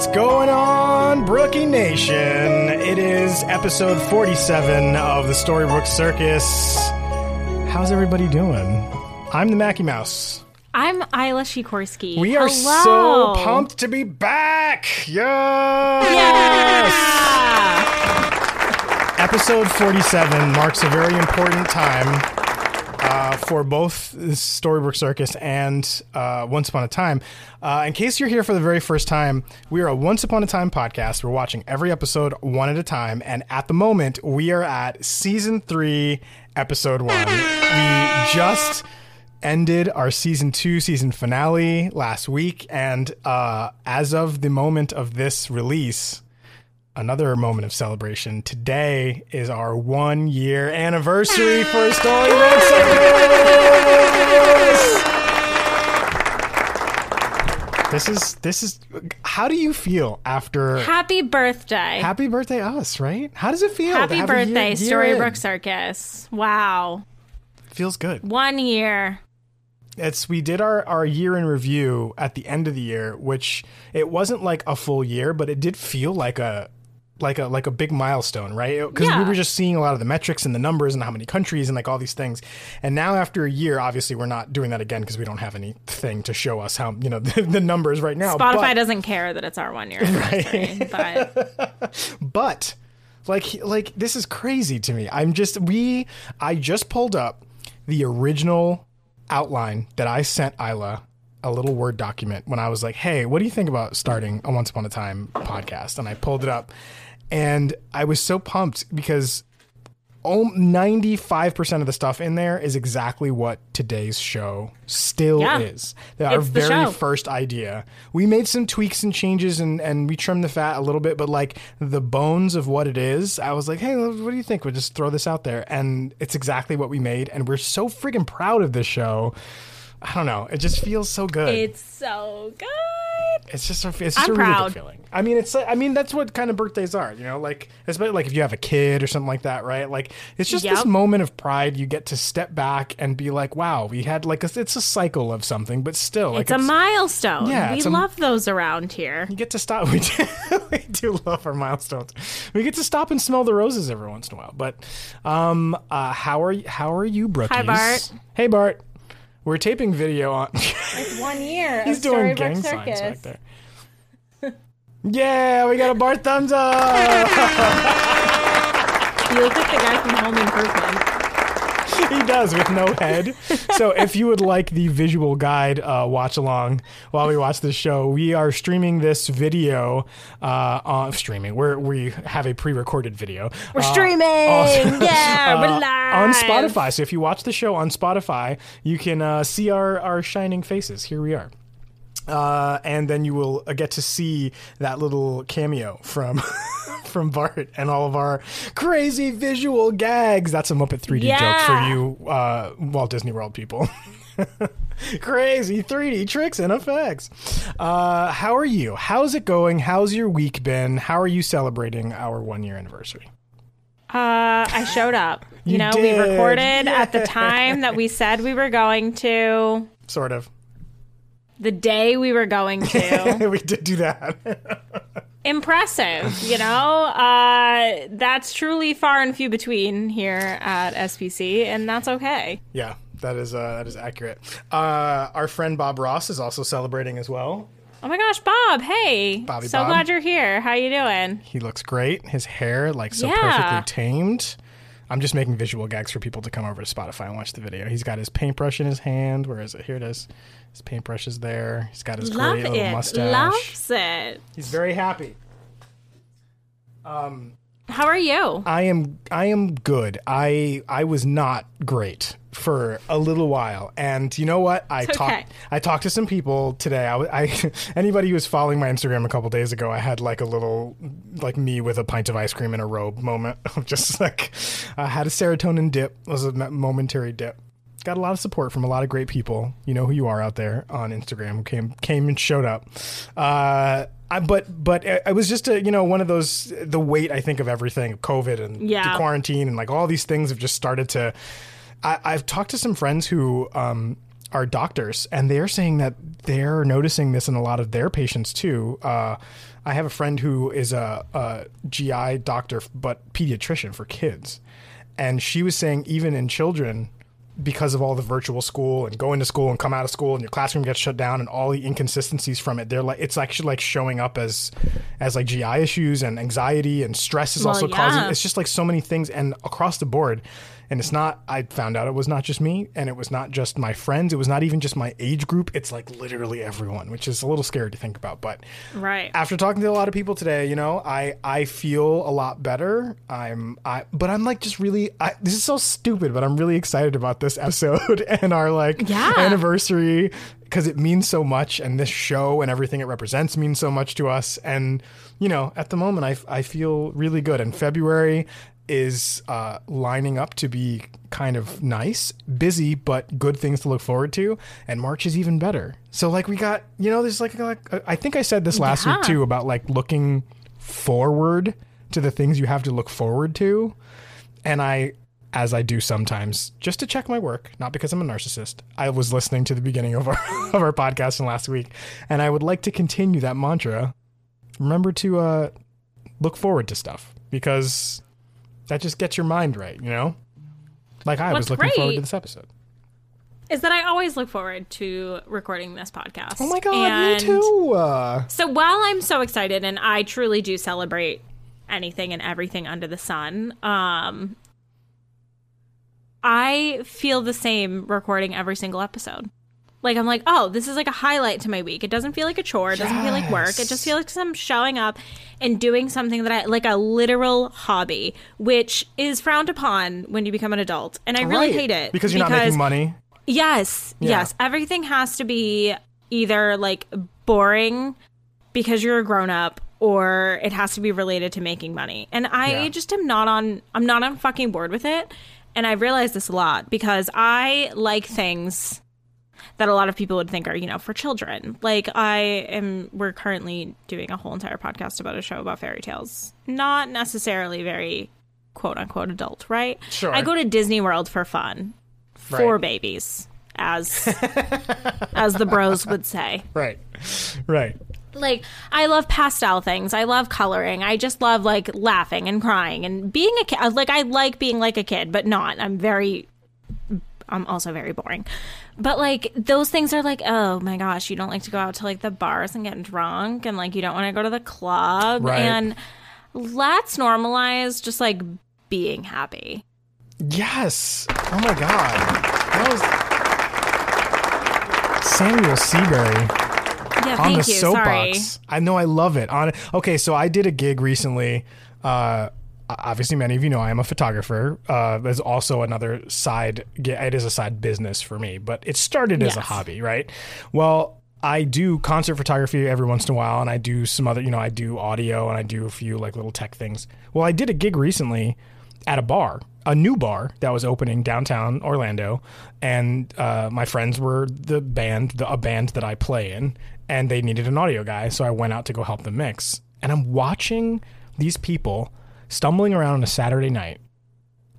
What's going on, Brookie Nation? It is episode 47 of the Storybrooke Circus. How's everybody doing? I'm the Mackie Mouse. I'm Isla Sikorsky. We are Hello. so pumped to be back! Yes! Yeah. Episode 47 marks a very important time uh, for both Storybrooke Circus and uh, Once Upon a Time. Uh, in case you're here for the very first time, we are a Once Upon a Time podcast. We're watching every episode one at a time, and at the moment, we are at season three, episode one. We just ended our season two season finale last week, and uh, as of the moment of this release, another moment of celebration. Today is our one year anniversary for Storybrooke Circus. This is this is how do you feel after Happy birthday. Happy birthday us, right? How does it feel? Happy year- birthday, year in? Storybrooke Circus. Wow. Feels good. One year. It's we did our our year in review at the end of the year, which it wasn't like a full year, but it did feel like a like a like a big milestone, right? Because we were just seeing a lot of the metrics and the numbers and how many countries and like all these things. And now after a year, obviously we're not doing that again because we don't have anything to show us how you know the, the numbers right now. Spotify but, doesn't care that it's our one year anniversary. But but like like this is crazy to me. I'm just we I just pulled up the original outline that I sent Isla a little word document when I was like, "Hey, what do you think about starting a Once Upon a Time podcast?" And I pulled it up and I was so pumped because oh, 95% of the stuff in there is exactly what today's show still Yeah. is. Our very show. first idea. We made some tweaks and changes and, and we trimmed the fat a little bit, but like the bones of what it is, I was like, hey, what do you think? We'll just throw this out there. And it's exactly what we made. And we're so freaking proud of this show. I don't know. It just feels so good. it's so good. It's just a, it's just I'm a really proud. good feeling. I mean, it's I mean that's what kind of birthdays are, you know, like especially like if you have a kid or something like that, right? Like it's just this moment of pride. You get to step back and be like, wow, we had like a, it's a cycle of something, but still, like It's a milestone. Yeah, we it's a- love those around here. you get to stop. We do, we do love our milestones. We get to stop and smell the roses every once in a while. But um, uh, how are you, how are you, Brookies? Hi, Bart. Hey, Bart. We're taping video on. It's one year. He's doing gang signs back there. yeah, we got a Bart thumbs up. You look like the guy from Home Improvement. He does with no head. So if you would like the visual guide uh, watch along while we watch this show, we are streaming this video uh, on streaming. We're, we have a pre-recorded video. We're Uh, streaming. yeah, uh, we're live on Spotify. So if you watch the show on Spotify, you can uh, see our, our shining faces. Here we are. Uh, and then you will uh, get to see that little cameo from from Bart and all of our crazy visual gags. That's a Muppet 3D joke for you uh, Walt Disney World people. crazy 3D tricks and effects. Uh, how are you? How's it going? How's your week been? How are you celebrating our one year anniversary? Uh, I showed up. You, You know, we did. recorded at the time that we said we were going to, Sort of. The day we were going to. we did do that. Impressive, you know? Uh, that's truly far and few between here at SPC, and that's okay. yeah, that is uh, that is accurate. Uh, our friend Bob Ross is also celebrating as well. Oh my gosh, Bob, hey. Bobby so Bob. glad you're here. How you doing? He looks great. His hair like so Yeah. perfectly tamed. I'm just making visual gags for people to come over to Spotify and watch the video. He's got his paintbrush in his hand. Where is it? Here it is. His paintbrush is there. He's got his Love great little it. mustache. Loves it. He's very happy. Um, How are you? I am I am good. I I was not great for a little while, and you know what? I It's talked. I talked to some people today. I, I- anybody who was following my Instagram a couple days ago, I had like a little like me with a pint of ice cream in a robe moment of just like I had a serotonin dip. It was a momentary dip. Got a lot of support from a lot of great people. You know who you are out there on Instagram who came came and showed up. Uh, I, but but I I was just a you know one of those the weight I think of everything COVID and Yeah. the quarantine and like all these things have just started to. I, I've talked to some friends who um, are doctors, and they're saying that they're noticing this in a lot of their patients too. Uh, I have a friend who is a, a GI doctor, but pediatrician for kids, and she was saying even in children, because of all the virtual school and going to school and come out of school and your classroom gets shut down and all the inconsistencies from it, they're like it's actually like showing up as as like GI issues and anxiety and stress is Well, also yeah. causing. It's just like so many things and across the board. And it's not. I found out it was not just me, and it was not just my friends. It was not even just my age group. It's like literally everyone, which is a little scary to think about. But Right. after talking to a lot of people today, you know, I I feel a lot better. I'm I but I'm like just really I, this is so stupid, but I'm really excited about this episode and our like Yeah. anniversary because it means so much and this show and everything it represents means so much to us and you know, at the moment I I feel really good in February is uh, lining up to be kind of nice, busy, but good things to look forward to. And March is even better. So like we got, you know, there's like, like I think I said this last week too about like looking forward to the things you have to look forward to. And I, as I do sometimes, just to check my work, not because I'm a narcissist. I was listening to the beginning of our of our podcast from last week, and I would like to continue that mantra. Remember to uh, look forward to stuff because that just gets your mind right, you know. Like I What's was looking forward to this episode. Is that I always look forward to recording this podcast. Oh my god, And me too. Uh, So while I'm so excited and I truly do celebrate anything and everything under the sun, um I feel the same recording every single episode. Like I'm like, oh, this is like a highlight to my week. It doesn't feel like a chore. It doesn't feel like work. It just feels like I'm showing up and doing something that I like a literal hobby, which is frowned upon when you become an adult. And I really right. hate it because you're not making money. Yes, Yeah. yes. Everything has to be either like boring because you're a grown up or it has to be related to making money. And I Yeah. just am not on I'm not on fucking board with it. And I realized this a lot because I like things that a lot of people would think are, you know, for children. Like I am we're currently doing a whole entire podcast about a show about fairy tales. Not necessarily very quote unquote adult, right? Sure. I go to Disney World for fun. For Right. babies, as as the bros would say. Right, right. Like I love pastel things. I love coloring. I just love like laughing and crying and being a kid. Like I like being like a kid, but not. I'm very I'm also very boring. But like those things are like, oh my gosh, you don't like to go out to like the bars and get drunk and like you don't want to go to the club Right. and let's normalize just like being happy. Yes. Oh my god. That was Samuel Seabury Yeah, on the you. Sorry. soapbox. I know I love it. On okay, so I did a gig recently. Uh, obviously, many of you know I am a photographer. Uh, there's also another side. It is a side business for me, but it started as a hobby, right? Well. I do concert photography every once in a while, and I do some other, you know, I do audio and I do a few like little tech things. Well, I did a gig recently at a bar, a new bar that was opening downtown Orlando, and uh, my friends were the band, the, a band that I play in, and they needed an audio guy, so I went out to go help them mix. And I'm watching these people stumbling around on a Saturday night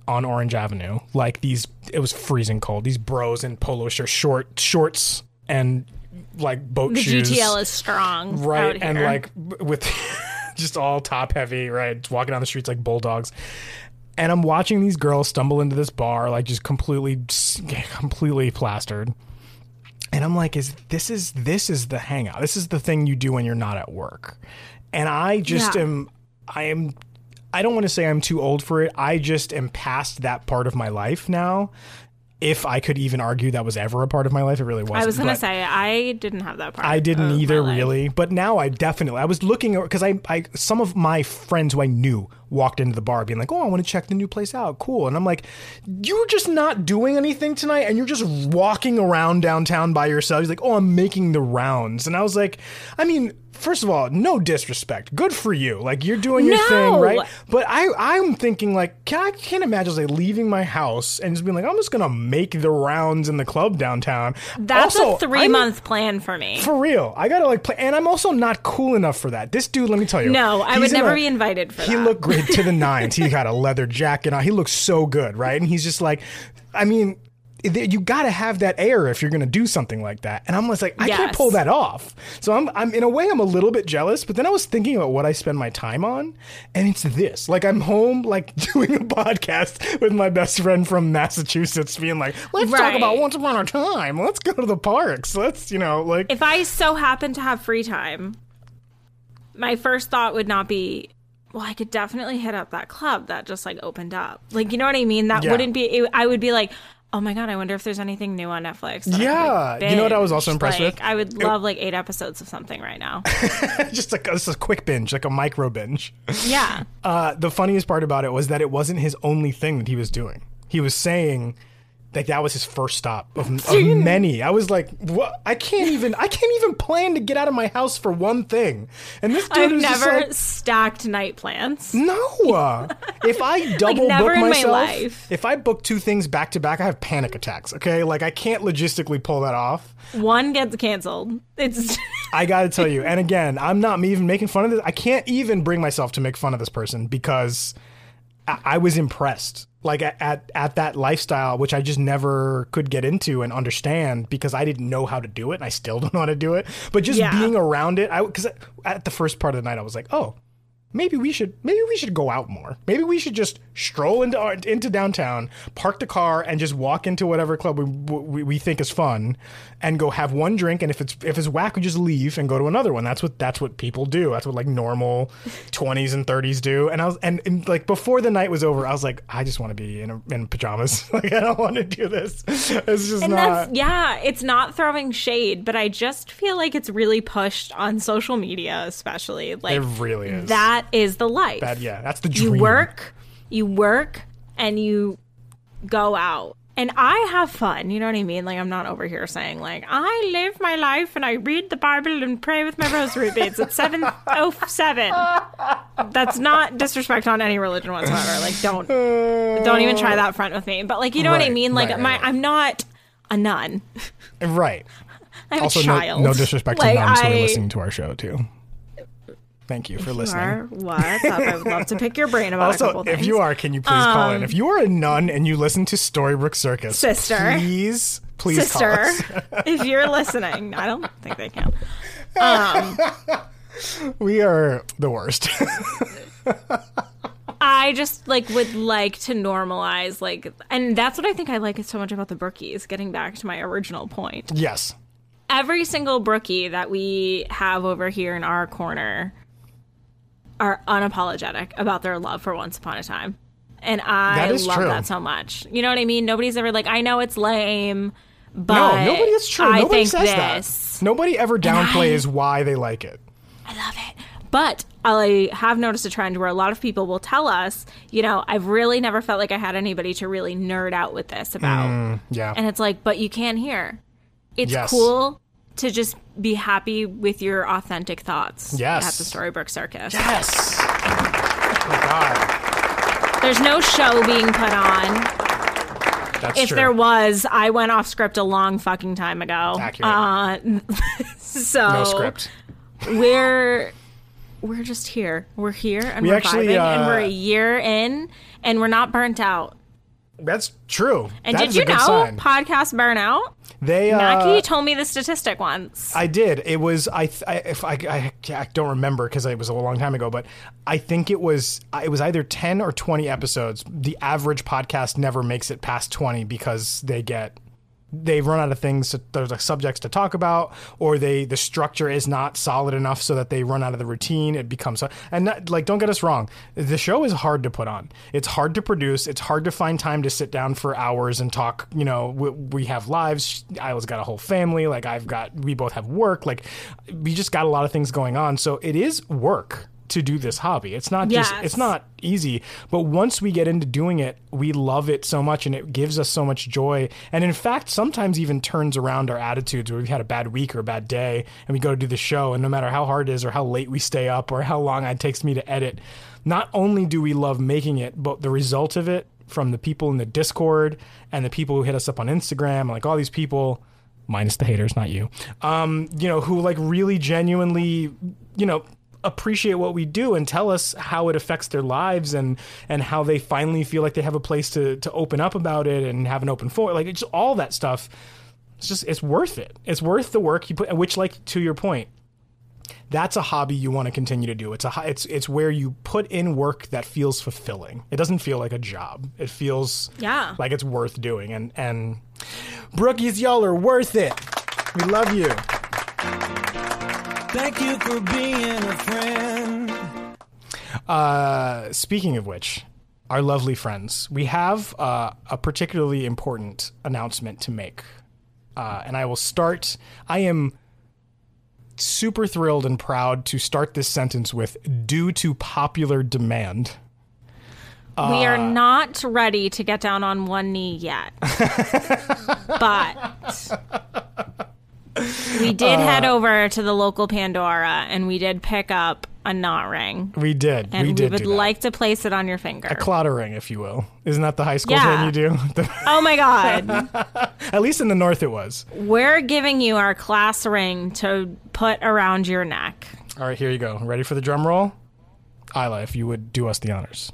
on Orange Avenue, like these. It was freezing cold. These bros in polo shirts, short shorts, and like boat The shoes GTL is strong. right and like with just all top heavy right just walking down the streets like bulldogs and i'm watching these girls stumble into this bar like just completely completely plastered and i'm like is this is this is the hangout this is the thing you do when you're not at work and i just Yeah. am i am i don't want to say i'm too old for it i just am past that part of my life now if i could even argue that was ever a part of my life it really wasn't I was gonna say I didn't have that part. I didn't either really, but now I definitely. I was looking because I, I some of my friends who I knew walked into the bar being like, "Oh, I want to check the new place out. Cool." And I'm like, "You're just not doing anything tonight and you're just walking around downtown by yourself." He's like, "Oh, I'm making the rounds." And I was like, I mean, first of all, no disrespect. Good for you. Like you're doing your thing, right? But I I'm thinking like, can, I can't imagine like leaving my house and just being like, I'm just going to make the rounds in the club downtown. That's Also, a 3 I'm- month plan for me. for real. I gotta like play, and I'm also not cool enough for that. This dude, let me tell you. no, I would never a- be invited for He that. looked great to the nines. He got a leather jacket on. He looks so good, right? And he's just like, I mean, you got to have that air if you're going to do something like that. And I'm just like, I can't pull that off. So I'm, I'm in a way, I'm a little bit jealous. But then I was thinking about what I spend my time on, and it's this. Like I'm home, like doing a podcast with my best friend from Massachusetts, being like, let's talk about Once Upon a Time. Let's go to the parks. Let's, you know, like. if I so happen to have free time, my first thought would not be, well, I could definitely hit up that club that just like opened up. Like, you know what I mean? That Yeah. wouldn't be. It, I would be like, oh my god, I wonder if there's anything new on Netflix. that I could, Yeah. like, You know what I was also impressed Like, with? I would love like eight episodes of something right now. just like this is a quick binge, like a micro binge. yeah. Uh, the funniest part about it was that it wasn't his only thing that he was doing. He was saying that that was his first stop of, of many. I was like, what? I can't even. I can't even plan to get out of my house for one thing. And this dude is. I've just never like, stacked night plans. no. Uh, if I double never book my myself, life. if I book two things back to back, I have panic attacks. Okay, like I can't logistically pull that off. One gets canceled. It's I got to tell you, and again, I'm not even making fun of this. I can't even bring myself to make fun of this person because I, I was impressed. Like at, at at that lifestyle, which I just never could get into and understand because I didn't know how to do it, and I still don't know how to do it. But just Yeah. being around it, I because at the first part of the night, I was like, oh, maybe we should maybe we should go out more. Maybe we should just stroll into our, into downtown, park the car, and just walk into whatever club we, we, we think is fun, and go have one drink. And if it's if it's whack, we just leave and go to another one. That's what that's what people do. That's what like normal twenties and thirties do. And I was and, and like before the night was over, I was like, I just want to be in a, in pajamas. like I don't want to do this. It's just and not. that's yeah, it's not throwing shade, but I just feel like it's really pushed on social media, especially like it really is that is the life. That- yeah, that's the dream. you work, you work, and you go out. And I have fun, you know what I mean? Like I'm not over here saying like I live my life and I read the Bible and pray with my rosary beads at seven oh seven. That's not disrespect on any religion whatsoever. Like don't don't even try that front with me. But like you know what I mean? Like right, my right. I'm not a nun. right. I'm also a no, child. no disrespect like, to nuns who are listening to our show too. Thank you for You listening. are what's up? I would love to pick your brain about Also, if things. you are, can you please call in? Um, if you are a nun and you listen to Storybrooke Circus, Sister. please, please call sister, if you're listening, I don't think they can. Um, we are the worst. I just like would like to normalize like, and that's what I think I like so much about the brookies. Getting back to my original point, yes. every single brookie that we have over here in our corner are unapologetic about their love for Once Upon a Time. And I That is love true. that so much. You know what I mean? Nobody's ever like, I know it's lame, but No, nobody. It's true. I nobody think says this. that. Nobody ever downplays why they like it. I love it. But I have noticed a trend where a lot of people will tell us, you know, I've really never felt like I had anybody to really nerd out with this about. Mm, yeah. And it's like, but you can hear. It's Yes. cool to just be happy with your authentic thoughts Yes. at the Storybrooke Circus. yes. Oh my God. There's no show being put on. That's true. If true. there was, I went off script a long fucking time ago. Accurate. Uh, so no script. we're we're just here. We're here and We we are actually, vibing, uh, and we're a year in, and we're not burnt out. That's true. And That did you know sign. podcast burnout? They uh, Mackie told me the statistic once. I did. It was I. th- I if I, I, I don't remember because it was a long time ago, but I think it was it was either ten or twenty episodes. The average podcast never makes it past twenty because they get they run out of things. To, there's like subjects to talk about, or they the structure is not solid enough so that they run out of the routine. It becomes and like don't get us wrong, the show is hard to put on. It's hard to produce. It's hard to find time to sit down for hours and talk. You know, we, we have lives. Isla's got a whole family. Like I've got, we both have work. Like we just got a lot of things going on. So it is work to do this hobby. It's not just it's not easy, but once we get into doing it, we love it so much and it gives us so much joy. And in fact, sometimes even turns around our attitudes where we've had a bad week or a bad day and we go to do the show and no matter how hard it is or how late we stay up or how long it takes me to edit, not only do we love making it, but the result of it from the people in the Discord and the people who hit us up on Instagram, like all these people minus the haters, not you. Um, you know, who like really genuinely, you know, appreciate what we do and tell us how it affects their lives and and how they finally feel like they have a place to to open up about it and have an open forum. Like it's all that stuff. It's just it's worth it. It's worth the work you put. Which, like to your point, that's a hobby you want to continue to do. It's a it's it's where you put in work that feels fulfilling. It doesn't feel like a job. It feels Yeah. like it's worth doing. And and Brookies, y'all are worth it. We love you. Thank you for being a friend. Uh, speaking of which, our lovely friends, we have uh, a particularly important announcement to make. Uh, and I will start. I am super thrilled and proud to start this sentence with due to popular demand. we are not ready to get down on one knee yet. but we did uh, head over to the local Pandora and we did pick up a knot ring. We did. And we we, would like to place it on your finger. a clotter ring, if you will. Isn't that the high school Yeah. thing you do? oh my God. At least in the north, it was. We're giving you our class ring to put around your neck. All right, here you go. Ready for the drum roll? Isla, if you would do us the honors.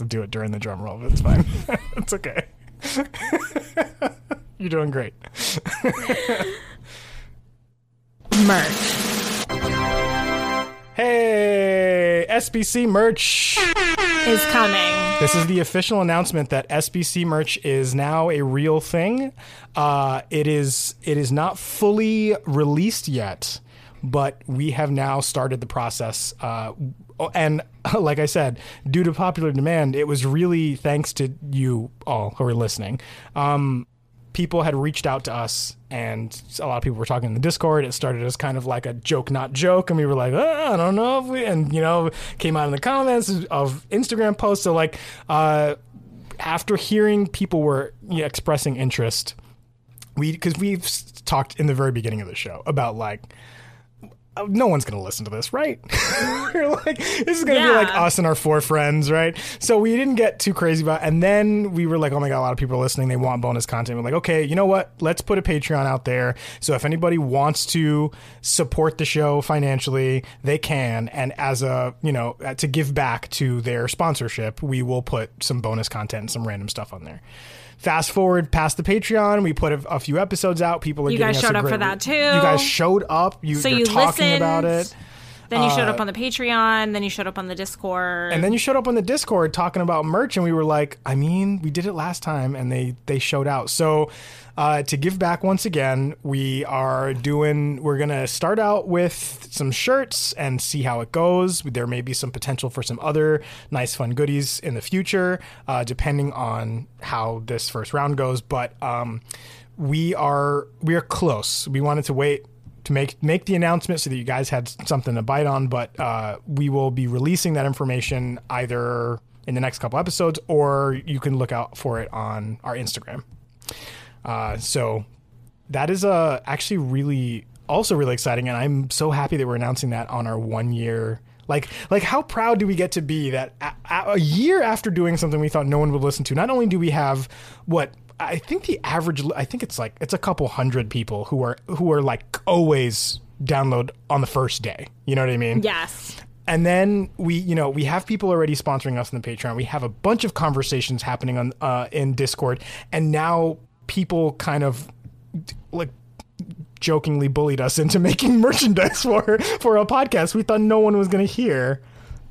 To do it during the drum roll, but it's fine. it's okay. You're doing great. Merch. Hey, SBC merch. is coming. This is the official announcement that SBC merch is now a real thing. Uh, it is it is not fully released yet, but we have now started the process. Uh, and like I said, due to popular demand, it was really thanks to you all who are listening. Um, people had reached out to us and a lot of people were talking in the discord it started as kind of like a joke not joke and we were like oh, i don't know and you know came out in the comments of instagram posts so like uh, after hearing people were you know, expressing interest we because we've talked in the very beginning of the show about like no one's gonna listen to this, right? We're like, this is gonna be like us and our four friends, right? So we didn't get too crazy about. And then we were like, oh my god, a lot of people are listening. They want bonus content. We're like, okay, you know what? Let's put a Patreon out there. So if anybody wants to support the show financially, they can. And as a you know uh, to give back to their sponsorship, we will put some bonus content and some random stuff on there. Fast forward past the Patreon, we put a, a few episodes out. People are You guys showed up for that too. You guys showed up. You, So you talking about it. Then you showed up on the Patreon. Then you showed up on the Discord. Uh, And then you showed up on the Discord talking about merch, and we were like, I mean, we did it last time, and they they showed out. So uh, to give back once again, we are doing. We're gonna start out with some shirts and see how it goes. There may be some potential for some other nice, fun goodies in the future, uh, depending on how this first round goes. But um, we are we are close. We wanted to wait to make make the announcement so that you guys had something to bite on. But uh, we will be releasing that information either in the next couple episodes, or you can look out for it on our Instagram. Uh, so that is uh, actually really also really exciting, and I'm so happy that we're announcing that on our one year. Like, like, how proud do we get to be that a, a year after doing something we thought no one would listen to? Not only do we have what I think the average, I think it's like it's a couple hundred people who are who are like always download on the first day. You know what I mean? yes. And then we, you know, we have people already sponsoring us in the Patreon. We have a bunch of conversations happening on uh, in Discord, and now people kind of like jokingly bullied us into making merchandise for for a podcast we thought no one was going to hear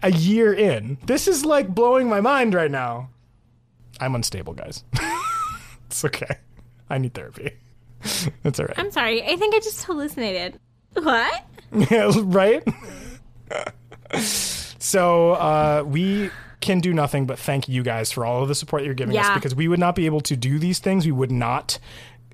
a year in. This is like blowing my mind right now. I'm unstable, guys. it's okay. I need therapy. It's all right. I'm sorry. I think I just hallucinated. What? Yeah, right? so uh, we can do nothing but thank you guys for all of the support you're giving us because we would not be able to do these things. We would not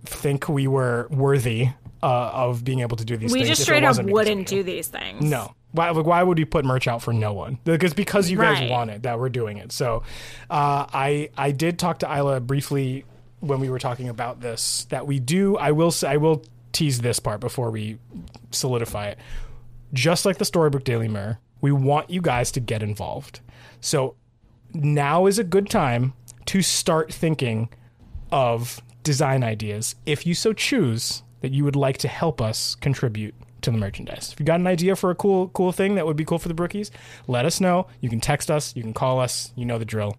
think we were worthy uh, of being able to do these We things. We just straight up wasn't because of wouldn't do these things. No. Why, like, why would we put merch out for no one? Because because you guys Right. want it that we're doing it. So uh, I I did talk to Isla briefly when we were talking about this that we do. I will say I will tease this part before we solidify it. Just like the Storybrooke Daily Mirror, we want you guys to get involved. So now is a good time to start thinking of design ideas if you so choose that you would like to help us contribute to the merchandise. If you got an idea for a cool cool thing that would be cool for the brookies, let us know. You can text us, you can call us, you know the drill.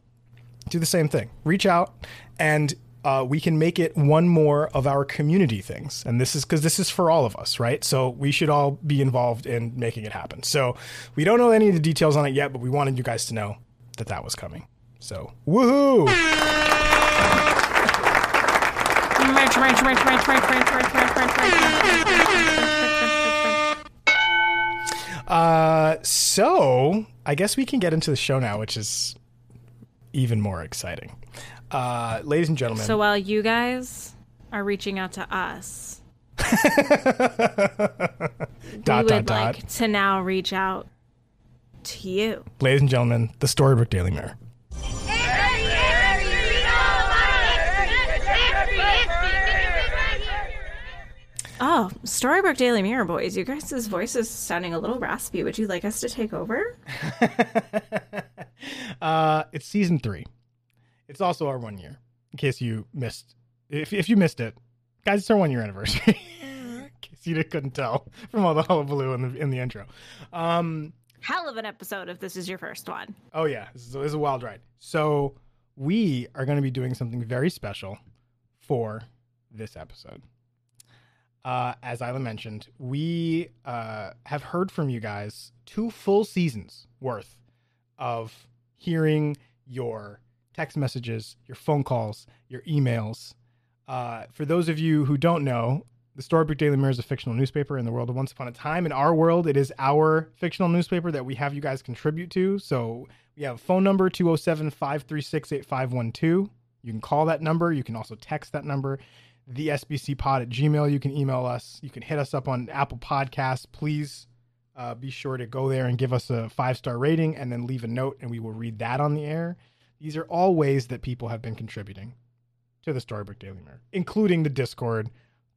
Do the same thing. Reach out and uh, we can make it one more of our community things. And this is because this is for all of us, right? So we should all be involved in making it happen. So we don't know any of the details on it yet, but we wanted you guys to know that that was coming. So woohoo! Uh, so I guess we can get into the show now, which is even more exciting. Uh, ladies and gentlemen, So while you guys are reaching out to us, we dot would dot. like to now reach out to you. Ladies and gentlemen, the Storybrooke Daily Mirror. Oh, Storybrooke Daily Mirror boys, you guys' voice is sounding a little raspy. Would you like us to take over? uh, it's season three. It's also our one year. In case you missed, if if you missed it, guys, it's our one year anniversary. in case you couldn't tell from all the hullabaloo in the in the intro. Um, Hell of an episode if this is your first one. Oh yeah, this is, this is a wild ride. So we are going to be doing something very special for this episode. Uh, as Isla mentioned, we uh, have heard from you guys two full seasons worth of hearing your text messages, your phone calls, your emails. Uh, for those of you who don't know, the Storybrooke Daily Mirror is a fictional newspaper in the world of Once Upon a Time. In our world, it is our fictional newspaper that we have you guys contribute to. So we have a phone number 207 536 8512. You can call that number. You can also text that number. The SBC pod at Gmail. You can email us. You can hit us up on Apple Podcasts. Please uh, be sure to go there and give us a five star rating and then leave a note, and we will read that on the air. These are all ways that people have been contributing to the Storybrooke Daily Mirror, including the Discord.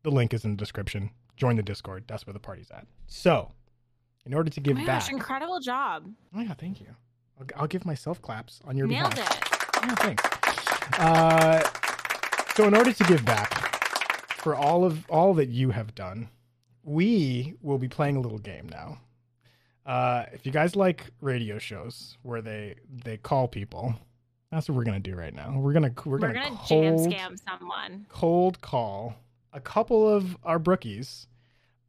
The link is in the description. Join the Discord. That's where the party's at. So, in order to Oh give my back, gosh, incredible job. oh yeah, thank you. I'll, I'll give myself claps on your Nailed behalf. it. Yeah, thanks. Uh, so, in order to give back for all of all that you have done, we will be playing a little game now. Uh, if you guys like radio shows where they they call people, that's what we're gonna do right now. We're gonna we're, We're gonna, gonna jam cold, scam someone. cold call a couple of our brookies,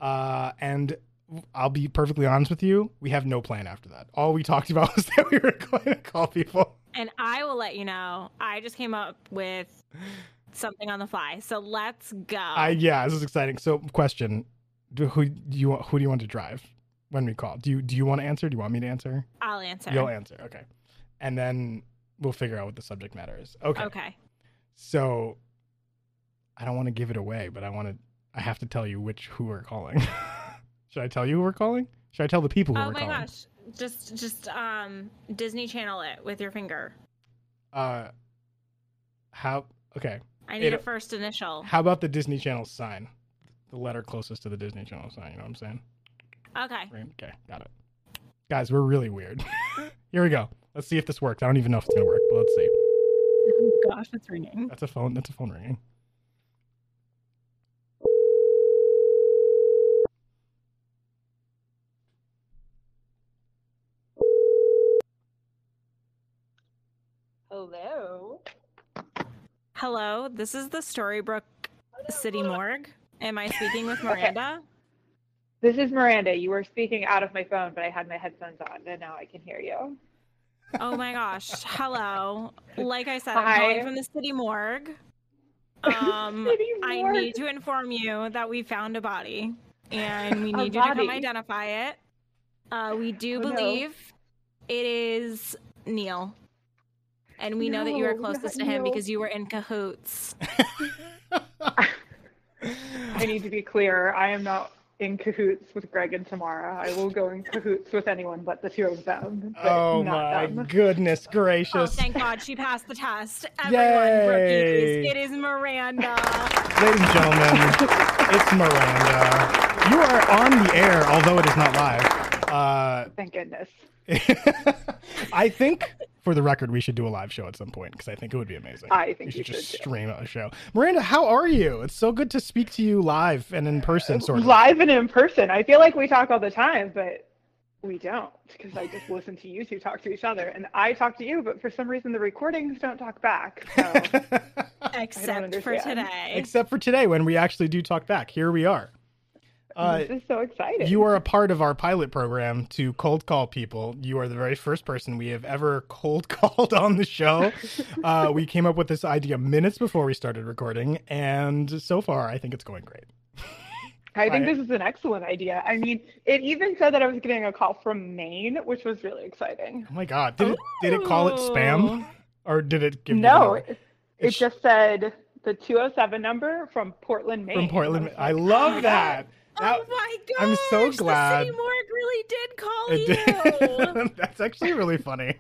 uh, and I'll be perfectly honest with you. We have no plan after that. All we talked about was that we were going to call people. And I will let you know. I just came up with something on the fly. So let's go. I yeah, this is exciting. So, question: do, Who do you want? Who do you want to drive when we call? Do you do you want to answer? Do you want me to answer? I'll answer. You'll answer. Okay, and then we'll figure out what the subject matter is. Okay. Okay. So, I don't want to give it away, but I want to. I have to tell you which who we're calling. Should I tell you who we're calling? Should I tell the people who Oh we're my calling? gosh. Just just um Disney Channel it with your finger. Uh, how? Okay. I need It- a first initial. How about the Disney Channel sign? The letter closest to the Disney Channel sign. You know what I'm saying? Okay. Okay, got it. Guys, we're really weird. Here we go. Let's see if this works. I don't even know if it's gonna work, but let's see. Oh gosh, it's ringing. That's a phone. That's a phone ringing. Hello. Hello, this is the Storybrooke City Morgue. Am I speaking with Miranda? This is Miranda. You were speaking out of my phone, but I had my headphones on, and now I can hear you. Oh my gosh. Hello. Like I said, I'm Hi. calling from the City Morgue. Um, City I need to inform you that we found a body and we A need you to come identify it. Uh, we do Oh, no. believe it is Neil. And we know that you are closest to him Neil. because you were in cahoots. I need to be clear. I am not in cahoots with Greg and Tamara. I will go in cahoots with anyone but the two of them. Oh my them. goodness Oh, gracious! thank God she passed the test. Everyone, Yay. rookies, it is Miranda. Ladies and gentlemen, it's Miranda. You are on the air, although it is not live. Uh, Thank goodness. I think for the record, we should do a live show at some point because I think it would be amazing. I think we you should just should, too. stream a show. Miranda, how are you? It's so good to speak to you live and in person, uh, sort of. Live and in person. I feel like we talk all the time, but we don't because I just listen to you two talk to each other, and I talk to you, but for some reason the recordings don't talk back. So Except for today. Except for today when we actually do talk back. Here we are. Uh, this is so exciting. you are a part of our pilot program to cold call people. You are the very first person we have ever cold called on the show. uh, we came up with this idea minutes before we started recording, and so far, I think it's going great. I think I- this is an excellent idea. I mean, it even said that I was getting a call from Maine, which was really exciting. Oh my god! Did it did it call it spam, or did it give No, it, it just said the 207 number from Portland, Maine. from Portland? I like, love oh that. That- oh my god! I'm so glad- The city morgue really did call It you. did. That's actually really funny.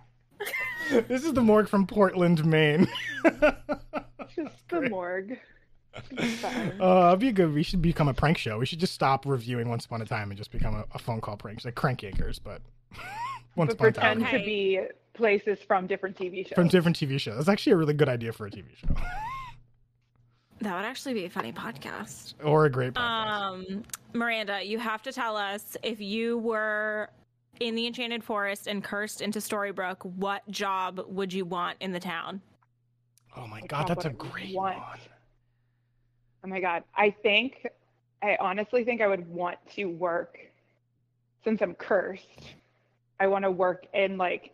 this is the morgue from Portland, Maine. Just the morgue. It's fine. Uh, it'd be good. We should become a prank show. We should just stop reviewing Once Upon a Time and just become a, a phone call prank, like Crank Yankers, but Once but Upon a Time pretend to be places from different TV shows. from different TV shows. That's actually a really good idea for a TV show that would actually be a funny podcast. or a great podcast. Um, Miranda, you have to tell us if you were in the Enchanted Forest and cursed into Storybrooke, what job would you want in the town? oh my Like, god, that's a great want- one. Oh my god. I think I honestly think I would want to work since I'm cursed. I want to work in like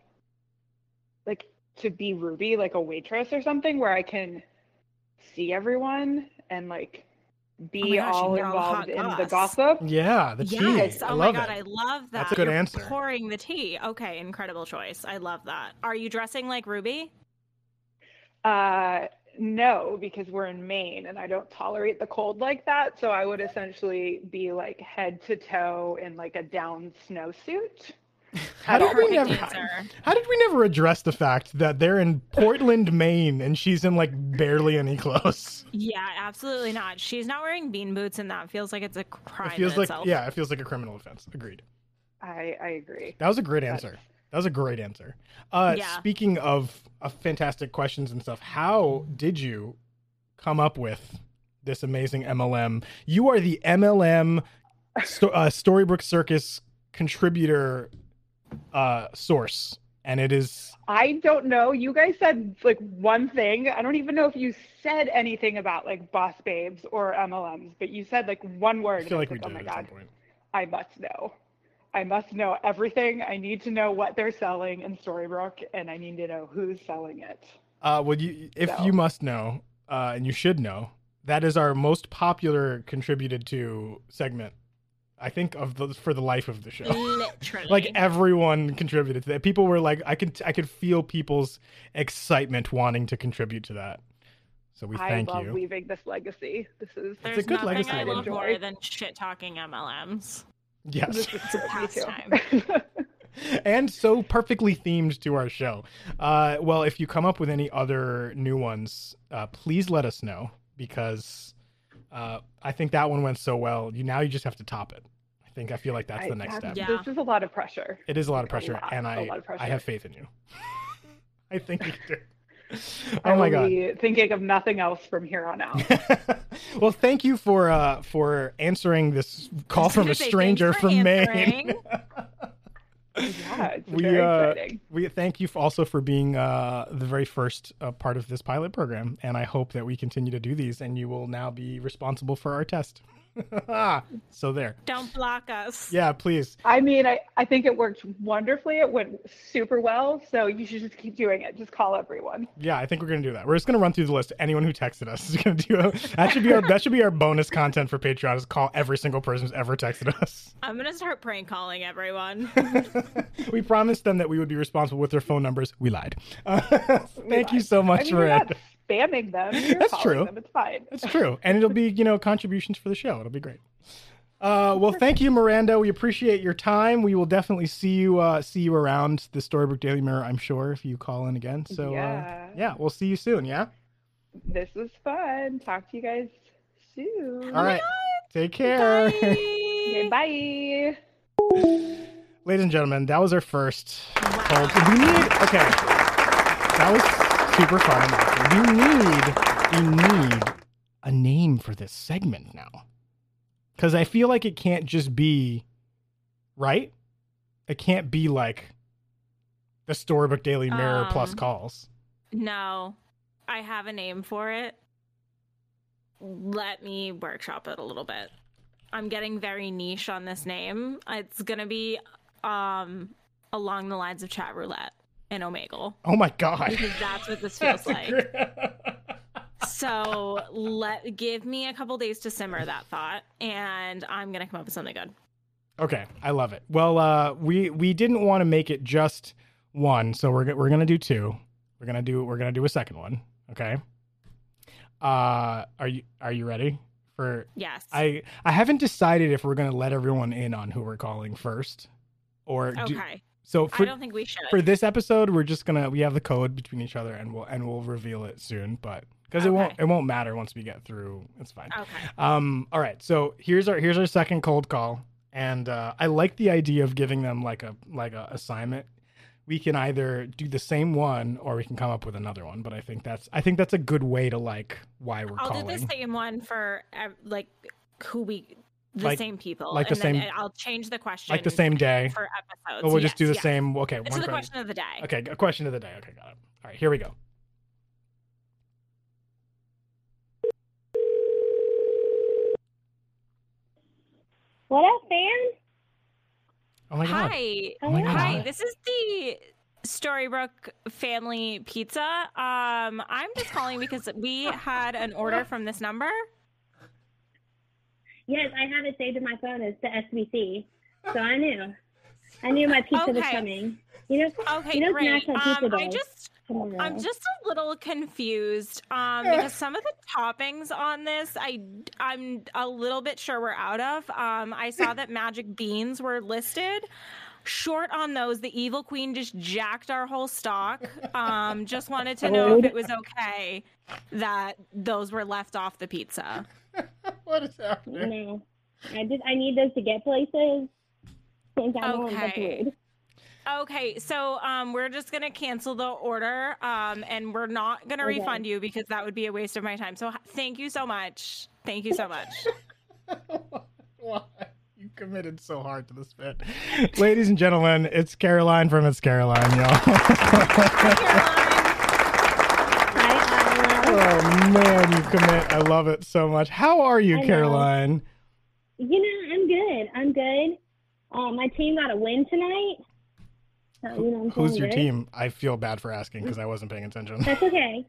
like to be Ruby, like a waitress or something where I can see everyone and like be Oh gosh, all can all the hot involved in the gossip. Yeah, the tea. Yes. I Oh my god, it. I love that. That's a good You're answer. Pouring the tea. Okay, incredible choice. I love that. Are you dressing like Ruby? Uh no, because we're in Maine and I don't tolerate the cold like that. So I would essentially be like head to toe in like a down snowsuit. How did we never? answer. How did we never address the fact that they're in Portland, Maine, and she's in like barely any clothes? Yeah, absolutely not. She's not wearing bean boots, and that feels like it's a crime. It feels in like itself. yeah, it feels like a criminal offense. Agreed. I I agree. That was a great answer. That was a great answer. Uh, Yeah. Speaking of, of fantastic questions and stuff, how did you come up with this amazing MLM? You are the MLM sto- uh, Storybrooke Circus contributor uh, source, and it is I don't know. You guys said like one thing. I don't even know if you said anything about like boss babes or MLMs, but you said like one word. I feel like was we oh did my at some god, point. I must know. I must know everything. I need to know what they're selling in Storybrooke, and I need to know who's selling it. Uh, well, you, if So- you must know, uh, and you should know, that is our most popular contributed to segment. I think of the for the life of the show. Literally. like everyone contributed to that. People were like, I could I could feel people's excitement wanting to contribute to that. So we I thank love you. leaving this legacy. This is There's a good nothing legacy I love enjoy. more than shit talking MLMs. Yes, this is It's a good. Pastime. and so perfectly themed to our show. Uh, well, if you come up with any other new ones, uh, please let us know because uh, I think that one went so well. You now you just have to top it. I think I feel like that's I- the next step. Yeah. This is a lot of pressure. It is a lot of A pressure, lot, and a I lot of pressure. I have faith in you. I think you do. I Oh my god. be thinking of nothing else from here on out. well, thank you for uh, for answering this call from a stranger from Maine. Yeah, it's we very uh, exciting. we thank you also for being uh, the very first uh, part of this pilot program, and I hope that we continue to do these, and you will now be responsible for our test. so there, Don't block us. yeah, please. I mean, I, I think it worked wonderfully. It went super well. So you should just keep doing it. Just call everyone. Yeah, I think we're gonna do that. We're just gonna run through the list. Anyone who texted us is gonna do. A, that should be our that should be our bonus content for Patreon. Is call every single person who's ever texted us. I'm gonna start prank calling everyone. we promised them that we would be responsible with their phone numbers. We lied. Uh, thank you so I much mean, for you're it. Not spamming them. You're That's calling true. Them. It's fine. That's true, and it'll be you know contributions for the show. It'll be great. Uh, well, thank you, Miranda. We appreciate your time. We will definitely see you uh, see you around the Storybrooke Daily Mirror. I'm sure if you call in again. So Yeah. uh, yeah, we'll see you soon. Yeah. This was fun. Talk to you guys soon. All right. Take care. Okay, Bye. bye. Ladies and gentlemen, that was our first. Cold. We need okay. That was super fun. We need we need a name for this segment now. Cuz I feel like it can't just be right? It can't be like the Storybrooke Daily Mirror plus Um, calls. No, I have a name for it. Let me workshop it a little bit. I'm getting very niche on this name. It's gonna be um along the lines of chat roulette and Omegle Oh my god. because that's what this feels like. So let give me a couple days to simmer that thought, and I'm gonna come up with something good. Okay, I love it. Well, uh, we we didn't want to make it just one, so we're we're gonna do two. We're gonna do we're gonna do a second one. Okay. Uh, are you are you ready for? Yes. I I haven't decided if we're gonna let everyone in on who we're calling first, or do, okay. so I for don't think we should. for this episode we're just gonna we have the code between each other and we'll and we'll reveal it soon, but because it won't it won't matter once we get through. It's fine. okay. Um, all right, so here's our here's our second cold call, and uh, I like the idea of giving them like a like a assignment. We can either do the same one or we can come up with another one. But I think that's I think that's a good way to like why we're I'll calling. do the same one for like who we the Like- same people. like the and then same- I'll change the question like the same day. for episodes. Or we'll just do the yes. same. Okay, It's one the question. question of the day. Okay, a question of the day. Okay, got it. All right, here we go. What up, fam? Oh my god. Hi. Oh my God. Hi. This is the Storybrooke family pizza. Um, I'm just calling because we had an order from this number. Yes, I have it saved in my phone as the SBC, so I knew. I knew my pizza was coming. You know, Okay, You know, great. Um, I just tomorrow. I'm just a little confused um, because some of the toppings on this, I I'm a little bit sure we're out of. Um, I saw that magic beans were listed. Short on those, the evil queen just jacked our whole stock. Um, just wanted to know if it was okay that those were left off the pizza. what is happening? no. I just I need those to get places. Since I don't want to Okay. Okay, so um, we're just gonna cancel the order, um, and we're not gonna Okay. refund you because that would be a waste of my time. So thank you so much. Thank you so much. Why? You committed so hard to this bit. Ladies and gentlemen, it's Caroline from It's Caroline, y'all. Hi, Isla. Oh man, you commit. I love it so much. How are you, I know. Caroline? You know, I'm good. I'm good. Uh, my team got a win tonight. So, you know, Who's your good. team? I feel bad for asking because I wasn't paying attention. That's okay.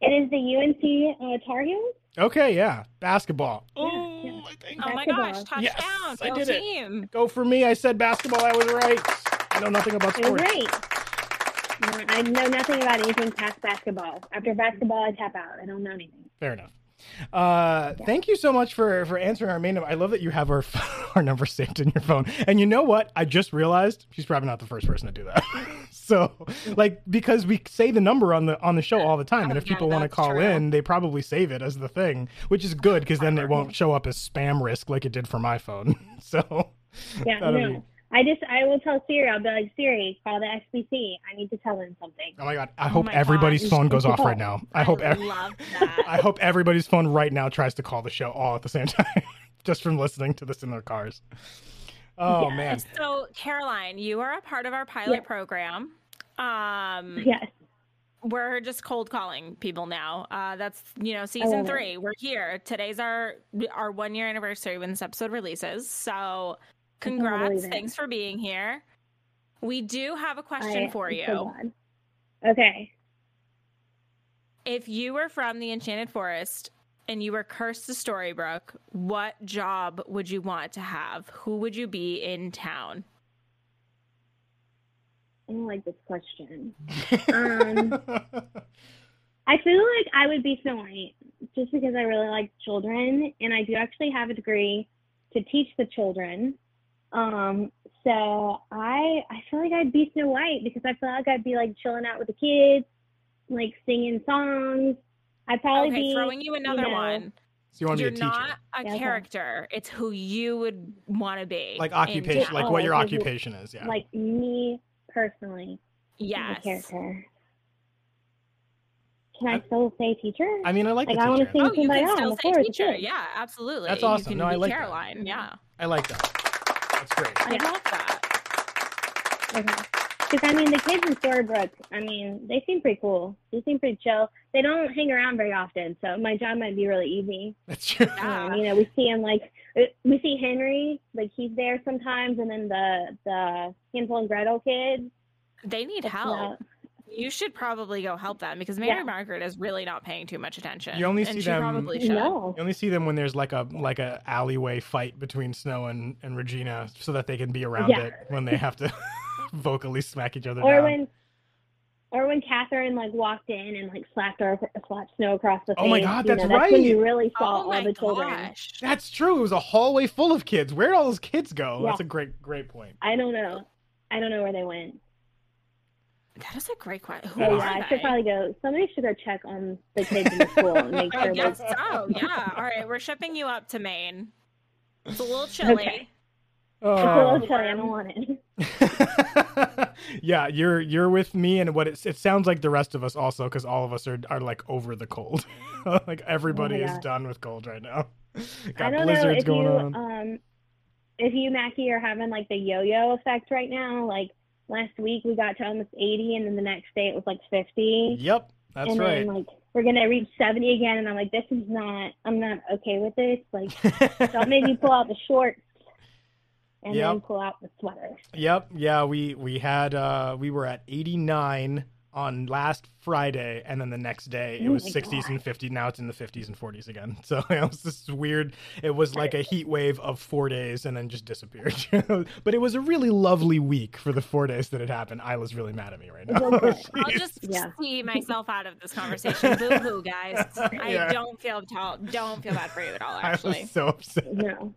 It is the UNC uh, Tar Heels. Okay, yeah. Basketball. Yeah, Oh, yeah. I think. Oh my Basketball. gosh, touchdown. Yes, I Go did it. team. Go for me. I said basketball. I was right. I know nothing about It was sports. I know nothing about anything past basketball. After basketball, I tap out. I don't know anything. Fair enough. Uh, Thank you so much for for answering our main. number. I love that you have our our number saved in your phone. And you know what? I just realized she's probably not the first person to do that. so, like, because we say the number on the on the show all the time, and if people want to call true. in, they probably save it as the thing, which is good because then it won't show up as spam risk like it did for my phone. So, Yeah, no. be- I just I will tell Siri. I'll be like Siri, call the SBC. I need to tell them something. oh my god, I hope my everybody's gosh. phone goes off right now. I hope. ev- love that. I hope everybody's phone right now tries to call the show all at the same time, just from listening to this in their cars. Oh Yeah. man, So, Caroline, you are a part of our pilot Yeah. program. Um, Yes. we're just cold calling people now. Uh, that's you know season love it. three. We're here. Today's our our one year anniversary when this episode releases. So, can't believe congrats! Thanks for being here. We do have a question I- for I'm you. so. Okay. If you were from the Enchanted Forest and you were cursed to Storybrooke, what job would you want to have? Who would you be in town? I don't like this question. Um, I feel like I would be Snow White just because I really like children and I do actually have a degree to teach the children. Um, so I I feel like I'd be Snow White because I feel like I'd be like chilling out with the kids, like singing songs. I'd probably Okay, be throwing you another know, one. so you want to You're be a teacher, not a Yeah, okay. character. It's who you would want to be. like in occupation, town. like Oh, what your okay, occupation is. Yeah. like me personally, as a yes. character. Can I still say teacher? I mean, I like Like, the I wanna teacher. see- Oh, you somebody can on still the say floor, teacher. Yeah, absolutely. That's You awesome. can No, I be like that. Caroline. Yeah, I like that. That's great. I Yeah. love that. Okay. Because I mean, the kids in Storybrooke, I mean, they seem pretty cool. They seem pretty chill. They don't hang around very often, so my job might be really easy. That's true. Um, you know, we see him like uh, we see Henry, like he's there sometimes, and then the the Hansel and Gretel kids. They need help. not- You should probably go help them because Mary Yeah. Margaret is really not paying too much attention. You only and see she them- Probably should. No. You only see them when there's like a like a alleyway fight between Snow and, and Regina, so that they can be around Yeah. it when they have to vocally smack each other Or down. when, or when Catherine like walked in and like slapped her, slapped Snow across the face. Oh my God, you that's right. That's when you really saw Oh all my the children. That's true. It was a hallway full of kids. Where'd all those kids go? Yeah. That's a great great point. I don't know. I don't know where they went. That is a great question. Who Yeah. Oh are yeah, I they? should probably go. Somebody should go check on the kids in the school and make sure guess that. so. Yeah. All right, we're shipping you up to Maine. It's a little chilly. Okay. It's a Oh. little chilly. I don't it. yeah, you're you're with me, and what it, it sounds like the rest of us also, because all of us are are like over the cold. like everybody is done with cold right now. I Got don't know blizzards if going you on. um if you Mackie are having like the yo-yo effect right now. Like last week we got to almost 80, and then the next day it was like 50, Yep, that's and right. then like we're gonna reach 70 again, and I'm like, this is not. I'm not okay with this. Like, make me pull out the shorts and then pull out the sweater. Yep. Yeah, we we had uh we were at 89 on last Friday and then the next day it Oh was my 60s God. and 50s. Now it's in the 50s and 40s again. So it was this weird it was like a heat wave of 4 days and then just disappeared. but it was a really lovely week for the 4 days that it happened. Isla's really mad at me right now. I'll just is- Yeah. see myself out of this conversation. Boo hoo, guys. I Yeah. don't feel tall. Don't feel bad for you at all. Actually, I Actually, was so upset. No.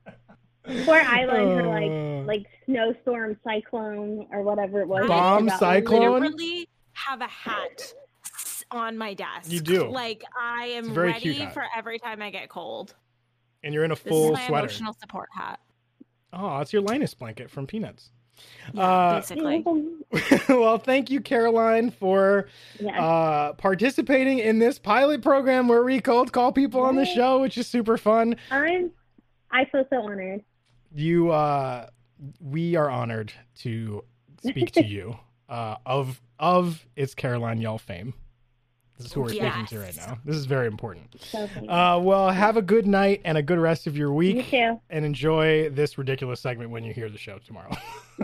Poor Isla and her Uh. like like snowstorm cyclone or whatever it was. Bomb cyclone? literally have a hat on my desk. You do. Like I am very ready for every time I get cold. And you're in a This is full my sweater. emotional support hat. Oh, it's your Linus blanket from Peanuts. Yeah, Uh, basically. well, thank you, Caroline, for Yeah. uh, participating in this pilot program where we cold call people on the show, which is super fun. I'm I feel so honored. You, uh, we are honored to speak to you uh, of of it's Caroline Y'all fame. This is who we're speaking to right now. This is very important. So. Uh, well, have a good night and a good rest of your week. you week, too. and enjoy this ridiculous segment when you hear the show tomorrow.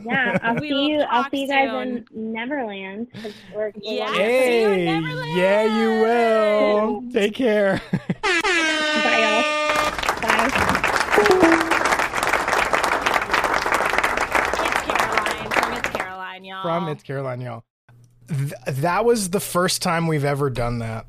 Yeah, I'll We see you. I'll see you guys soon. in Neverland. 'cause We're, we're Yeah. going- see you in Neverland. yeah, you will. Take care. Bye, y'all. Bye. It's Caroline from It's Caroline, y'all. From It's Caroline, y'all. Th- that was the first time we've ever done that.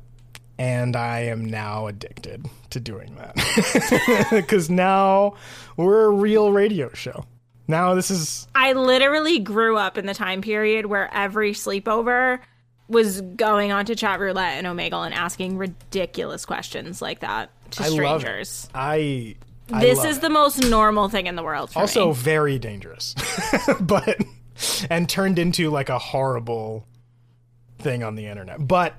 And I am now addicted to doing that. Because now we're a real radio show. Now this is. I literally grew up in the time period where every sleepover was going on to Chatroulette and Omegle and asking ridiculous questions like that to I love strangers. I. I This is it. the most normal thing in the world for also me. very dangerous. but. And turned into like a horrible thing on the internet. But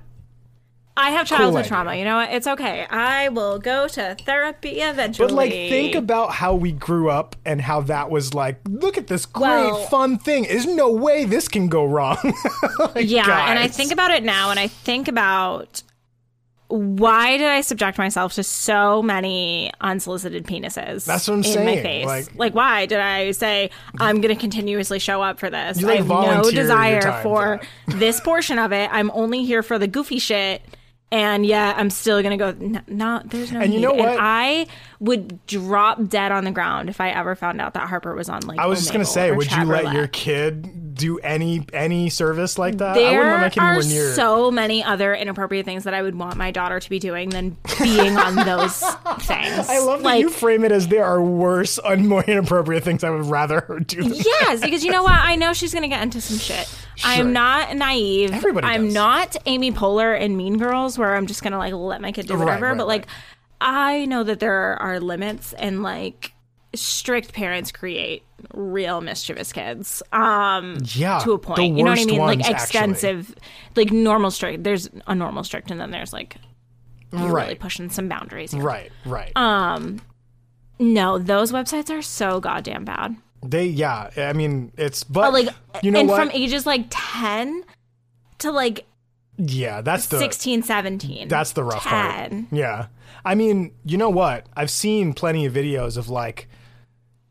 I have childhood idea. trauma. You know what? It's okay. I will go to therapy eventually. But like, think about how we grew up and how that was like. Look at this great Well- fun thing. There's no way this can go wrong. Like, yeah, and I think about it now, and I think about why did I subject myself to so many unsolicited penises? That's what I'm in saying, My face. like- Like, why did I say I'm going to continuously show up for this? You, like, I have no desire for for this portion of it. I'm only here for the goofy shit. And yet, I'm still gonna go. No, no there's no. And you need." know what? And I would drop dead on the ground if I ever found out that Harper was on like. I was just gonna say, would you let Roulette. your kid do any any service like that? I There wouldn't let my kid are near. so many other inappropriate things that I would want my daughter to be doing than being on those things. I love that you frame it as there are worse and more inappropriate things I would rather her do. than Yes, because you know what? I know she's gonna get into some shit. Sure. I'm not naive. Everybody I'm does. not Amy Poehler in Mean Girls, where I'm just gonna like let my kid do Right, whatever. right, but like, right. I know that there are limits, and like strict parents create real mischievous kids. Um, Yeah, to a point. You know what I mean? ones, like actually. extensive, like normal strict. There's a normal strict, and then there's like you're really pushing some boundaries. Here. Right, right. Um, no, those websites are so goddamn bad. they, yeah. I mean, it's but But like, you know and what? from ages like ten to like yeah, that's the 16, 17. That's the rough 10. part. Yeah. I mean, you know what? I've seen plenty of videos of like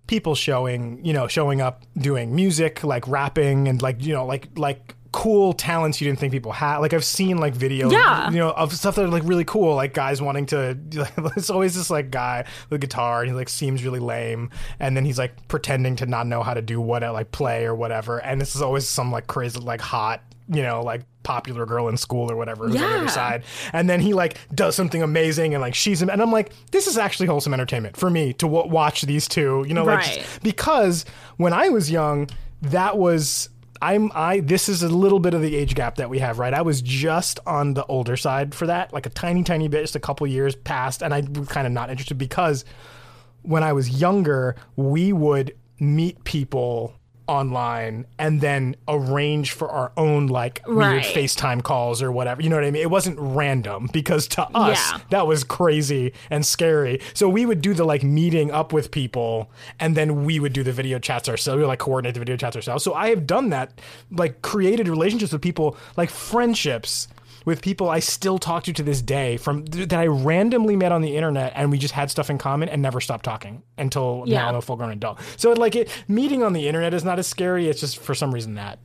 people showing, you know, showing up doing music, like rapping and like, you know, like like cool talents you didn't think people had. Like I've seen like videos, Yeah. you know, of stuff that are like really cool, like guys wanting to it's always this like guy with a guitar and he like seems really lame and then he's like pretending to not know how to do what uh, like play or whatever and this is always some like crazy like hot, you know, like popular girl in school or whatever who's on the other side and then he like does something amazing and like she's him. and I'm like this is actually wholesome entertainment for me to w- watch these two you know like Right. just- because when I was young that was I'm I this is a little bit of the age gap that we have right? I was just on the older side for that like a tiny tiny bit just a couple years past and I was kind of not interested because when I was younger, we would meet people online and then arrange for our own like weird Right. FaceTime calls or whatever. You know what I mean? It wasn't random because to us Yeah. that was crazy and scary. So we would do the like meeting up with people and then we would do the video chats ourselves. We would like coordinate the video chats ourselves. So I have done that, like created relationships with people, like friendships with people I still talk to to this day from that I randomly met on the internet and we just had stuff in common and never stopped talking until Yeah. now I'm a full grown adult. So like it meeting on the internet is not as scary. It's just for some reason that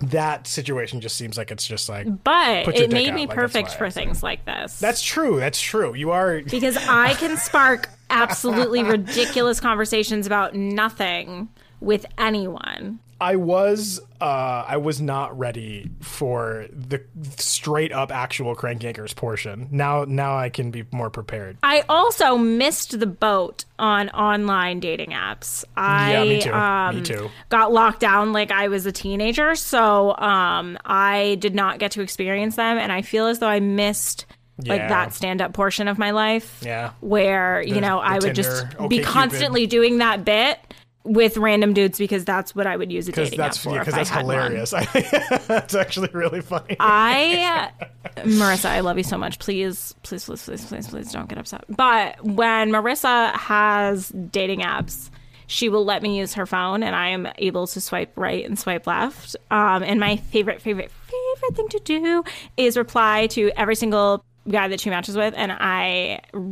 that situation just seems like it's just like But it made me like, perfect for things like this. that's true. That's true. You are because I can spark absolutely ridiculous conversations about nothing with anyone. I was uh I was not ready for the straight up actual crank yankers portion. Now now I can be more prepared. I also missed the boat on online dating apps. I Yeah, me too. Me Um, too. got locked down like I was a teenager, so um, I did not get to experience them, and I feel as though I missed like that stand up portion of my life. Yeah. where you know I would Tinder, just OkCupid. be constantly doing that bit with random dudes because that's what I would use a dating that's app for. because I that's hilarious. that's actually really funny. I, Marissa, I love you so much. Please, please, please, please, please, please don't get upset. But when Marissa has dating apps, she will let me use her phone and I am able to swipe right and swipe left. Um, and my favorite, favorite, favorite thing to do is reply to every single guy that she matches with. And I r-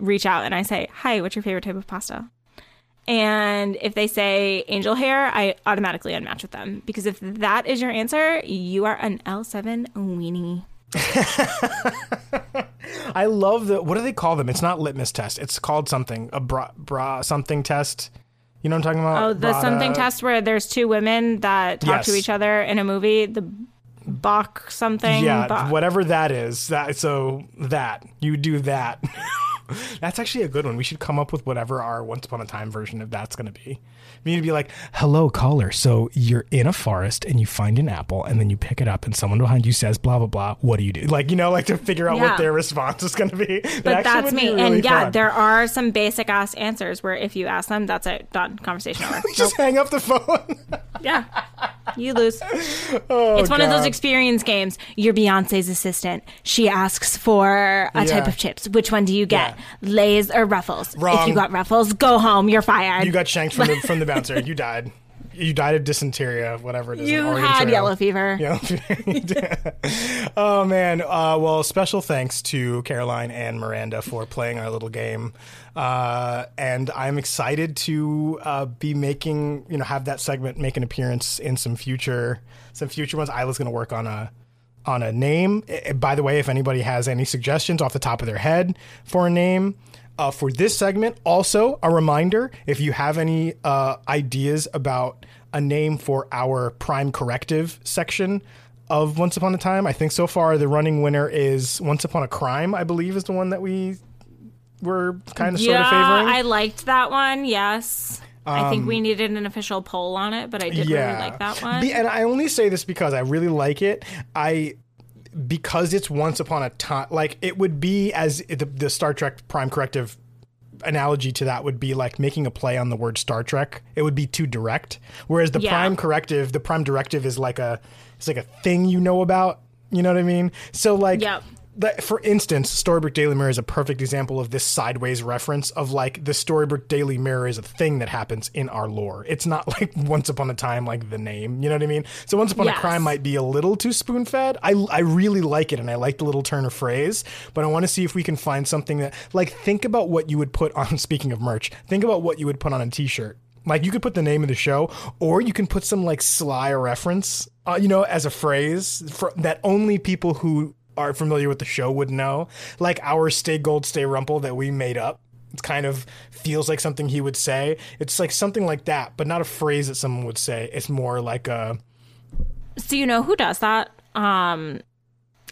reach out and I say, Hi, what's your favorite type of pasta? And if they say angel hair, I automatically unmatch with them. Because if that is your answer, you are an L7 weenie. I love the what do they call them? It's not litmus test. It's called something a bra, bra something test. You know what I'm talking about? Oh, the Brada- something test where there's two women that talk to each other in a movie. The Bach something. Yeah, Bach. whatever that is. That so that you do that. that's actually a good one. We should come up with whatever our once upon a time version of that's going to be. We need to be like, "Hello, caller. So you're in a forest and you find an apple, and then you pick it up, and someone behind you says blah blah blah. What do you do? Like you know, like to figure out Yeah. what their response is going to be. That but that's me. really and yeah, fun. there are some basic ass answers where if you ask them, that's it. Done. Conversation over. just hang up the phone. Yeah. You lose. oh, It's one of those experience games. You're Beyonce's assistant. She asks for a type of chips. Which one do you get? Yeah. Lay's or Ruffles? If you got Ruffles, go home. You're fired. You got shanked from the from the bouncer. You died. You died of dysentery, whatever it is. You Oregon had Trail. yellow fever. Yeah. oh man. Uh, well, special thanks to Caroline and Miranda for playing our little game, uh, and I'm excited to uh, be making you know have that segment make an appearance in some future some future ones. Isla's going to work on a on a name. Eh, By the way, if anybody has any suggestions off the top of their head for a name. Uh, for this segment, also a reminder if you have any uh, ideas about a name for our prime corrective section of Once Upon a Time, I think so far the running winner is Once Upon a Crime, I believe is the one that we were kind of sort of favoring. I liked that one. Yes. I think we um, needed an official poll on it, but I did really like that one. And I only say this because I really like it. I because it's once upon a time like it would be as the, the Star Trek Prime Corrective analogy to that would be like making a play on the word Star Trek. It would be too direct. Whereas the Yeah. prime corrective, the prime directive is like a it's like a thing you know about. You know what I mean? So like Yep. That, for instance, Storybrooke Daily Mirror is a perfect example of this sideways reference of like the Storybrooke Daily Mirror is a thing that happens in our lore. It's not like Once Upon a Time, like the name. You know what I mean? So Once Upon Yes. a Crime might be a little too spoon fed. I, I really like it and I like the little turn of phrase, but I want to see if we can find something that, like, think about what you would put on, speaking of merch, think about what you would put on a t shirt. Like, you could put the name of the show, or you can put some, like, sly reference, uh, you know, as a phrase for, that only people who are familiar with the show would know. Like our Stay Gold, Stay Rumple that we made up. It kind of feels like something he would say. It's like something like that, but not a phrase that someone would say. It's more like a. So you know who does that? Um,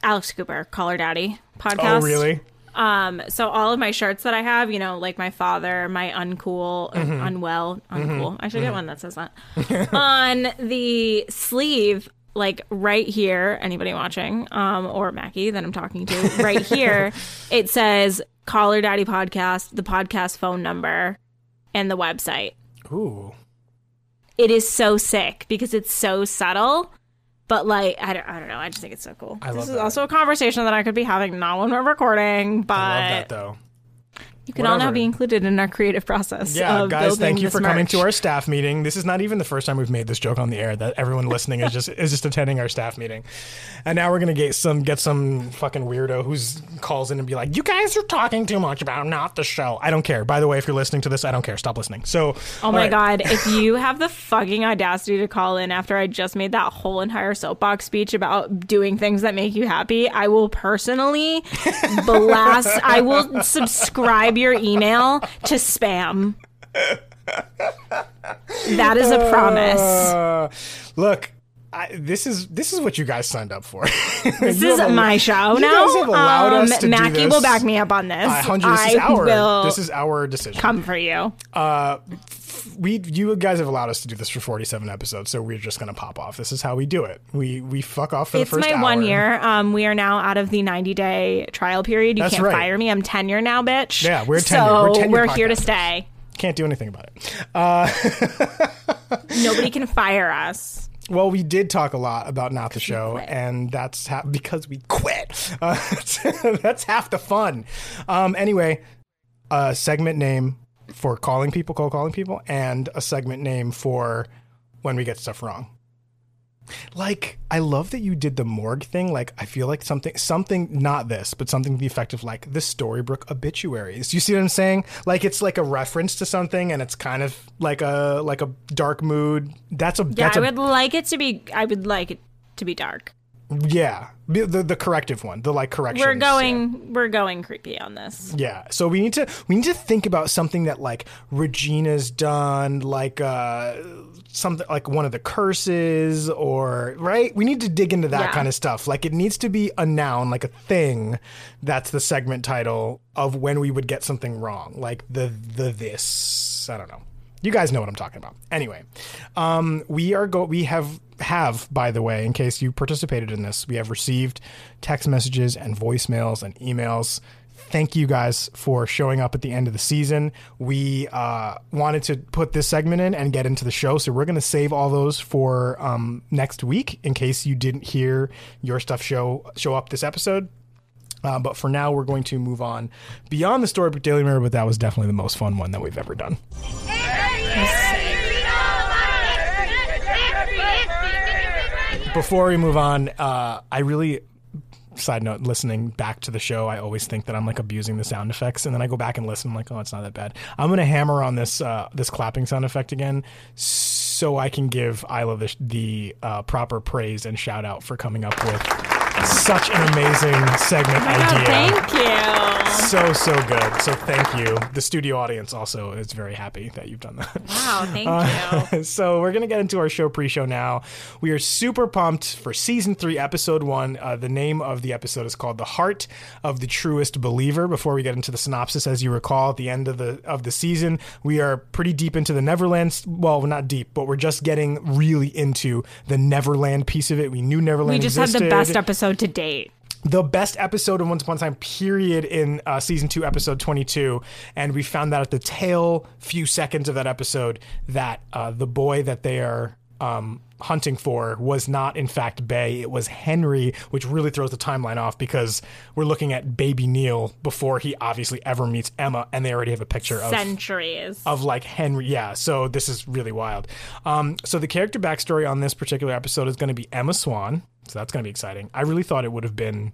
Alex Cooper, Call Her Daddy podcast. Oh, really? Um, so all of my shirts that I have, you know, like my father, my uncool, Mm-hmm. unwell, uncool. I should get one that says that on the sleeve. Like right here, anybody watching, um, or Mackie that I'm talking to, right here, it says Call Her Daddy Podcast, the podcast phone number, and the website. Ooh. It is so sick because it's so subtle. But like I don't, I don't know. I just think it's so cool. I this love is that. also a conversation that I could be having not when we're recording, but I love that though. You can all now be included in our creative process. Yeah, guys, thank you for coming to our staff meeting. This is not even the first time we've made this joke on the air that everyone listening is just is just attending our staff meeting. And now we're gonna get some get some fucking weirdo who's calls in and be like, "You guys are talking too much about not the show." I don't care. By the way, if you're listening to this, I don't care. Stop listening. So, Oh my god! If you have the fucking audacity to call in after I just made that whole entire soapbox speech about doing things that make you happy, I will personally blast. I will subscribe your email to spam. That is a promise. Uh, look, I, this is this is what you guys signed up for. This is my show you now. guys have allowed um, us to do this. will back me up on this. Uh, Hunter, this is I our will this is our decision. come for you. we you guys have allowed us to do this for 47 episodes, so we're just gonna pop off. This is how we do it. We we fuck off for It's the first my hour. one year. Um, we are now out of the 90 day trial period. You That's can't right. fire me. I'm tenure now, bitch. Yeah, we're so tenure. We're tenure we're here to stay. Can't do anything about it. Nobody can fire us. Well, we did talk a lot about not the show, and that's ha- because we quit. Uh, that's half the fun. Um, anyway, a segment name for calling people, cold calling people, and a segment name for when we get stuff wrong. Like, I love that you did the morgue thing. Like, I feel like something, something, not this, but something to the effect of like the Storybrooke obituaries. You see what I'm saying? Like, it's like a reference to something, and it's kind of like a like a dark mood. That's a Yeah, that's I a would like it to be. I would like it to be dark. Yeah, the the, corrective one, the like correction. We're going. We're going creepy on this. Yeah, so we need to we need to think about something that like Regina's done, like uh something like one of the curses, or right. We need to dig into that Yeah. kind of stuff. Like it needs to be a noun, like a thing. That's the segment title of when we would get something wrong, like the the this. I don't know. You guys know what I'm talking about. Anyway, um, we are go. We have have by the way, in case you participated in this, we have received text messages and voicemails and emails. Thank you guys for showing up at the end of the season. We uh, wanted to put this segment in and get into the show, so we're going to save all those for um, next week in case you didn't hear your stuff show show up this episode. Uh, but for now, we're going to move on beyond the Storybrooke Daily Mirror, but that was definitely the most fun one that we've ever done. Before we move on, uh, I really, side note, listening back to the show, I always think that I'm like abusing the sound effects, and then I go back and listen. I'm like, oh, it's not that bad. I'm gonna hammer on this uh, this clapping sound effect again, so I can give Isla the, the uh, proper praise and shout out for coming up with such an amazing segment Oh, idea thank you. so so good. So thank you. The studio audience also is very happy that you've done that. Wow, thank you. so we're gonna get into our show pre-show now. We are super pumped for season three, episode one. Uh, the name of the episode is called "The Heart of the Truest Believer." Before we get into the synopsis, as you recall, at the end of the of the season, we are pretty deep into the Neverland. Well, not deep, but we're just getting really into the Neverland piece of it. We knew Neverland. We just had the best episode to date. the best episode of Once Upon a Time, period, in uh, season two, episode 22. And we found that at the tail few seconds of that episode that uh, the boy that they are um, hunting for was not, in fact, Bae. It was Henry, which really throws the timeline off because we're looking at baby Neal before he obviously ever meets Emma, and they already have a picture of Centuries. of like Henry. Yeah, so this is really wild. Um, so the character backstory on this particular episode is going to be Emma Swan. So that's going to be exciting. I really thought it would have been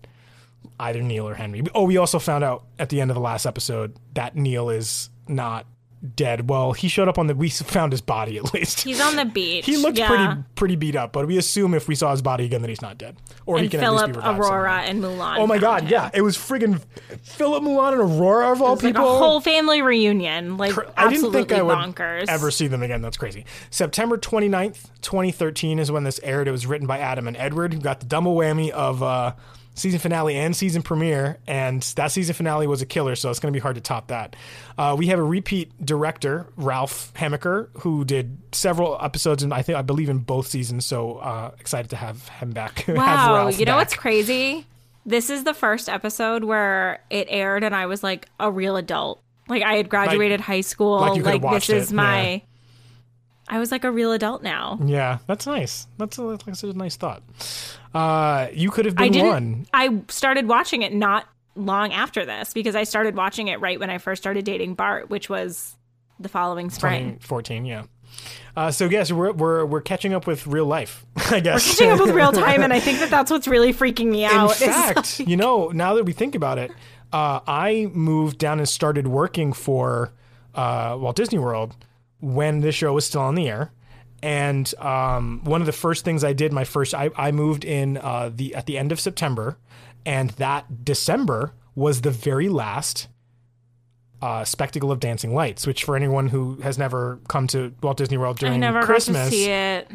either Neal or Henry. Oh, we also found out at the end of the last episode that Neal is not dead. Well, he showed up on the. We found his body at least. He's on the beach. he looked yeah. pretty pretty beat up, but we assume if we saw his body again that he's not dead, or he can Philip, at least be revived Aurora, somehow. and Mulan. Oh my god, him. yeah, it was friggin' Philip Mulan and Aurora of all It's like people. a whole family reunion. Like I didn't think I would bonkers. ever see them again. That's crazy. September 29th, 2013 is when this aired. It was written by Adam and Edward, who got the double whammy of uh, season finale and season premiere. And that season finale was a killer, so it's going to be hard to top that. Uh, we have a repeat director, Ralph Hemecker, who did several episodes, and I think I believe in both seasons. So uh, excited to have him back. Wow, you know back. what's crazy? This is the first episode where it aired and I was like a real adult. Like I had graduated high school. like Like, watched this is my yeah. I was like a real adult now. Yeah, that's nice. That's a, like I a nice thought. Uh, you could have I been didn't one. I started watching it not long after this because I started watching it right when I first started dating Bart, which was the following spring. 2014, yeah. Uh, so yes, we're we're we're catching up with real life, I guess. We're Catching up with real time, and I think that that's what's really freaking me out. In fact, you know, now that we think about it, uh, I moved down and started working for uh, Walt Disney World when this show was still on the air. And um, one of the first things I did, my first, I, I moved in uh, the at the end of September, and that December was the very last uh, spectacle of dancing lights. Which, for anyone who has never come to Walt Disney World during I never Christmas, got to see it.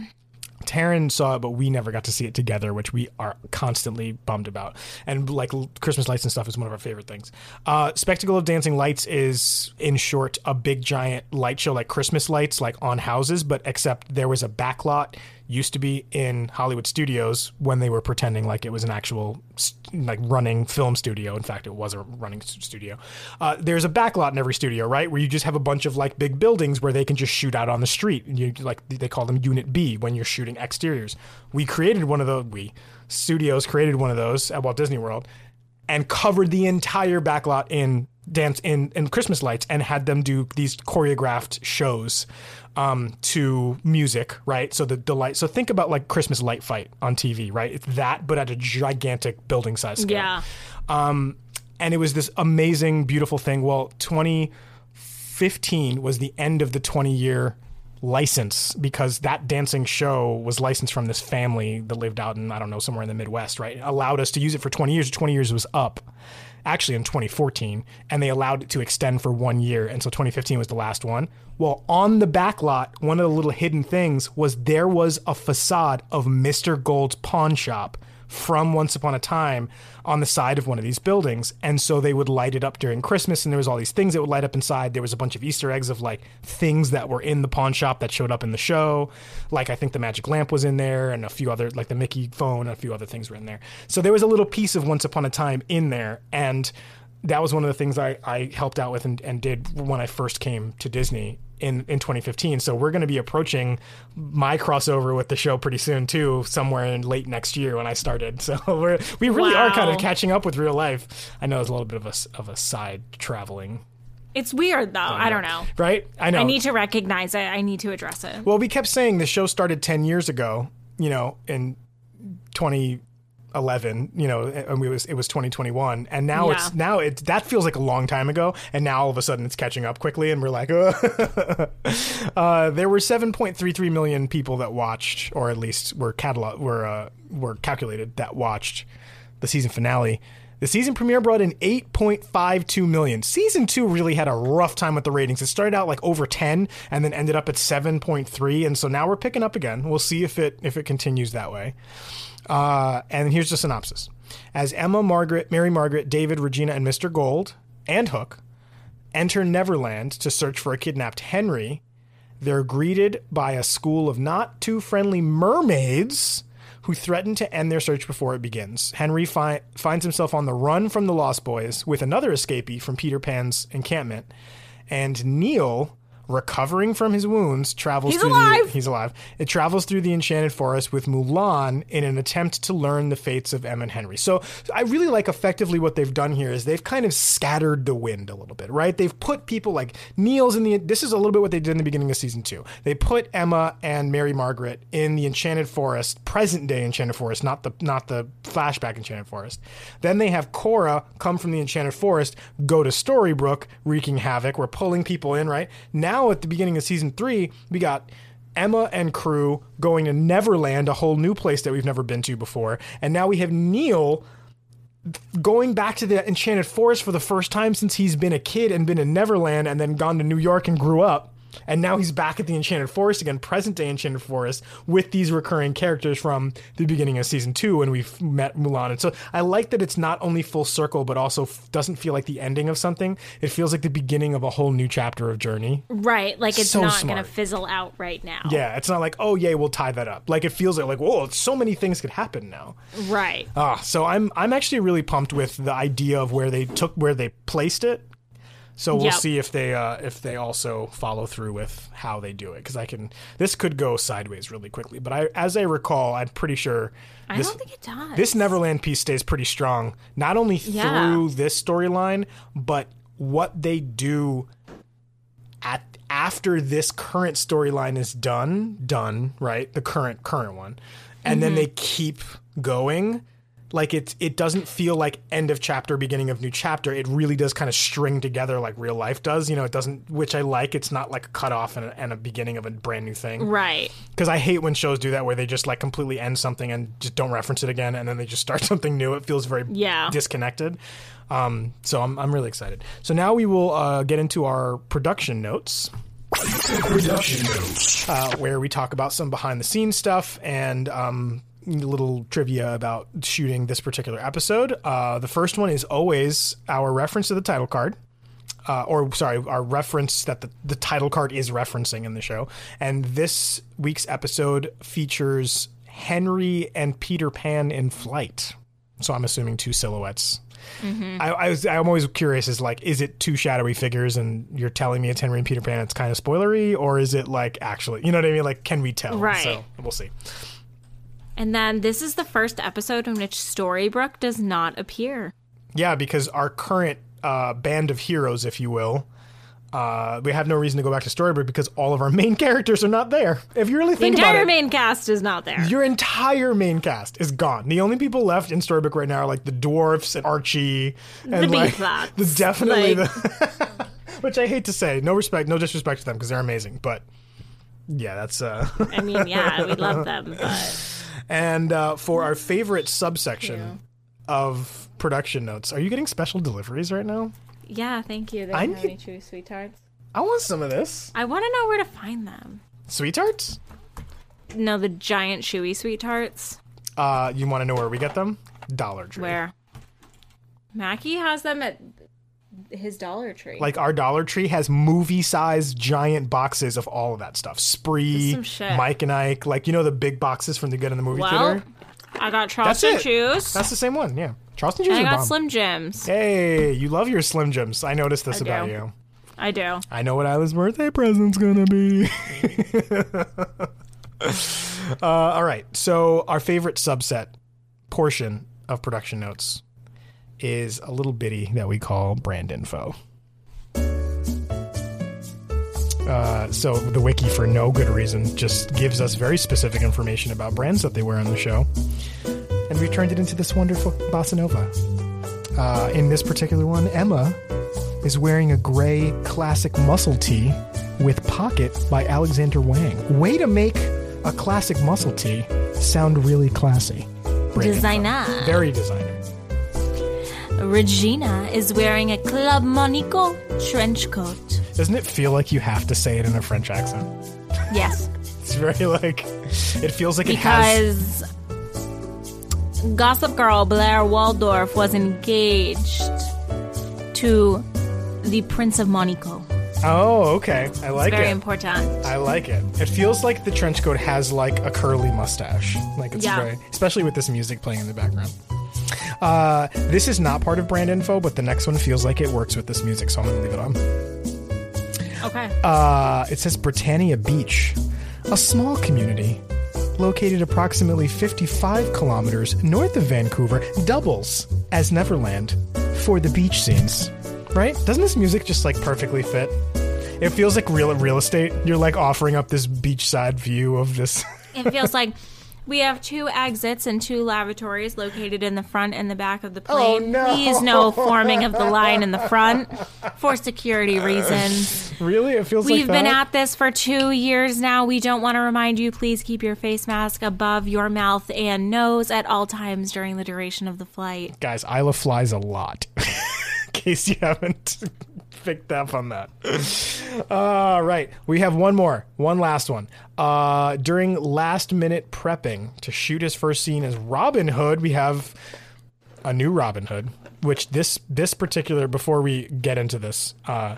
Taryn saw it, but we never got to see it together, which we are constantly bummed about. And like Christmas lights and stuff is one of our favorite things. Uh, Spectacle of Dancing Lights is, in short, a big giant light show like Christmas lights, like on houses, but except there was a backlot used to be in Hollywood studios when they were pretending like it was an actual like running film studio. In fact, it was a running studio. Uh, there's a backlot in every studio, right, where you just have a bunch of like big buildings where they can just shoot out on the street. You like they call them Unit B when you're shooting exteriors. We created one of those. We studios created one of those at Walt Disney World and covered the entire backlot in dance in, in Christmas lights and had them do these choreographed shows um, to music, right? So the, the light. So think about like Christmas light fight on TV, right? It's that, but at a gigantic building size scale. Yeah. Um, and it was this amazing, beautiful thing. Well, 2015 was the end of the 20 year license because that dancing show was licensed from this family that lived out in, I don't know, somewhere in the Midwest, right? It allowed us to use it for 20 years. 20 years was up actually in 2014 and they allowed it to extend for one year and so 2015 was the last one. Well on the back lot one of the little hidden things was there was a facade of mr gold's pawn shop from once upon a time on the side of one of these buildings. And so they would light it up during christmas and there was all these things that would light up inside. There was a bunch of easter eggs of like things that were in the pawn shop that showed up in the show. Like i think the magic lamp was in there and a few other like the mickey phone and a few other things were in there. So there was a little piece of once upon a time in there and that was one of the things I, I helped out with and, and did when I first came to Disney in, in 2015. So we're going to be approaching my crossover with the show pretty soon too, somewhere in late next year when I started. So we're we really are kind of catching up with real life. I know it's a little bit of a of a side traveling, It's weird though. I don't know. right? I know. I need to recognize it. I need to address it. Well, we kept saying the show started 10 years ago, you know, in 2011, you know, and it was it was 2021, and now Yeah. it's now it that feels like a long time ago, and now all of a sudden it's catching up quickly, and we're like, uh, there were 7.33 million people that watched, or at least were catalog were uh, were calculated that watched the season finale. The season premiere brought in 8.52 million. Season 2 really had a rough time with the ratings. It started out like over 10 and then ended up at 7.3 and so now we're picking up again. We'll see if it if it continues that way. Uh, and here's the synopsis. As Emma, Margaret, Mary Margaret, David, Regina and Mr. Gold and Hook enter Neverland to search for a kidnapped Henry, they're greeted by a school of not too friendly mermaids who threaten to end their search before it begins. Henry fi- finds himself on the run from the Lost Boys with another escapee from Peter Pan's encampment, and Neal. Recovering from his wounds, travels He's through alive! the he's alive. It travels through the enchanted forest with Mulan in an attempt to learn the fates of Em and Henry. So I really like effectively what they've done here is they've kind of scattered the wind a little bit, right? They've put people like Neal's in the this is a little bit what they did in the beginning of season two. They put Emma and Mary Margaret in the enchanted forest, present day enchanted forest, not the not the flashback enchanted forest. Then they have Cora come from the enchanted forest, go to Storybrooke, wreaking havoc. We're pulling people in, right? Now at the beginning of season three, we got Emma and crew going to Neverland, a whole new place that we've never been to before. And now we have Neal going back to the Enchanted Forest for the first time since he's been a kid and been in Neverland and then gone to New York and grew up. And now he's back at the Enchanted Forest again, present day Enchanted Forest, with these recurring characters from the beginning of season two when we've met Mulan. And so I like that it's not only full circle, but also f- doesn't feel like the ending of something. It feels like the beginning of a whole new chapter of Journey. Right. Like it's So not going to fizzle out right now. Yeah, it's not like, oh, yay, we'll tie that up. Like it feels like, like whoa, so many things could happen now. Right. Ah, so I'm I'm actually really pumped with the idea of where they took where they placed it. So we'll Yep. see if they uh, if they also follow through with how they do it because I can this could go sideways really quickly. But I as I recall, I'm pretty sure I this don't think it does. this Neverland piece stays pretty strong. Not only Yeah. through this storyline, but what they do at after this current storyline is done, done, right? The current current one. And then they keep going. Like it it doesn't feel like end of chapter, beginning of new chapter. It really does kind of string together like real life does. You know, it doesn't which I like. It's not like a cutoff and a, and a beginning of a brand new thing Right. because I hate when shows do that where they just like completely end something and just don't reference it again and then they just start something new. It feels very Yeah. disconnected. Um, so I'm, I'm really excited. So now we will uh, get into our production notes. Production notes. Uh, where we talk about some behind the scenes stuff and um, a little trivia about shooting this particular episode. Uh, the first one is always our reference to the title card. Uh, or sorry, our reference that the, the title card is referencing in the show. And this week's episode features Henry and Peter Pan in flight. So I'm assuming two silhouettes. I, I was, I'm always curious is like, is it two shadowy figures and you're telling me it's Henry and Peter Pan? It's kind of spoilery, or is it like actually, you know what I mean? Like, can we tell? Right. So we'll see. And then this is the first episode in which Storybrooke does not appear. Yeah, because our current uh, band of heroes, if you will, uh, we have no reason to go back to Storybrooke because all of our main characters are not there. If you really The think about entire it, main cast is not there. your entire main cast is gone. The only people left in Storybrooke right now are like the dwarfs and Archie and The like Beeflots. the definitely Like- the which I hate to say. No respect, no disrespect to them because they're amazing, but yeah, that's uh I mean, yeah, we love them, but and uh, for our favorite subsection of production notes. Are you getting special deliveries right now? yeah, thank you. They I need- true sweethearts. I want some of this. I want to know where to find them. Sweet tarts? No, the giant chewy sweet tarts. Uh, you want to know where we get them? Dollar Tree. Where? Mackie has them at his Dollar Tree. Like our Dollar Tree has movie-sized giant boxes of all of that stuff. Spree, Mike and Ike, like you know the big boxes from the Good in the Movie well, Theater. I got That's Charleston it. Chews. That's the same one. Yeah, Charleston Chews and I got bomb. Slim Jims. Hey, you love your Slim Jims. I noticed this I about do. you. I do. I know what Isla's birthday present's gonna be. uh, all right, so our favorite subset portion of production notes is a little bitty that we call brand info. Uh, so the wiki, for no good reason, just gives us very specific information about brands that they wear on the show, and we've turned it into this wonderful bossa nova. Uh, in this particular one, Emma is wearing a gray classic muscle tee with pocket by Alexander Wang. Way to make a classic muscle tee sound really classy. Designer. Very designer. Regina is wearing a Club Monaco trench coat. Doesn't it feel like you have to say it in a French accent? Yes, It's very like it feels like it has because Gossip Girl Blair Waldorf was engaged to the Prince of Monaco. Oh, okay. I like Very it. Very important. I like it. It feels like the trench coat has like a curly mustache. Like it's Yeah. very, especially with this music playing in the background. Uh, this is not part of brand info, but the next one feels like it works with this music, so I'm gonna leave it on. Okay. Uh, it says Britannia Beach, a small community located approximately 55 kilometers north of Vancouver, doubles as Neverland for the beach scenes. Right? Doesn't this music just like perfectly fit? It feels like real real estate. You're like offering up this beachside view of this. it feels like we have two exits and two lavatories located in the front and the back of the oh, plane. Oh, no. Please no forming of the line in the front for security reasons. really? It feels like We've like been that? at this for two years now. We don't want to remind you, please keep your face mask above your mouth and nose at all times during the duration of the flight. Guys, Isla flies a lot. in case you haven't picked up on that. All right. We have one more, one last one. Uh, during last minute prepping to shoot his first scene as Robin Hood, we have a new Robin Hood, which this this particular before we get into this, uh,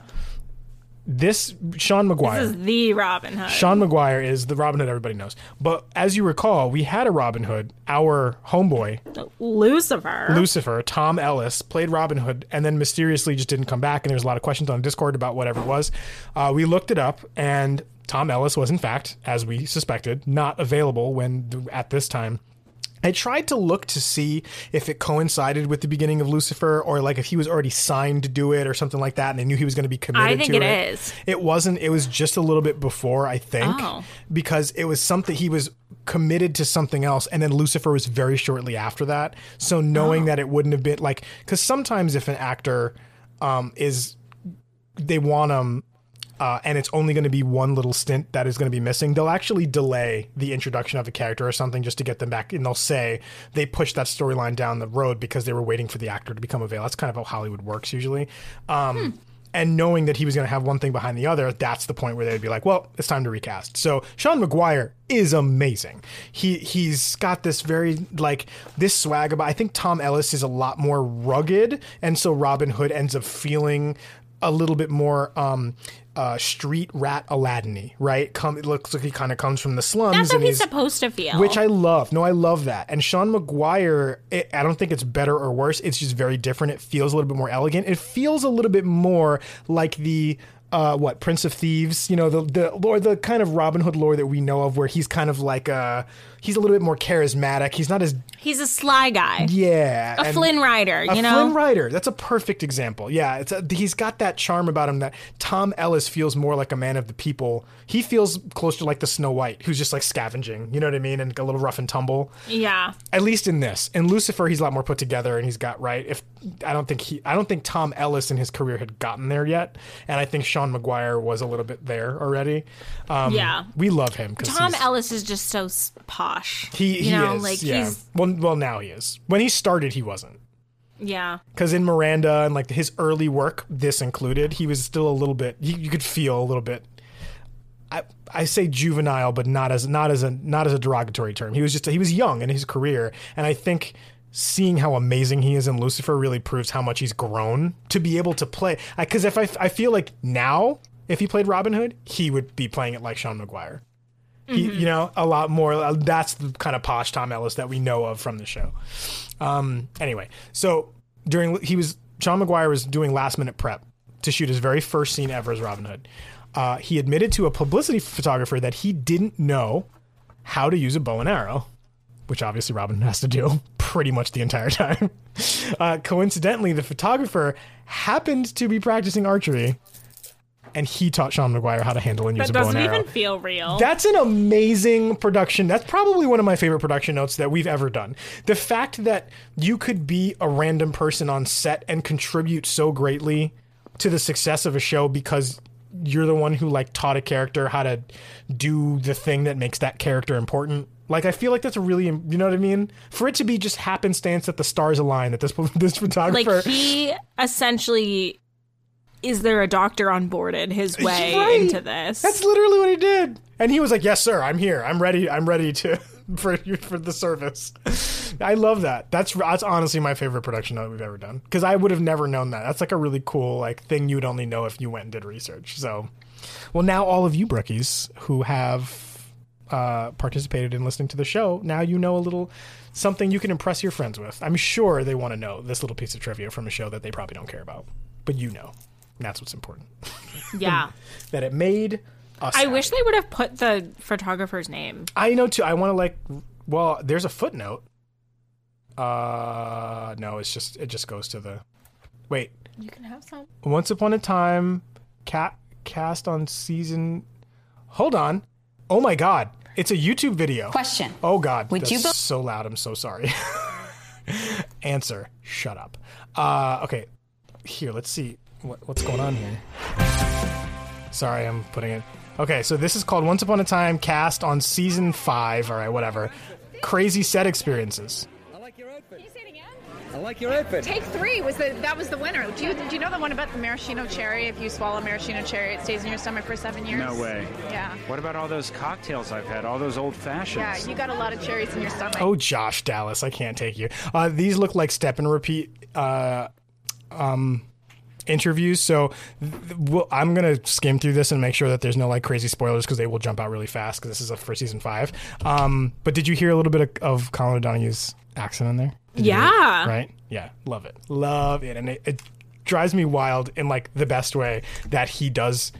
this Sean Maguire. This is the Robin Hood. Sean Maguire is the Robin Hood everybody knows. But as you recall, we had a Robin Hood, our homeboy, Lucifer. Lucifer, Tom Ellis, played Robin Hood, and then mysteriously just didn't come back. And there's a lot of questions on Discord about whatever it was. Uh, we looked it up, and Tom Ellis was, in fact, as we suspected, not available when at this time. I tried to look to see if it coincided with the beginning of Lucifer, or like if he was already signed to do it, or something like that, and they knew he was going to be committed. I think to it it is. It wasn't. It was just a little bit before, I think, Oh. because it was something he was committed to something else, and then Lucifer was very shortly after that. So Oh. knowing that it wouldn't have been like, because sometimes if an actor um, is, they want them. Uh, and it's only going to be one little stint that is going to be missing. They'll actually delay the introduction of a character or something just to get them back, and they'll say they pushed that storyline down the road because they were waiting for the actor to become available. That's kind of how Hollywood works usually. Um, And knowing that he was going to have one thing behind the other, that's the point where they'd be like, "Well, it's time to recast." So Sean Maguire is amazing. He he's got this very like this swag about. I think Tom Ellis is a lot more rugged, and so Robin Hood ends up feeling a little bit more um, uh, street rat Aladdin-y, right? Come, it looks like he kind of comes from the slums. That's how and he's he's- supposed to feel. which I love. No, I love that. And Sean Maguire, it, I don't think it's better or worse. It's just very different. It feels a little bit more elegant. It feels a little bit more like the uh, what Prince of Thieves, you know, the the lore, the kind of Robin Hood lore that we know of, where he's kind of like a he's a little bit more charismatic. He's not as he's a sly guy. yeah, A Flynn Rider, you know? Flynn Rider. That's a perfect example. Yeah, it's a, he's got that charm about him that Tom Ellis feels more like a man of the people. He feels closer to like the Snow White, who's just like scavenging. You know what I mean? And a little rough and tumble. yeah. At least in this. In Lucifer, he's a lot more put together, and he's got right. If I don't think he, I don't think Tom Ellis in his career had gotten there yet, and I think Sean Maguire was a little bit there already. Um, Yeah. we love him. Tom Ellis is just so s- posh. He, he know, is. like yeah. he's well, well, now he is. When he started, he wasn't. yeah. because in Miranda and like his early work, this included, he was still a little bit. You, you could feel a little bit. I I say juvenile, but not as not as a not as a derogatory term. He was just he was young in his career, and I think seeing how amazing he is in Lucifer really proves how much he's grown to be able to play. Because if I I feel like now if he played Robin Hood, he would be playing it like Sean Maguire. He, you know, a lot more. uh, That's the kind of posh Tom Ellis that we know of from the show. Um, anyway, so during he was Sean Maguire was doing last minute prep to shoot his very first scene ever as Robin Hood. Uh, he admitted to a publicity photographer that he didn't know how to use a bow and arrow, which obviously Robin has to do pretty much the entire time. Uh, coincidentally, the photographer happened to be practicing archery, and he taught Sean Maguire how to handle and use That a bow doesn't even feel real. That's an amazing production. That's probably one of my favorite production notes that we've ever done. The fact that you could be a random person on set and contribute so greatly to the success of a show because you're the one who like taught a character how to do the thing that makes that character important. Like I feel like that's a really, you know what I mean? For it to be just happenstance that the stars align that this this photographer like he essentially is there a doctor on board in his way Right. into this? That's literally what he did. And he was like, "Yes, sir. I'm here. I'm ready. I'm ready to for you for the service." I love that. That's that's honestly my favorite production that we've ever done because I would have never known that. That's like a really cool like thing you'd only know if you went and did research. So, well, now all of you brookies who have uh, participated in listening to the show, now you know a little something you can impress your friends with. I'm sure they want to know this little piece of trivia from a show that they probably don't care about, but you know, and that's what's important. Yeah. that it made us. I happy. wish they would have put the photographer's name. I know too. I want to like. Well, there's a footnote. Uh, no, it's just it just goes to the. Wait, You can have some. once upon a time, cat cast on season. Hold on. Oh my god, it's a YouTube video. Question. Oh god, Would that's you bel- so loud. I'm so sorry. Answer. Shut up. Uh, okay, here. Let's see what, what's going on here. Sorry, I'm putting it. Okay, so this is called Once Upon a Time, cast on season five. All right, whatever. Crazy set experiences. I like your outfit. Can you say it again? I like your outfit. Take three was the that was the winner. Do you do you know the one about the maraschino cherry? If you swallow maraschino cherry, it stays in your stomach for seven years. No way. Yeah. What about all those cocktails I've had? All those old fashions? Yeah, you got a lot of cherries in your stomach. Oh, Josh Dallas, I can't take you. Uh, these look like step and repeat uh, um, interviews. So we'll, I'm gonna skim through this and make sure that there's no like crazy spoilers because they will jump out really fast because this is a, for season five. Um, but did you hear a little bit of, of Colin O'Donoghue's accent in there? Did? Yeah. right. Yeah, love it, love it, and it, it drives me wild in like the best way that he does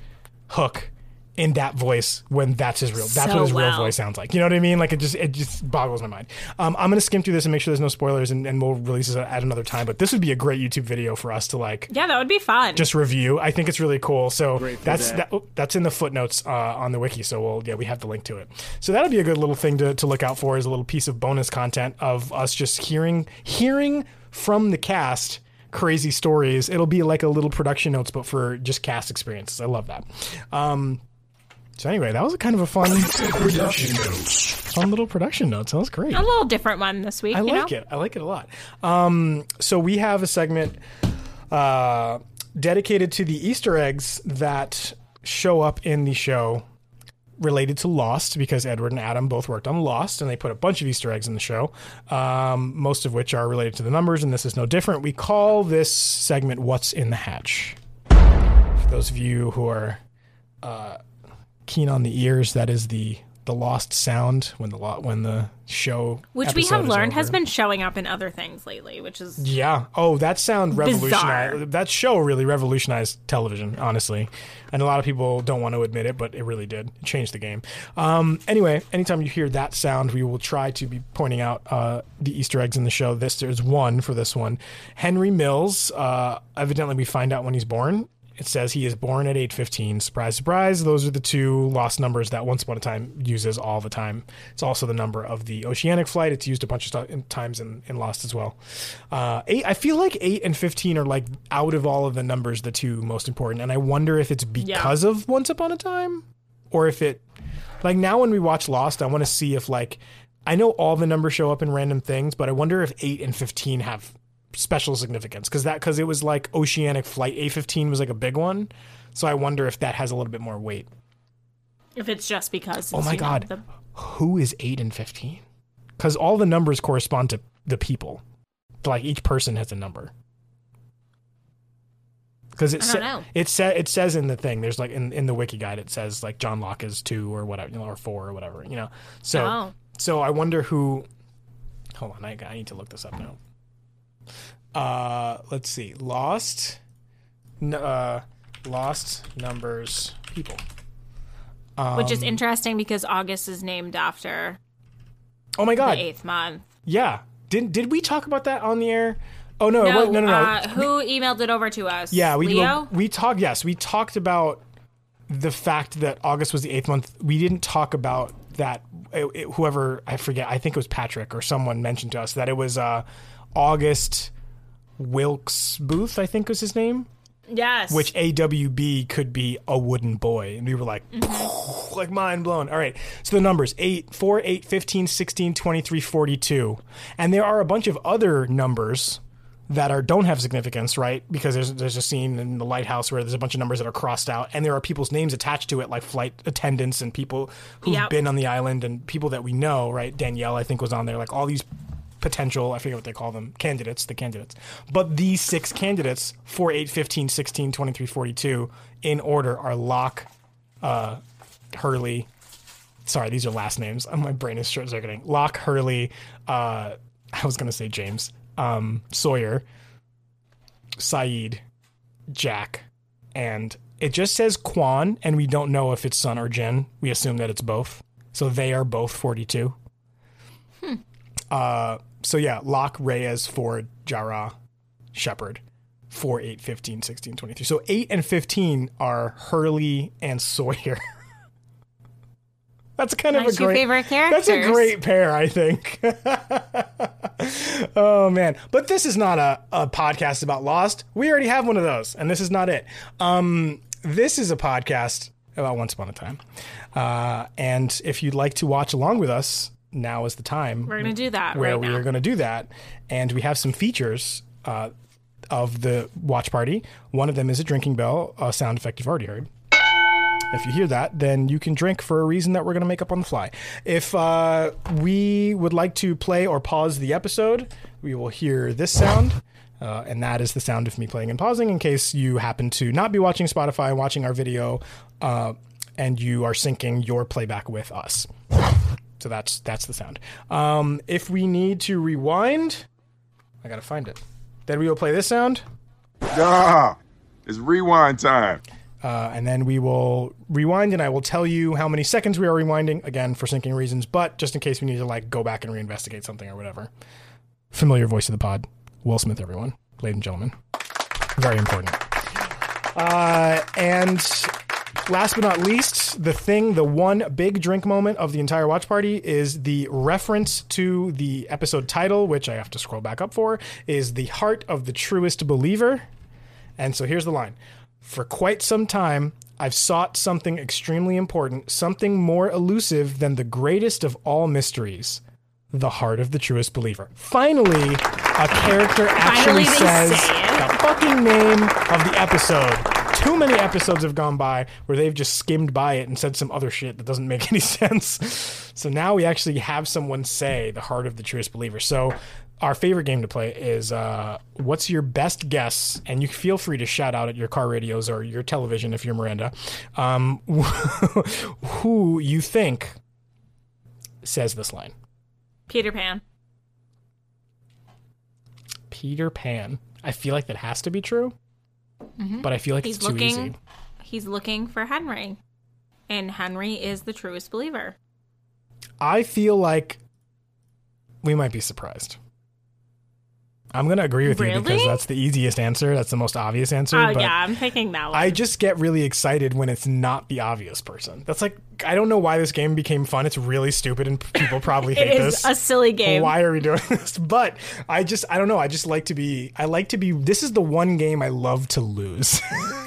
hook in that voice when that's his real that's So what his real voice sounds like. You know what i mean? Like it just it just boggles my mind. Um, i'm gonna skim through this and make sure there's no spoilers and, and we'll release it at another time but this would be a great youtube video for us to like Yeah, that would be fun. just review. I think it's really cool. So that's that. that, oh, that's in the footnotes uh, on the wiki. So we'll yeah we have the link to it. So that'll be a good little thing to, to look out for as a little piece of bonus content of us just hearing hearing from the cast crazy stories. It'll be like a little production notes but for just cast experiences. I love that. Um so anyway that was a kind of a fun Production notes. fun little production notes that was great a little different one this week. I like know? it. I like it a lot. Um, so we have a segment uh, dedicated to the Easter eggs that show up in the show related to Lost because Edward and Adam both worked on Lost and they put a bunch of Easter eggs in the show, um, most of which are related to the numbers, and this is no different. We call this segment What's in the Hatch. For those of you who are uh, keen on the ears, that is the the lost sound when the lo- when the show Which we have learned has been showing up in other things lately, which is Yeah. Oh, that sound revolutionized. Bizarre. That show really revolutionized television, honestly. And a lot of people don't want to admit it, but it really did. It changed the game. Um, anyway, anytime you hear that sound, we will try to be pointing out uh, the Easter eggs in the show. This there's one for this one. Henry Mills. Uh, evidently, we find out when he's born. It says he is born at 8:15. Surprise, surprise. Those are the two lost numbers that Once Upon a Time uses all the time. It's also the number of the oceanic flight. It's used a bunch of in- times in, in Lost as well. Uh, eight. I feel like eight and 15 are like out of all of the numbers the two most important. And I wonder if it's because of Once Upon a Time, or if it like now when we watch Lost, I want to see if like I know all the numbers show up in random things, but I wonder if eight and 15 have special significance because that because it was like oceanic flight a15 was like a big one. So i wonder if that has a little bit more weight. If it's just because. oh my you know, god. the- who is 8 and 15 because all the numbers correspond to the people. Like each person has a number. Because it sa- it sa- it says in the thing there's like in, in the wiki guide it says like John Locke is 2 or whatever you know or 4 or whatever you know. So Oh. so I wonder who hold on I, I need to look this up now uh let's see lost n- uh lost numbers people which is Um, interesting because August is named after oh my god the eighth month. yeah did did we talk about that on the air oh no No, no no no, no. Uh, who emailed it over to us? yeah we Leo. we talked yes we talked about the fact that August was the eighth month we didn't talk about that it- it- whoever I forget I think it was Patrick or someone mentioned to us that it was uh August Wilkes Booth I think was his name yes. which AWB could be a wooden boy. And we were like, mm-hmm. like mind blown. All right. So the numbers 8, 4, 8, 15, 16, 23, 42. And there are a bunch of other numbers that are don't have significance, right? Because there's there's a scene in the lighthouse where there's a bunch of numbers that are crossed out and there are people's names attached to it like flight attendants and people who've Yep. been on the island and people that we know, right? Danielle I think was on there. Like all these potential, I forget what they call them, candidates, the candidates. But these six candidates, 4, 8, 15, 16, 23, 42, in order are Locke, uh, Hurley. Sorry, these are last names. My brain is short circuiting. Locke, Hurley, uh, I was going to say James, um, Sawyer, Sayid, Jack, and it just says Kwon, and we don't know if it's Sun or Jin. We assume that it's both. So they are both 42. Hmm. Uh, so yeah, Locke, Reyes, Ford, Jarrah, Shepard. 4, 8, 15, 16, 23. So 8 and 15 are Hurley and Sawyer. That's kind of That's a your great favorite That's a great pair, I think. oh man, but this is not a, a podcast about Lost. We already have one of those, and this is not it. Um, this is a podcast about Once Upon a Time. Uh, and if you'd like to watch along with us, now is the time. We're gonna do that Where right we now. are going to do that, and we have some features. Uh, of the watch party. One of them is a drinking bell, a sound effect you've already heard. If you hear that, then you can drink for a reason that we're going to make up on the fly. If uh, we would like to play or pause the episode, we will hear this sound. Uh, and that is the sound of me playing and pausing in case you happen to not be watching Spotify and watching our video uh, and you are syncing your playback with us. So that's that's the sound. Um, if we need to rewind, I got to find it. Then we will play this sound. Ah, it's rewind time. Uh, and then we will rewind, and I will tell you how many seconds we are rewinding, again, for syncing reasons, but just in case we need to like go back and reinvestigate something or whatever. Familiar voice of the pod, Will Smith, everyone, ladies and gentlemen. Very important. Uh, and last but not least, the thing, the one big drink moment of the entire watch party is the reference to the episode title, which I have to scroll back up for, is The Heart of the Truest Believer. And so here's the line For quite some time, I've sought something extremely important, something more elusive than the greatest of all mysteries the heart of the truest believer. Finally, a character actually says say the fucking name of the episode. Too many episodes have gone by where they've just skimmed by it and said some other shit that doesn't make any sense. So now we actually have someone say the heart of the truest believer. So our favorite game to play is uh, what's your best guess? And you feel free to shout out at your car radios or your television if you're Miranda. Um, who you think says this line? Peter Pan. Peter Pan. I feel like that has to be true, Mhm. but I feel like he's it's too looking. easy. He's looking for Henry, and Henry is the truest believer. I feel like we might be surprised. I'm going to agree with you because that's the easiest answer. That's the most obvious answer. Oh yeah, I'm picking that one. I just get really excited when it's not the obvious person. That's like I don't know why this game became fun. It's really stupid and people probably hate is this. a silly game. Why are we doing this? But I just I don't know. I just like to be I like to be this is the one game I love to lose.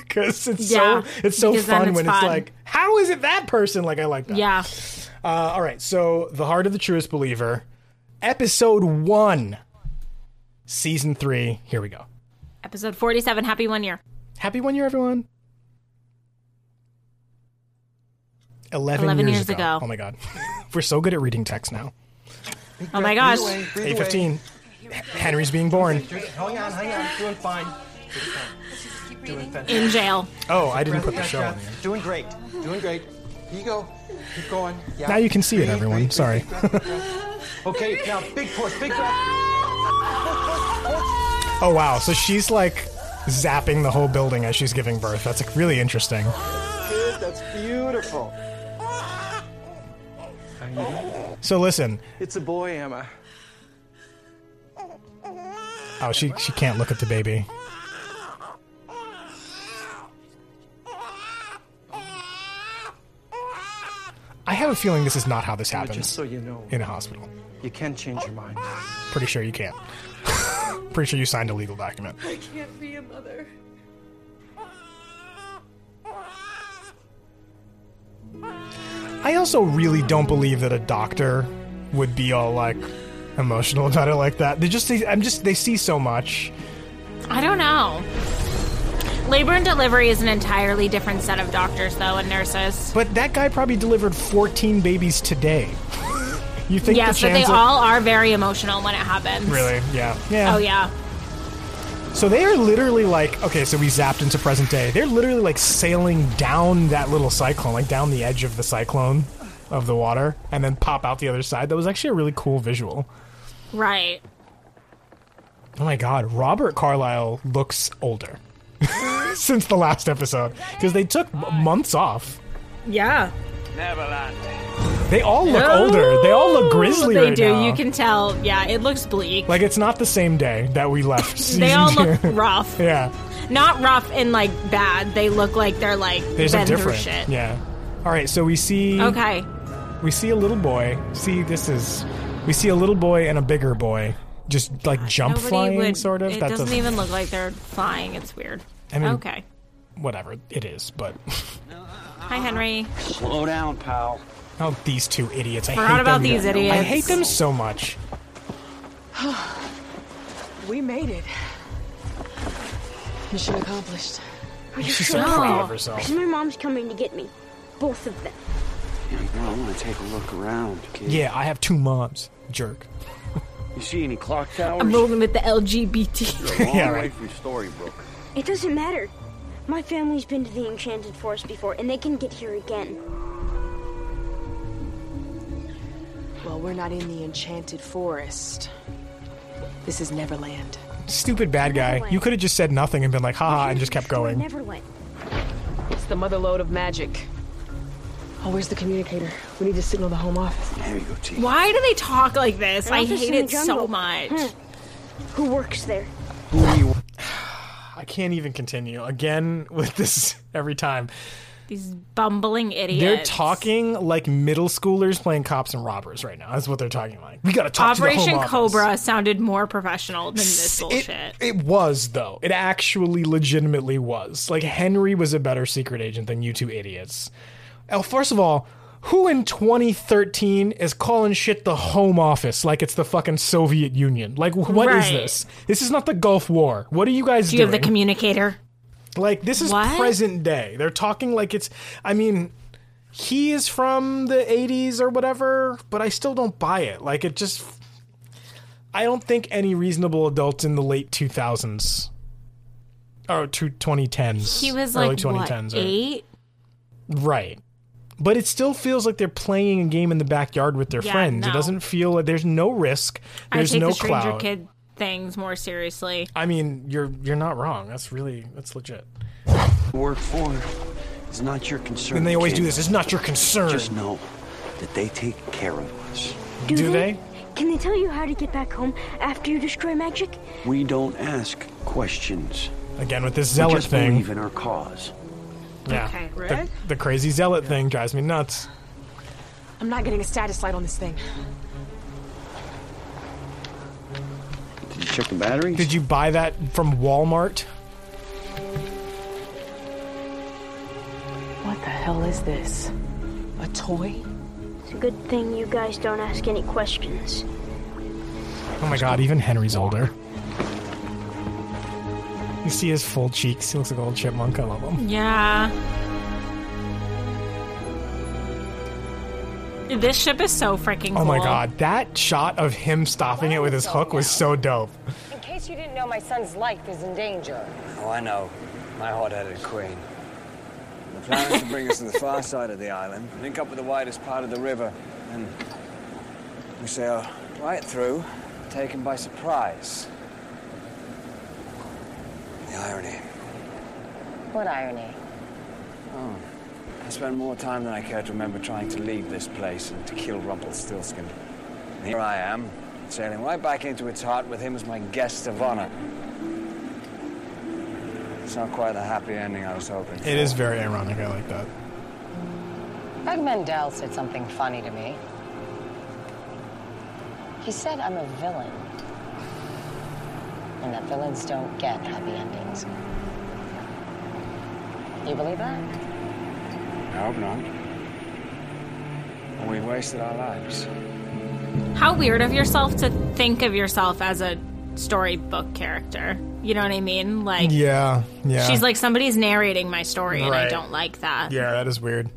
Cuz it's Yeah, so it's so fun it's when it's like how is it that person? Like I like that. yeah. Uh, all right, so The Heart of the Truest Believer, episode one, season three. Here we go. Episode 47. Happy one year. Happy one year, everyone. 11, 11 years, years ago. ago. Oh my God. We're so good at reading text now. Oh my gosh. 815. Henry's being born. Hang on, hang on. Doing fine. Doing fantastic. In jail. Oh, I didn't put the show on here. Doing great. Doing great. Here you go. Keep going. Yeah. Now you can see it, everyone. Sorry. breathe, breath, breath. okay, now big push, big breath. Oh, wow. So she's like zapping the whole building as she's giving birth. That's like, really interesting. Good, that's beautiful. So listen. It's a boy, Emma. Oh, she, she can't look at the baby. I have a feeling this is not how this happens Just so you know, in a hospital. You can change your mind. Pretty sure you can't. Pretty sure you signed a legal document. I can't be a mother. I also really don't believe that a doctor would be all like emotional about it like that. They just, I'm just, they see so much. I don't know. Labor and delivery is an entirely different set of doctors, though, and nurses. But that guy probably delivered 14 babies today. You think yes, the but they of- all are very emotional when it happens. really? Yeah. Yeah. Oh yeah. So they are literally like, okay, so we zapped into present day. They're literally like sailing down that little cyclone, like down the edge of the cyclone of the water, and then pop out the other side. That was actually a really cool visual. Right. Oh my god, Robert Carlyle looks older since the last episode because they took months off. Yeah. Neverland. They all look older. They all look grizzly They right do. now. You can tell. Yeah, it looks bleak. like it's not the same day that we left. Season they all two. look rough. yeah, Not rough and like bad. They look like they're like there's a been through different. shit. Yeah. All right, so we see. Okay. We see a little boy. See, this is. We see a little boy and a bigger boy, just like jump flying, would, sort of. It That doesn't even look like they're flying. It's weird. I mean, okay. Whatever it is, but Hi, Henry. Slow down, pal. Oh, these two idiots! I Forgot hate about them. these I hate them so much. We made it. Mission accomplished. Are you She's sure? so proud of herself. Because my mom's coming to get me. Both of them. Yeah, well, I want to take a look around, kid. Yeah, I have two moms. Jerk. You see any clock towers? I'm rolling with the LGBT. You're a long Yeah, way right. from Storybrooke. It doesn't matter. My family's been to the Enchanted Forest before, and they can get here again. Well, we're not in the Enchanted Forest. This is Neverland. Stupid bad guy. You could have just said nothing and been like, haha, and just kept going. Neverland. It's the mother lode of magic. Oh, where's the communicator? We need to signal the home office. There you go, T. Why do they talk like this? I hate it so much. Hmm. Who works there? Who? I can't even continue again with this every time. These bumbling idiots. They're talking like middle schoolers playing cops and robbers right now. That's what they're talking like. We gotta talk to the Operation office. Cobra sounded more professional than this It, bullshit. it was though. It actually legitimately was. Like Henry was a better secret agent than you two idiots. Oh, first of all, who in 2013 is calling shit the home office like it's the fucking Soviet Union? Like wh- what is Right. this? This is not the Gulf War. What are you guys Do you doing? have the communicator? Like this is What? present day. They're talking like it's. I mean, he is from the '80s or whatever, but I still don't buy it. Like it just. I don't think any reasonable adults in the late 2000s or two- 2010s. He was like what, 2010s are- eight? right. But it still feels like they're playing a game in the backyard with their Yeah, friends. It doesn't feel like there's no risk. I There's take no the Stranger cloud. Kid things more seriously. I mean, you're you're not wrong. That's really that's legit. Work for is not your concern. And they always kid. do this. It's not your concern. Just know that they take care of us. Do they? Can they tell you how to get back home after you destroy magic? We don't ask questions. Again with this we zealot just thing. believe in our cause. Yeah. Okay, The, Red? the crazy zealot thing drives me nuts. I'm not getting a status light on this thing. Check the batteries? Did you buy that from Walmart? What the hell is this? A toy? It's a good thing you guys don't ask any questions. Oh my god, even Henry's older. You see his full cheeks. He looks like a old chipmunk. I love him. Yeah. This ship is so freaking cool. Oh my god, that shot of him stopping it with his hook was so dope. In case you didn't know, my son's life is in danger. Oh, I know. My hot-headed queen. The plan is to bring us to the far side of the island, link up with the widest part of the river, and we sail right through, taken by surprise. The irony. What irony? Oh, I spent more time than I care to remember trying to leave this place and to kill Rumpelstiltskin. And here I am, sailing right back into its heart with him as my guest of honor. It's not quite the happy ending I was hoping for. It is very ironic. I like that. Doug Mendel said something funny to me. He said I'm a villain. And that villains don't get happy endings. You believe that? I hope not. And we've wasted our lives. How weird of yourself to think of yourself as a storybook character. You know what I mean? Like, Yeah, yeah. she's like, somebody's narrating my story, and I don't like that. Yeah, that is weird.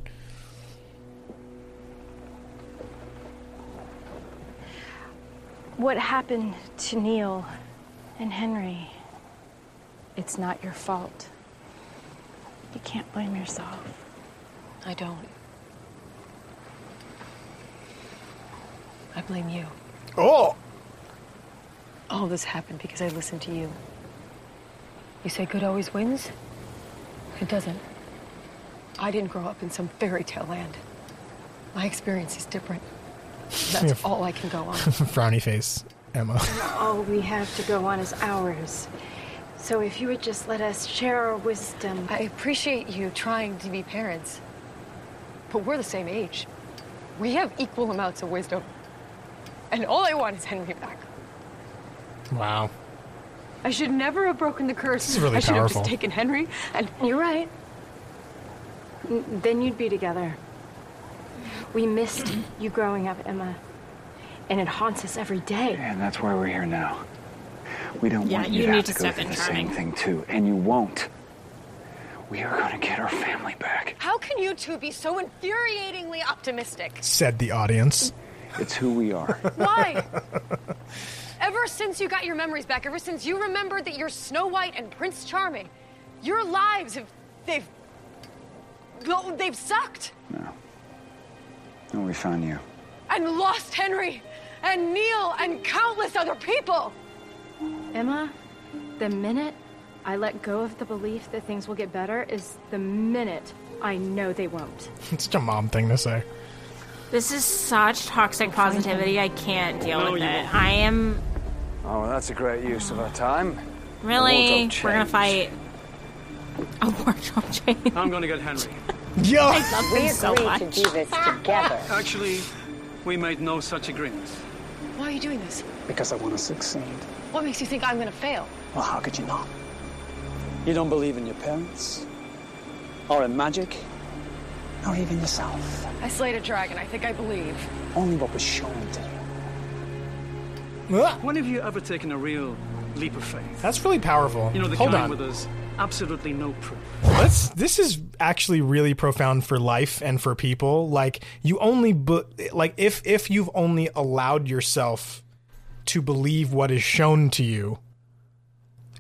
what happened to Neal and Henry, it's not your fault. You can't blame yourself. I don't. I blame you. Oh! All this happened because I listened to you. You say good always wins? It doesn't. I didn't grow up in some fairy tale land. My experience is different. That's Yeah. all I can go on. Frowny face, Emma. All we have to go on is ours. So if you would just let us share our wisdom. I appreciate you trying to be parents, but we're the same age. We have equal amounts of wisdom. And all I want is Henry back. Wow. I should never have broken the curse. This is really I should have just taken Henry and. You're right. N- Then you'd be together. We missed you growing up, Emma. And it haunts us every day. And that's why we're here now. We don't Yeah, want you you to have to to go through the Charming. same thing too, and you won't. We are going to get our family back. How can you two be so infuriatingly optimistic? Said the audience. It's who we are. Why? ever since you got your memories back, ever since you remembered that you're Snow White and Prince Charming, your lives have they've well, they've sucked. No. And we found you. And lost Henry and Neal and countless other people. Emma, the minute I let go of the belief that things will get better is the minute I know they won't. It's such a mom thing to say. This is such toxic positivity. I can't deal No, with it. won't. I am Oh, well, that's a great use of our time. really. We're gonna change. fight. A wardrobe change. I'm gonna get Henry. Yo! I love We this so agreed much. to do this together. Actually, we made no such agreement. Why are you doing this? Because I want to succeed. What makes you think I'm gonna fail? Well, how could you not? You don't believe in your parents, or in magic, or even yourself. I slayed a dragon. I think I believe. Only what was shown to you. When have you ever taken a real leap of faith? That's really powerful. You know, the Hold kind on. with us, absolutely no proof. That's this is actually really profound for life and for people. Like you only bu- like if if you've only allowed yourself to believe what is shown to you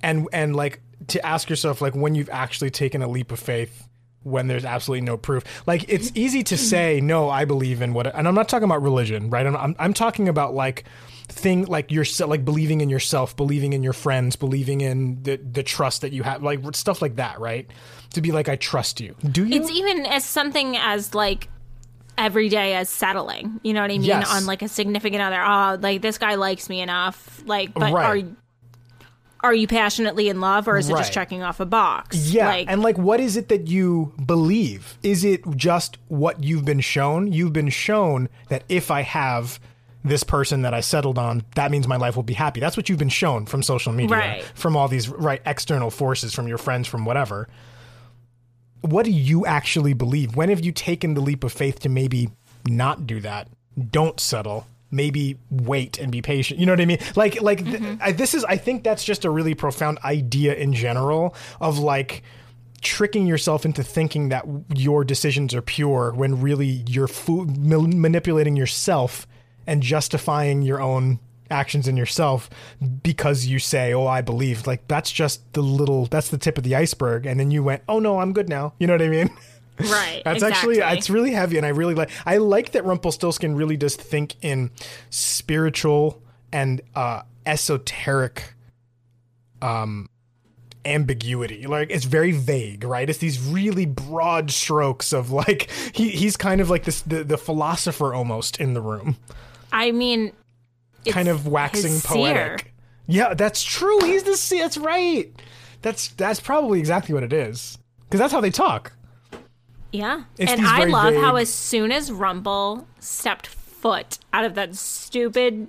and and like to ask yourself like when you've actually taken a leap of faith when there's absolutely no proof. Like it's easy to say no, I believe in what and I'm not talking about religion, right? I'm I'm, I'm talking about like thing like yourself like believing in yourself, believing in your friends, believing in the the trust that you have, like stuff like that, right? To be like I trust you. Do you? It's even as something as like every day as settling. You know what I mean? Yes. On like a significant other. Oh, like this guy likes me enough. Like, but Right. are are you passionately in love, or is it Right. just checking off a box? Yeah, Like, and like, what is it that you believe? Is it just what you've been shown? You've been shown that if I have this person that I settled on, that means my life will be happy. That's what you've been shown from social media, Right. from all these right external forces, from your friends, from whatever. What do you actually believe? When have you taken the leap of faith to maybe not do that? Don't settle. Maybe wait and be patient. You know what I mean? Like, like th- mm-hmm. I, this is. I think that's just a really profound idea in general of like tricking yourself into thinking that your decisions are pure when really you're ma- manipulating yourself and justifying your own actions in yourself because you say, "Oh, I believe." Like that's just the little. That's the tip of the iceberg, and then you went, "Oh no, I'm good now." You know what I mean? right. That's exactly. actually it's really heavy, and I really like. I like that Rumpelstiltskin really does think in spiritual and uh, esoteric, um, ambiguity. Like it's very vague, right? It's these really broad strokes of like he he's kind of like this the, the philosopher almost in the room, I mean, kind of waxing poetic. seer. Yeah, that's true. He's the seer. That's right. That's that's probably exactly what it is because that's how they talk. Yeah. It's and I very love how as soon as Rumple stepped foot out of that stupid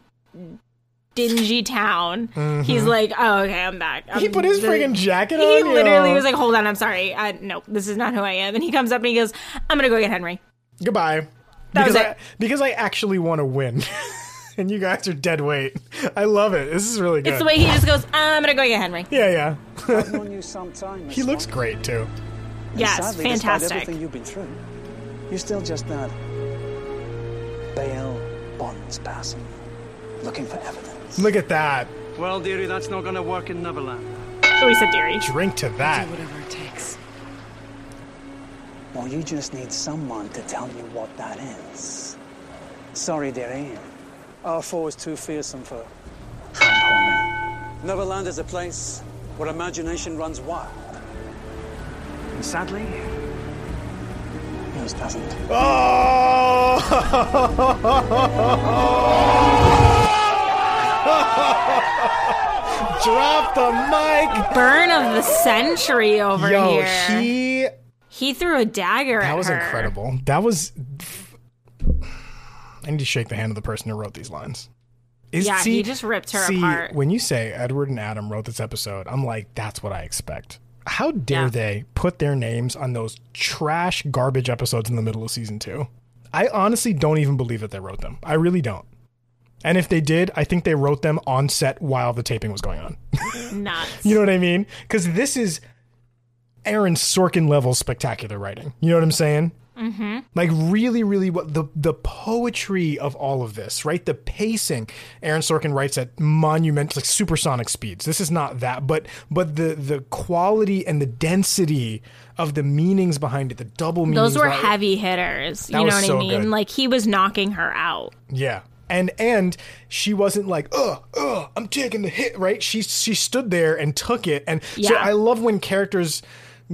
dingy town, Mhm. he's like, "Oh, okay, I'm back." He I'm put his the- friggin' jacket He on, He literally yo. was like, "Hold on, I'm sorry. I, no, this is not who I am." And he comes up and he goes, "I'm gonna go get Henry." Goodbye. That because was I because I actually want to win. and you guys are dead weight. I love it. This is really good. It's the way he just goes, "I'm gonna go get Henry." Yeah, yeah. I've known you some time. He looks great too. And Yes, sadly, fantastic. Despite everything you've been through, you're still just that bail bonds passing. looking for evidence. Look at that. Well, dearie, that's not gonna work in Neverland. Oh, he said dearie. Drink to that. Do whatever it takes. Well, you just need someone to tell you what that is. Sorry, dearie. Our foe is too fearsome for Neverland is a place where imagination runs wild. And sadly, yours doesn't. Oh! Drop the mic. Burn of the century over Yo, here. he He threw a dagger that was her. incredible. That was. I need to shake the hand of the person who wrote these lines. Yeah, he just ripped her see, apart. When you say Edward and Adam wrote this episode, I'm like, that's what I expect. How dare they put their names on those trash garbage episodes in the middle of season two? I honestly don't even believe that they wrote them. I really don't. And if they did, I think they wrote them on set while the taping was going on. Nuts. You know what I mean? Because this is Aaron Sorkin level spectacular writing. You know what I'm saying? Mm-hmm. Like really, really, what the the poetry of all of this, right? The pacing. Aaron Sorkin writes at monumental, like supersonic speeds. This is not that, but but the the quality and the density of the meanings behind it, the double meanings. Those were heavy hitters. That You know what so I mean? good. Like he was knocking her out. Yeah. And and she wasn't like, ugh, ugh, I'm taking the hit, right? She she stood there and took it. And so I love when characters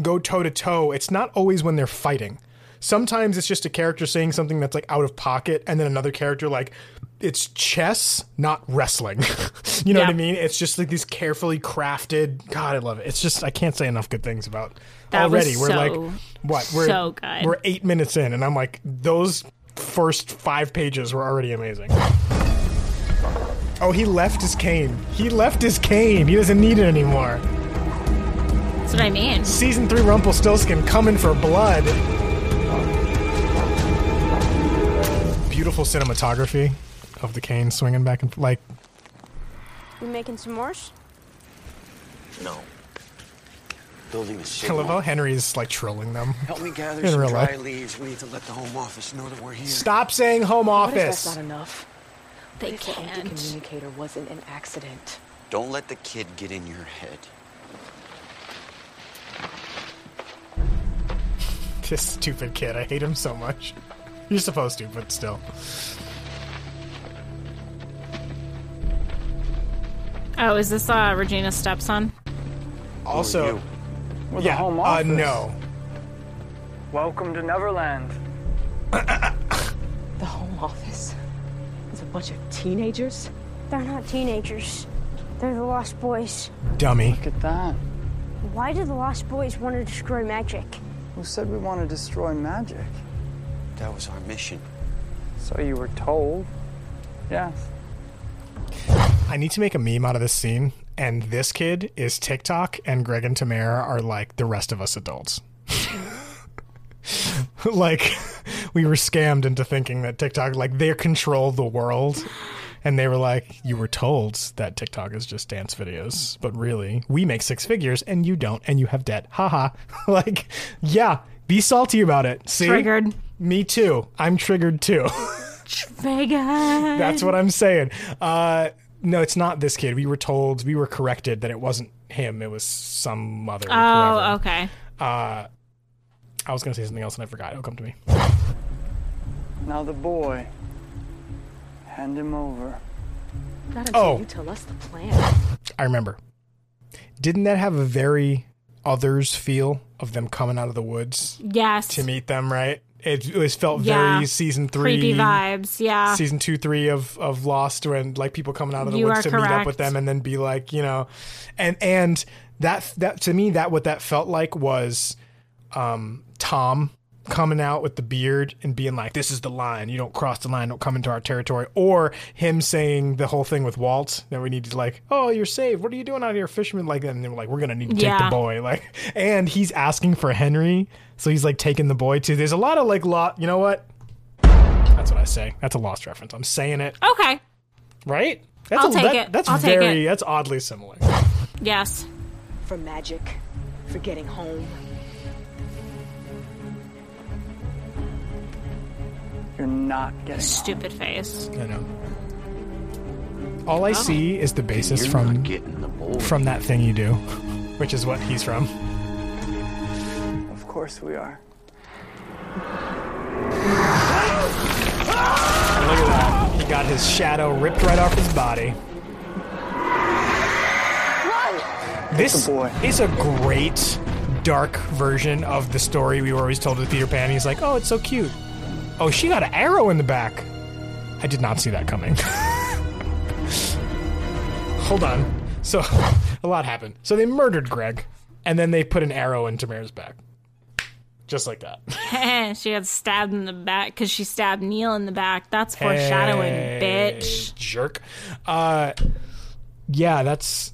go toe to toe. It's not always when they're fighting. Sometimes it's just a character saying something that's like out of pocket, and then another character like it's chess, not wrestling. you know what I mean? It's just like these carefully crafted. God, I love it. It's just I can't say enough good things about That already. We're so- like what? We're so good. We're eight minutes in, and I'm like those first five pages were already amazing. Oh, he left his cane. He left his cane. He doesn't need it anymore. That's what I mean. Season three Rumpelstiltskin coming for blood. Beautiful cinematography of the cane swinging back and like You making some s'mores? No. Building a I signal. love how Henry's like trolling them. Help me gather in some real dry life. leaves. We need to let the home office know that we're here. Stop saying home What if office. that's not enough? They What if the empty can't. communicator wasn't an accident. Don't let the kid get in your head. This stupid kid. I hate him so much. You're supposed to, but still. Oh, is this uh, Regina's stepson? Also, We're yeah, the home uh, no. Welcome to Neverland. The home office It's a bunch of teenagers. They're not teenagers. They're the Lost Boys. Dummy. Look at that. Why do the Lost Boys want to destroy magic? Who said we want to destroy magic? That was our mission. So you were told. Yes. I need to make a meme out of this scene, and this kid is TikTok, and Greg and Tamara are like the rest of us adults. like we were scammed into thinking that TikTok, like they control the world, and they were like, "You were told that TikTok is just dance videos, but really, we make six figures, and you don't, and you have debt." Haha. like, yeah, be salty about it. See, Triggered. Me too. I'm triggered too. Vegas. That's what I'm saying. Uh, no, it's not this kid. We were told, we were corrected that it wasn't him. It was some other. Oh, whoever. okay. Uh, I was going to say something else and I forgot. It'll come to me. Now the boy. Hand him over. Not until Oh. you tell us the plan. I remember. Didn't that have a very others feel of them coming out of the woods Yes. to meet them? Right. It, it was felt Yeah. very season three, Creepy vibes. Yeah. season two, three of of Lost, when like people coming out of the You woods are to meet up with them, and then be like, you know, and and that that to me that what that felt like was um Tom coming out with the beard and being like, "This is the line. You don't cross the line. Don't come into our territory." Or him saying the whole thing with Walt that we need to like, "Oh, you're saved. What are you doing out here, fisherman?" Like, and they were like, "We're gonna need to take the boy." Like, and he's asking for Henry, so he's like taking the boy too. There's a lot of like lot. You know what? That's what I say. That's a lost reference. I'm saying it Okay. right. That's I'll a, take that- it. That's I'll take very. it. That's oddly similar. Yes. For magic, for getting home. You're not getting Stupid face. I know. All I oh. see is the basis You're from getting the boy. from that thing you do, which is what he's from. Of course we are. Look at that. He got his shadow ripped right off his body. This is a great dark version of the story we were always told with Peter Pan. He's like, oh, it's so cute. Oh, she got an arrow in the back. I did not see that coming. Hold on. So, a lot happened. So they murdered Greg, and then they put an arrow in Tamara's back. Just like that. she got stabbed in the back because she stabbed Neal in the back. That's foreshadowing, Hey, bitch. Jerk. Uh, yeah, that's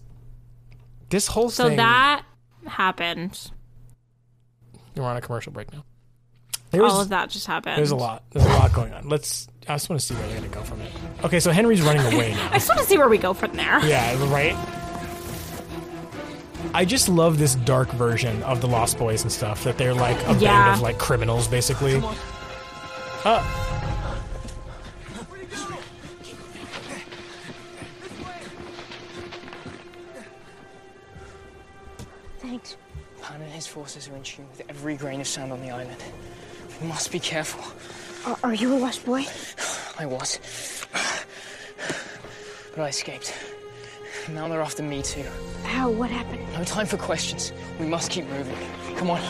this whole So thing. that happened. We're on a commercial break now. All of that just happened. There's a lot. There's a lot going on. Let's. I just want to see where they're gonna go from it. Okay, so Henry's running away now. I just want to see where we go from there. Yeah, right. I just love this dark version of the Lost Boys and stuff. That they're like a Yeah. band of like criminals, basically. Uh, Thanks. Pan and his forces are in tune with every grain of sand on the island. We must be careful. Are, are you a lost boy? I was. But I escaped. Now they're after me too. How? What happened? No time for questions. We must keep moving. Come on.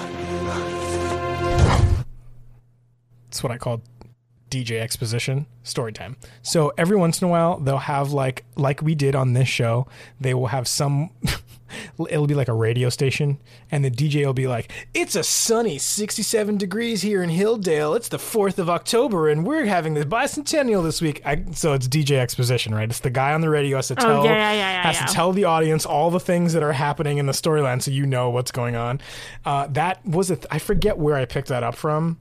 It's what I call DJ exposition story time. So every once in a while they'll have like like we did on this show, they will have some it'll be like a radio station and the DJ will be like, "It's a sunny 67 degrees here in Hilldale. It's the 4th of October and we're having the bicentennial this week." I, so it's DJ exposition, right? It's the guy on the radio has to Oh, tell yeah, yeah, yeah, yeah, has to tell the audience all the things that are happening in the storyline so you know what's going on. Uh, that was a th- I forget where I picked that up from.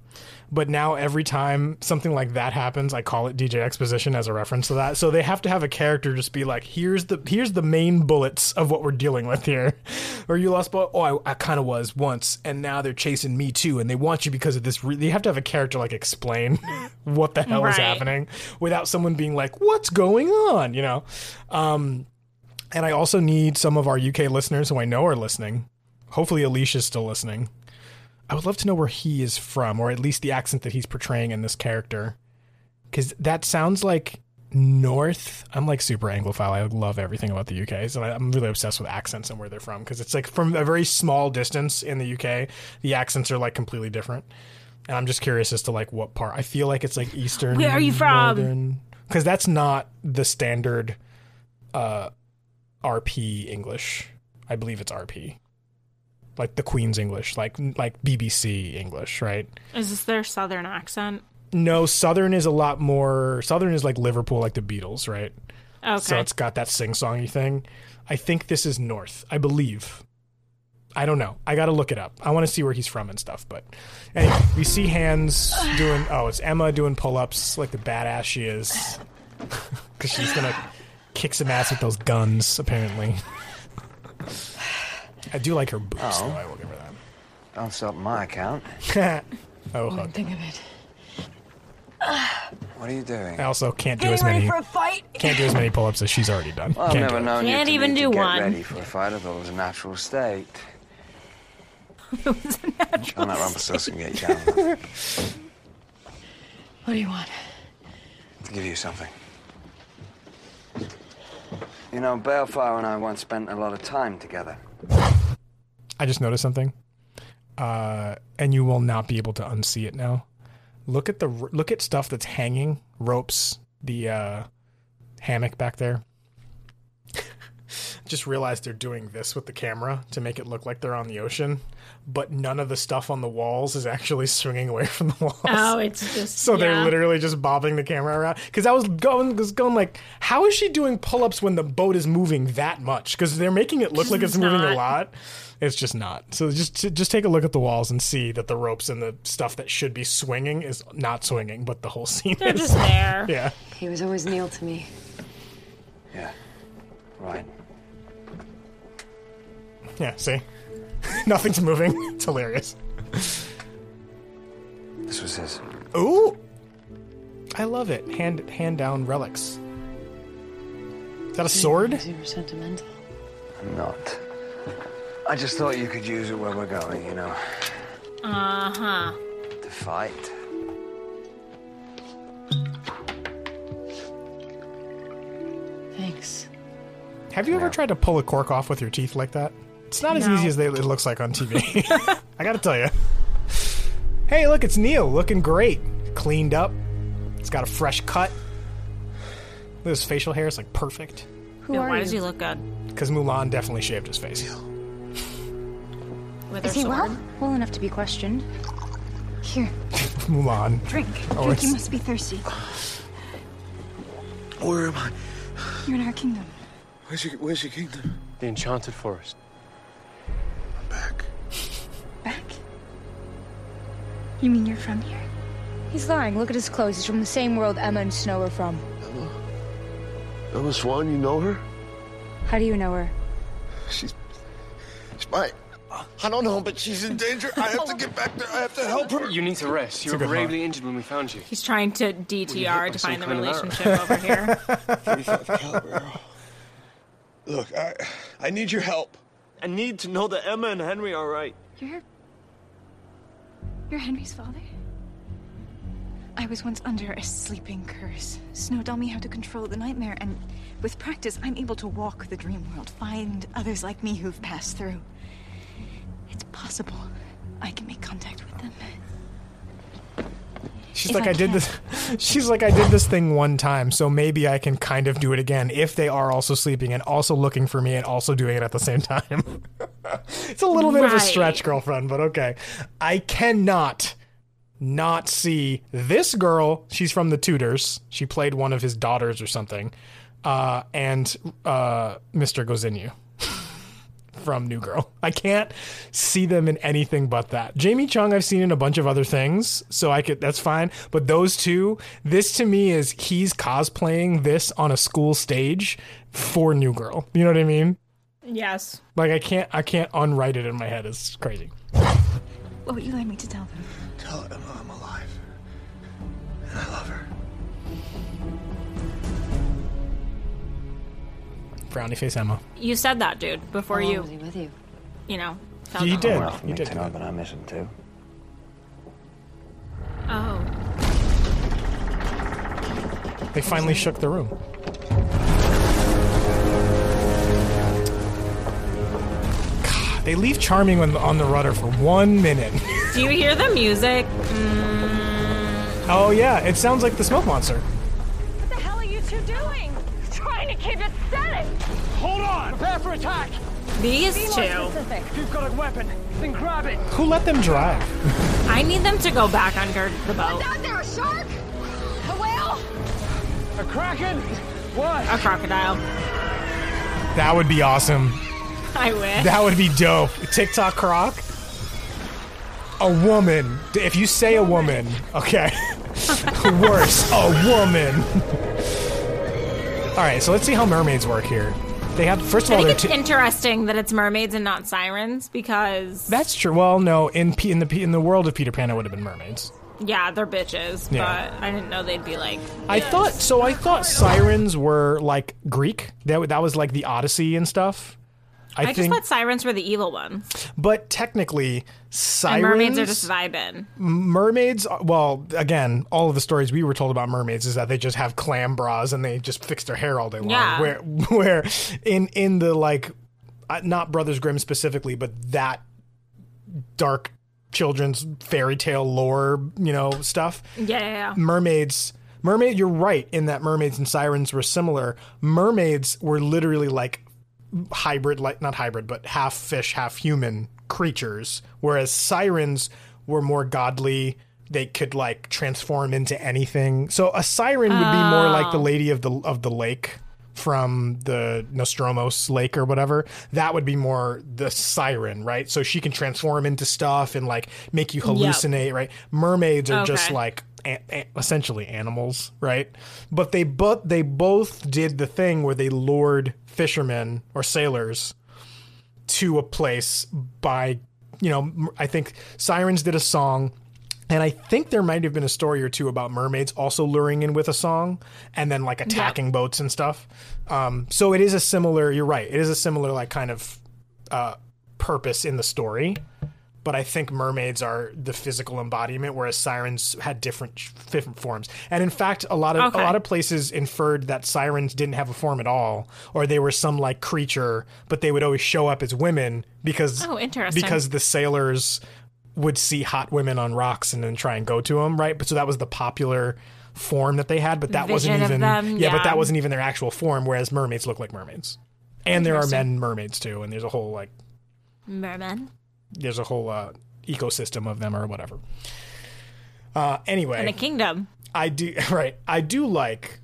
But now every time something like that happens, I call it DJ exposition as a reference to that. So they have to have a character just be like, "Here's the here's the main bullets of what we're dealing with here." or you lost ball? Oh, I, I kind of was once, and now they're chasing me too, and they want you because of this. Re- you have to have a character like explain what the hell is happening without someone being like, "What's going on?" You know. Um, and I also need some of our UK listeners who I know are listening. Hopefully, Alicia's still listening. I would love to know where he is from, or at least the accent that he's portraying in this character, because that sounds like North. I'm like super Anglophile. I love everything about the UK, so I'm really obsessed with accents and where they're from, because it's like from a very small distance in the UK, the accents are like completely different, and I'm just curious as to like what part. I feel like it's like Eastern. Where are you from? Because that's not the standard uh, RP English. I believe it's RP like the Queen's English, like like BBC English, right? Is this their southern accent? No, Southern is a lot more. Southern is like Liverpool, like the Beatles, right? Okay. So it's got that sing-songy thing. I think this is North. I believe. I don't know. I got to look it up. I want to see where he's from and stuff. But anyway, we see hands doing. Oh, it's Emma doing pull-ups like the badass she is, because she's gonna kick some ass with those guns. Apparently. I do like her boobs, Oh. though. I will give her that. Oh, Don't stop my account. that. oh, hook. Think of it. What are you doing? I also can't do as many ready for a fight. can't do as many pull-ups as she's already done. Well, I've Can't never do it. known you Can't to even do to get one. ready for a fight. I thought it was a natural state. I'm not Rumpelstiltskin get you down. What do you want? to give you something. You know, Baelfire and I once spent a lot of time together. I just noticed something, uh, and you will not be able to unsee it now. Look at the look at stuff that's hanging ropes, the uh, hammock back there. just realized they're doing this with the camera to make it look like they're on the ocean, but none of the stuff on the walls is actually swinging away from the walls. Oh, it's just So they're literally just bobbing the camera around. Because I was going, was going like, how is she doing pull-ups when the boat is moving that much? Because they're making it look like it's It's moving a lot. It's just not. So just just take a look at the walls and see that the ropes and the stuff that should be swinging is not swinging, but the whole scene They're is. just there. Yeah. He was always Neal to me. Yeah. Right. Yeah. See, nothing's moving. It's hilarious. This was his. Ooh, I love it. Hand hand down relics. Is that a sword? You were sentimental. I'm not. I just thought you could use it where we're going, you know, Uh huh. to fight. Thanks. Have you ever tried to pull a cork off with your teeth like that? It's not as No. easy as they, it looks like on TV. I gotta tell you. Hey, look, it's Neal, looking great, cleaned up. It's got a fresh cut. Look his facial hair; it's like perfect. Who why does he look good? Because Mulan definitely shaved his face. With Is he well? sword? Well enough to be questioned. Here, Mulan. drink. Oh, drink. You must be thirsty. Where am I? You're in our kingdom. Where's your, where's your kingdom? The Enchanted Forest. Back? Back? You mean you're from here? He's lying. Look at his clothes. He's from the same world Emma and Snow are from. Emma Emma Swan, you know her? How do you know her? She's. She's my. I don't know, but she's in danger. I have to get back there. I have to help her. You need to rest. You It's were good gravely injured when we found you. He's trying to DTR to find the kind of arrow. relationship over here. 35 caliber. Look, I, I need your help. I need to know that Emma and Henry are right. You're. You're Henry's father? I was once under a sleeping curse. Snow taught me how to control the nightmare, and with practice, I'm able to walk the dream world, find others like me who've passed through. It's possible. I can make contact with them. She's like, I I, did this. She's like, I did this thing one time, so maybe I can kind of do it again if they are also sleeping and also looking for me and also doing it at the same time. it's a little bit of a stretch, girlfriend, but okay. I cannot not see this girl. She's from the Tudors. She played one of his daughters or something, uh, and uh, Mr. Gozinu from New Girl. I can't see them in anything but that. Jamie Chung I've seen in a bunch of other things, so I could that's fine. But those two, this to me is he's cosplaying this on a school stage for New Girl. You know what I mean? yes. Like I can't I can't unwrite it in my head. It's crazy. What would you like me to tell them? Tell Emma I'm alive. And I love her. Frowny face Emma. You said that, dude, before oh, you. was he with you? You know. fell He down. did. Oh, well, for He me did. to know, but I miss him too. Oh. They finally shook the room. God, they leave Charming on the, on the rudder for one minute. Do you hear the music? oh yeah, it sounds like the smoke monster. What the hell are you two doing? Trying to keep it steady. Hold on! Prepare for attack! These Be two. specific. If you've got a weapon, then grab it! Who let them drive? I need them to go back under the boat. What's out there? A shark? A whale? A kraken? What? A crocodile. That would be awesome. I wish. That would be dope. TikTok croc. A woman. If you say a woman, okay. Worse, a woman. All right, so let's see how mermaids work here. They have first of I all, think it's t- interesting that it's mermaids and not sirens because that's true. Well, no, in P- in the P- in the world of Peter Pan, it would have been mermaids. yeah, they're bitches, Yeah. but I didn't know they'd be like. I thought so. I thought sirens were like Greek. That that was like the Odyssey and stuff. I, I, just thought sirens were the evil ones, but technically, sirens and mermaids are just vibing. mermaids well again all of the stories we were told about mermaids is that they just have clam bras and they just fix their hair all day long Yeah. where where in in the like uh, not brothers grimm specifically but that dark children's fairy tale lore you know stuff Yeah, yeah, yeah. mermaids mermaid you're right in that mermaids and sirens were similar mermaids were literally like hybrid like not hybrid but half fish half human creatures whereas sirens were more godly. They could like transform into anything. So a siren would be more like the Oh. lady of the of the lake from the Nostromos lake or whatever. That would be more the siren right? So she can transform into stuff and like make you hallucinate right? Mermaids are just like a- a- essentially animals, right? But they both they both did the thing where they lured fishermen or sailors to a place by, you know, I think Sirens did a song And I think there might have been a story or two about mermaids also luring in with a song and then like attacking boats and stuff. Um, so it is a similar. You're right. It is a similar like kind of uh, purpose in the story. But I think mermaids are the physical embodiment, whereas sirens had different different forms. And in fact, a lot of Okay. a lot of places inferred that sirens didn't have a form at all, or they were some like creature, but they would always show up as women because Oh, interesting. because the sailors would see hot women on rocks and then try and go to them, right? But so that was the popular form that they had, but that wasn't even them, yeah, but that wasn't even their actual form. Whereas mermaids look like mermaids, and there are men mermaids too, and there's a whole like Merman. There's a whole uh, ecosystem of them or whatever. Uh, anyway, And a kingdom. I do right. I do like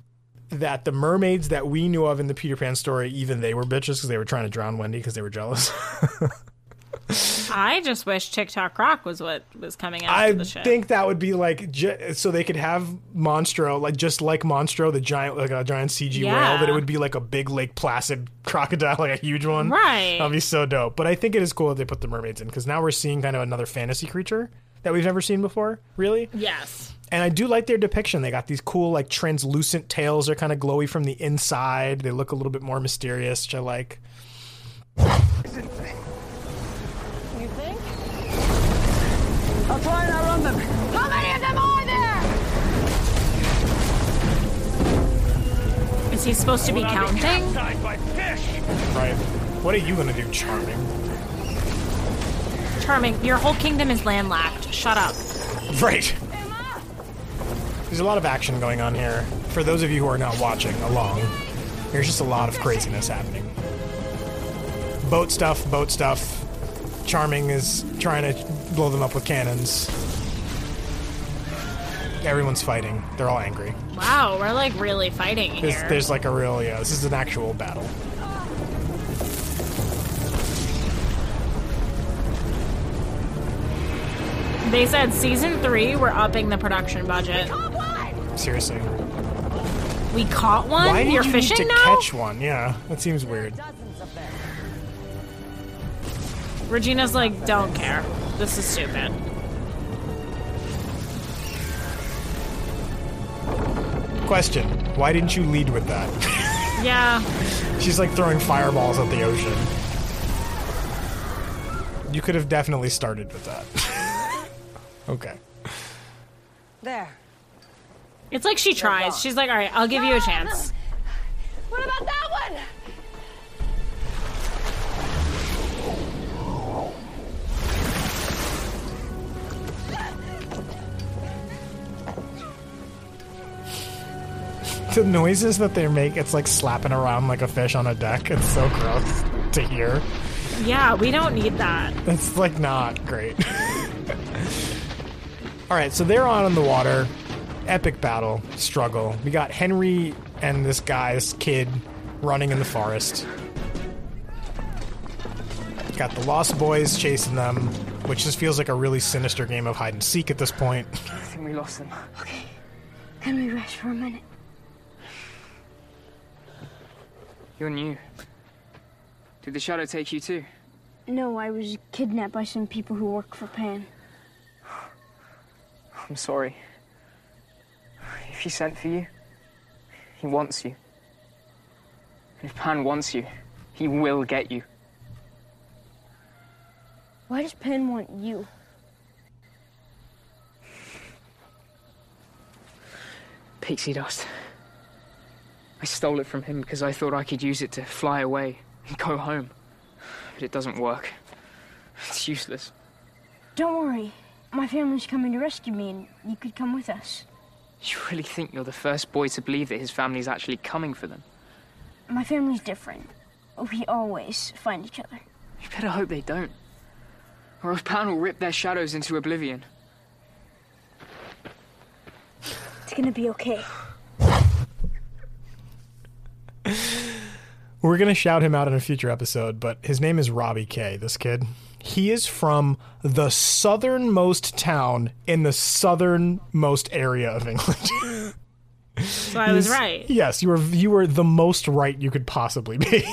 that the mermaids that we knew of in the Peter Pan story, even they were bitches because they were trying to drown Wendy because they were jealous. I just wish TikTok croc was what was coming out I of the ship. think that would be like ju- so they could have Monstro like just like Monstro, the giant like a giant CG whale, Yeah. that it would be like a big Lake Placid crocodile, like a huge one. Right. That'd be so dope. But I think it is cool that they put the mermaids in because now we're seeing kind of another fantasy creature that we've never seen before. Really. yes. And I do like their depiction. They got these cool, like translucent tails. They're kind of glowy from the inside. They look a little bit more mysterious, which I like. I'll try and outrun them. How many of them are there? Is he supposed to be counting? capsized? Right. What are you gonna do, Charming? Charming, your whole kingdom is landlocked. Shut up. Right. There's a lot of action going on here. For those of you who are not watching along, there's just a lot of craziness happening. Boat stuff, boat stuff. Charming is trying to blow them up with cannons. Everyone's fighting. They're all angry. Wow, we're like really fighting There's, here. there's like a real, yeah, this is an actual battle. They said season three, we're upping the production budget. Seriously. We caught one? Why did You're you fishing need to now? catch one? Yeah, that seems weird. Regina's like, don't care. This is stupid. Question: Why didn't you lead with that? Yeah. She's like throwing fireballs at the ocean. You could have definitely started with that. okay. There. It's like she tries. She's like, all right, I'll give you a chance. What about that one? The noises that they make, it's like slapping around like a fish on a deck. It's so gross to hear. Yeah, we don't need that. It's like not great. All right, so they're on in the water. Epic battle, struggle. We got Henry and this guy, this kid, running in the forest. Got the Lost Boys chasing them, which just feels like a really sinister game of hide and seek at this point. I think we lost them. Okay. Can we rest for a minute? You're new. Did the shadow take you too? No, I was kidnapped by some people who work for Pan. I'm sorry. If he sent for you, he wants you. And if Pan wants you, he will get you. Why does Pan want you? Pixie dust. I stole it from him because I thought I could use it to fly away and go home. But it doesn't work. It's useless. Don't worry. My family's coming to rescue me, and you could come with us. You really think you're the first boy to believe that his family's actually coming for them? My family's different. We always find each other. You better hope they don't. Or else Pan will rip their shadows into oblivion. It's gonna be okay. We're gonna shout him out in a future episode, but his name is Robbie Kay This kid, he is from the southernmost town in the southernmost area of England. So I was right. Yes, you were you were the most right you could possibly be.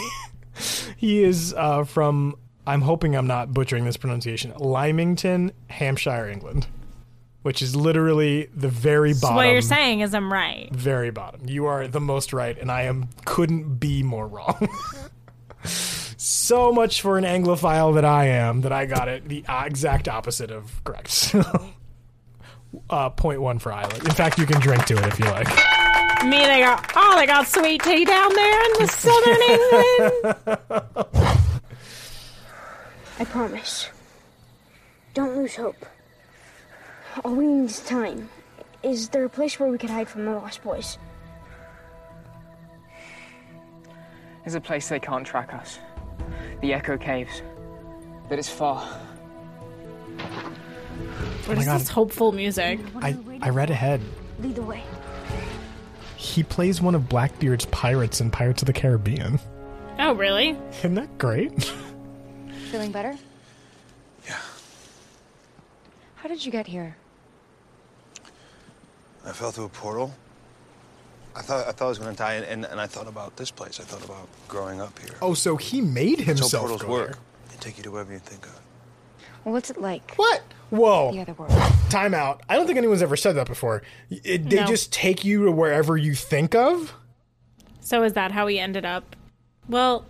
he is uh, from. I'm hoping I'm not butchering this pronunciation. Lymington, Hampshire, England. Which is literally the very So bottom. what you're saying is I'm right. Very bottom. You are the most right, and I am couldn't be more wrong. so much for an Anglophile that I am that I got it the exact opposite of correct. uh, point one for Island. In fact, you can drink to it if you like. Me, they got oh, they got sweet tea down there in the southern England. I promise. Don't lose hope. All we need is time. Is there a place where we could hide from the Lost Boys? There's a place they can't track us. The Echo Caves. But it's far. What oh my is God. this hopeful music? I, I read ahead. Lead the way. He plays one of Blackbeard's pirates in Pirates of the Caribbean. Oh, really? Isn't that great? Feeling better? Yeah. How did you get here? I fell through a portal. I thought I thought I was going to die, and, and I thought about this place. I thought about growing up here. Oh, so he made himself how portals go work. there. They take you to wherever you think of. Well, what's it like? What? Whoa. The other world. Time out. I don't think anyone's ever said that before. It, they No. just take you to wherever you think of? So is that how he ended up? Well,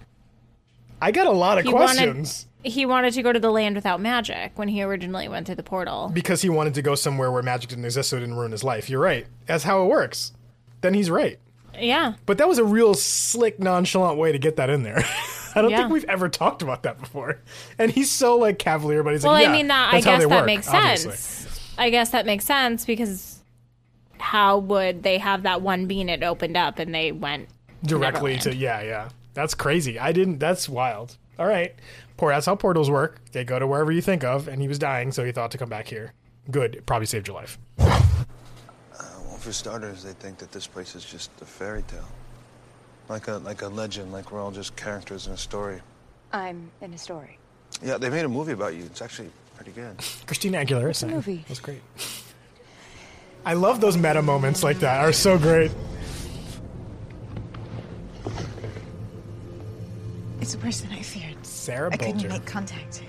I got a lot of questions. wanted he wanted to go to the land without magic when he originally went through the portal. Because he wanted to go somewhere where magic didn't exist so it didn't ruin his life. You're right. That's how it works. Then he's right. Yeah. But that was a real slick, nonchalant way to get that in there. I don't Yeah. think we've ever talked about that before. And he's so like cavalier, but he's well, like, yeah, I mean that I guess that work, makes obviously. sense. I guess that makes sense because how would they have that one bean it opened up and they went directly to yeah yeah that's crazy i didn't that's wild all right poor that's how portals work they go to wherever you think of and he was dying so he thought to come back here good it probably saved your life Uh, well, for starters, they think that this place is just a fairy tale, like a like a legend, like we're all just characters in a story. I'm in a story. Yeah, they made a movie about you. It's actually pretty good. christina aguilera What's the sang. movie? that's great i love those meta moments like that are so great It's the person I feared. Sarah I couldn't make contact.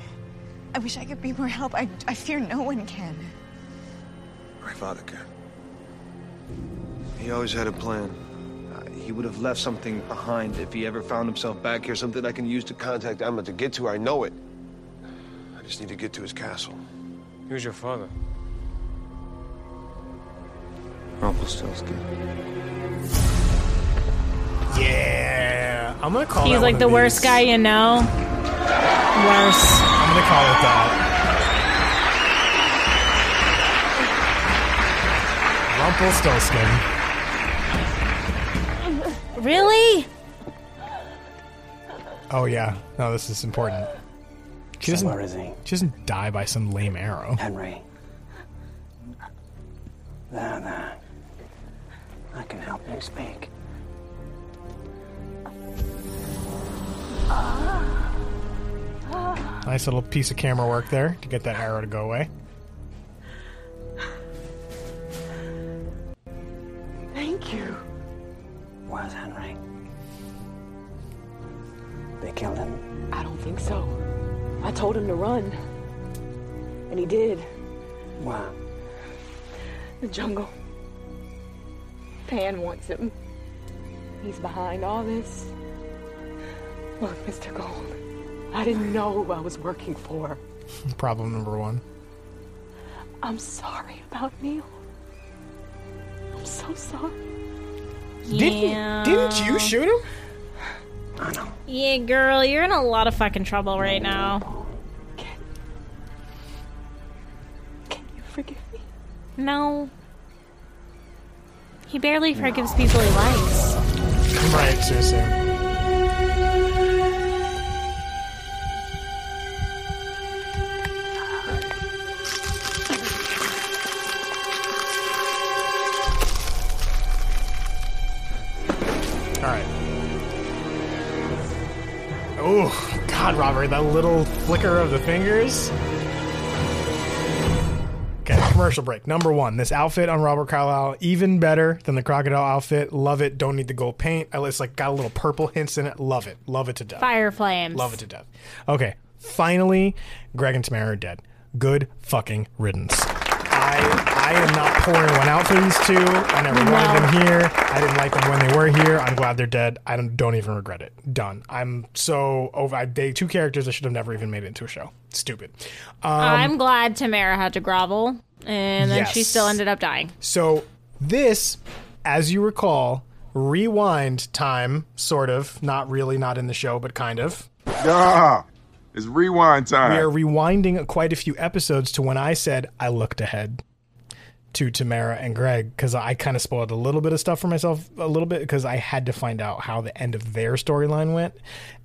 I wish I could be more help. I, I fear no one can. My father can. He always had a plan. Uh, he would have left something behind if he ever found himself back here, something I can use to contact Emma to get to her. I know it. I just need to get to his castle. Who's your father? Rumpelstiltskin. Yeah i'm gonna call He's that like one the of worst these. guy you know. Worse. i'm gonna call it that rumpelstiltskin Really? oh yeah no this is important she doesn't, Where is he? she doesn't die by some lame arrow Henry. There, there. I can help you speak. Nice little piece of camera work there to get that arrow to go away. Thank you. Where's Henry? They killed him. I don't think so. I told him to run. And he did. Where? The jungle. Pan wants him. He's behind all this. Look, Mr. Gold, I didn't know who I was working for. Problem number one. I'm sorry about Neal. I'm so sorry. Yeah. Didn't you shoot him? I know. Yeah, girl, you're in a lot of fucking trouble right now. Can you forgive me? No. He barely forgives people he likes. Right, seriously. God, Robert, that little flicker of the fingers. Okay, commercial break. Number one, this outfit on Robert Carlyle even better than the crocodile outfit. Love it. Don't need the gold paint. It's like got a little purple hints in it. Love it. Love it to death. Fire flames. Love it to death. Okay, finally, Greg and Tamara are dead. Good fucking riddance. I I am not pouring one out for these two. I never wanted them here. I didn't like them when they were here. I'm glad they're dead. I don't, don't even regret it. Done. I'm so over. I, they two characters I should have never even made it into a show. Stupid. Um, I'm glad Tamara had to grovel, and then she still ended up dying. So this, as you recall, rewind time, sort of. Not really, not in the show, but kind of. Ah, it's rewind time. We are rewinding quite a few episodes to when I said I looked ahead to Tamara and Greg because I kind of spoiled a little bit of stuff for myself, a little bit because I had to find out how the end of their storyline went.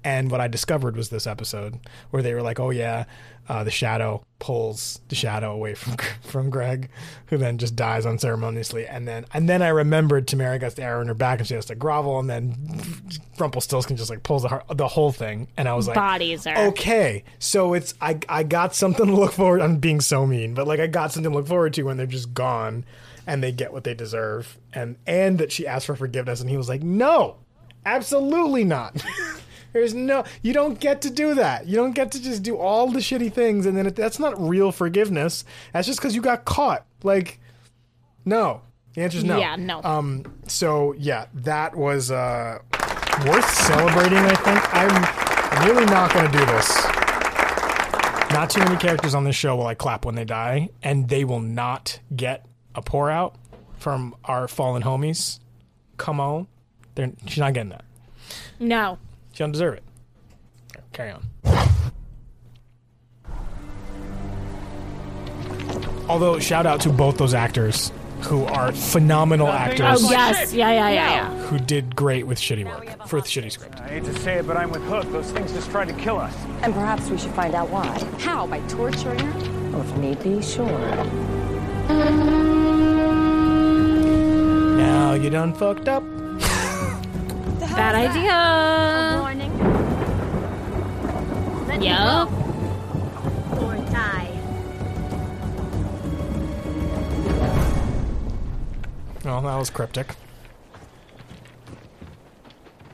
And what I discovered was this episode where they were like, "Oh yeah, uh, the shadow pulls the shadow away from from Greg, who then just dies unceremoniously." And then and then I remembered Tamara gets the arrow in her back and she has to grovel, and then Rumpelstiltskin just like pulls the heart, the whole thing, and I was like, Bodies are Okay, so it's I I got something to look forward. I'm being so mean, but like I got something to look forward to when they're just gone, and they get what they deserve, and and that she asked for forgiveness, and he was like, no, absolutely not. There's no, you don't get to do that. You don't get to just do all the shitty things, and then it, that's not real forgiveness. That's just because you got caught. Like, no. The answer is no. Yeah, no. Um. So yeah, that was uh worth celebrating. I think I'm really not going to do this. Not too many characters on this show will I clap when they die, and they will not get a pour out from our fallen homies. Come on, They're, she's not getting that. No. She don't deserve it. Carry on. Although, shout out to both those actors who are phenomenal actors. Oh yes, yeah, yeah, yeah, yeah. Who did great with shitty work for the shitty script. I hate to say it, but I'm with Hook. Those things just tried to kill us. And perhaps we should find out why. How? By torturing her? Well, if need be, sure. Now you done fucked up. Bad idea. Warning. Let Yup. me go. Or die. Well, that was cryptic.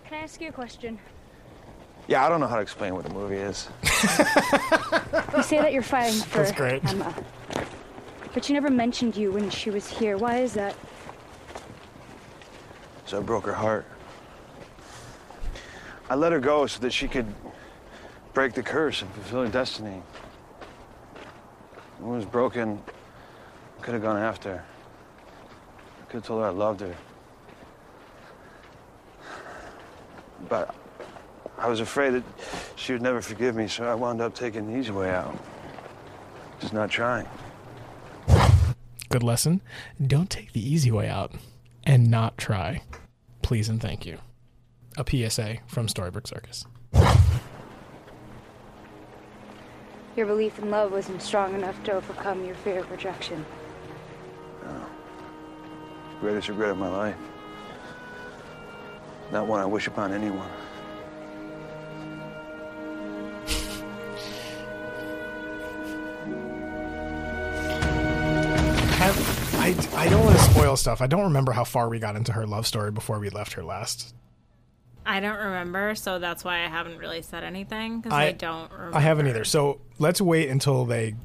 Can I ask you a question? Yeah, I don't know how to explain what the movie is. You say that you're fighting for That's great. Emma, but you never mentioned you when she was here. Why is that? So I broke her heart. I let her go so that she could break the curse and fulfill her destiny. When it was broken, I could have gone after her. I could have told her I loved her. But I was afraid that she would never forgive me, so I wound up taking the easy way out. Just not trying. Good lesson. Don't take the easy way out and not try. Please and thank you. A PSA from Storybook Circus. Your belief in love wasn't strong enough to overcome your fear of rejection. Greatest regret of my life. Not one I wish upon anyone. Have, I, I don't want to spoil stuff. I don't remember how far we got into her love story before we left her last. I don't remember, so that's why I haven't really said anything because I, don't remember. I haven't either. So let's wait until they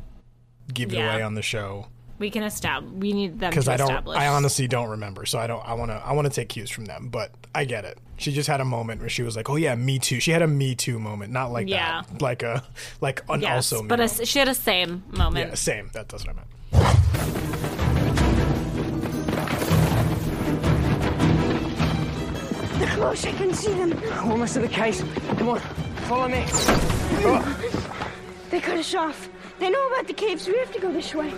give it away on the show We can establish. We need them because I don't. establish. I honestly don't remember. So I don't. I want to. I want to take cues from them. But I get it. She just had a moment where she was like, "Oh yeah, me too." She had a me too moment, not like Yeah. that, like a like an yes, also me. but a, she had a same moment. yeah, same. That, that's what I meant. They're close. I can see them. Almost to the case. Come on, follow me. They oh. cut us off. They know about the caves. We have to go this way.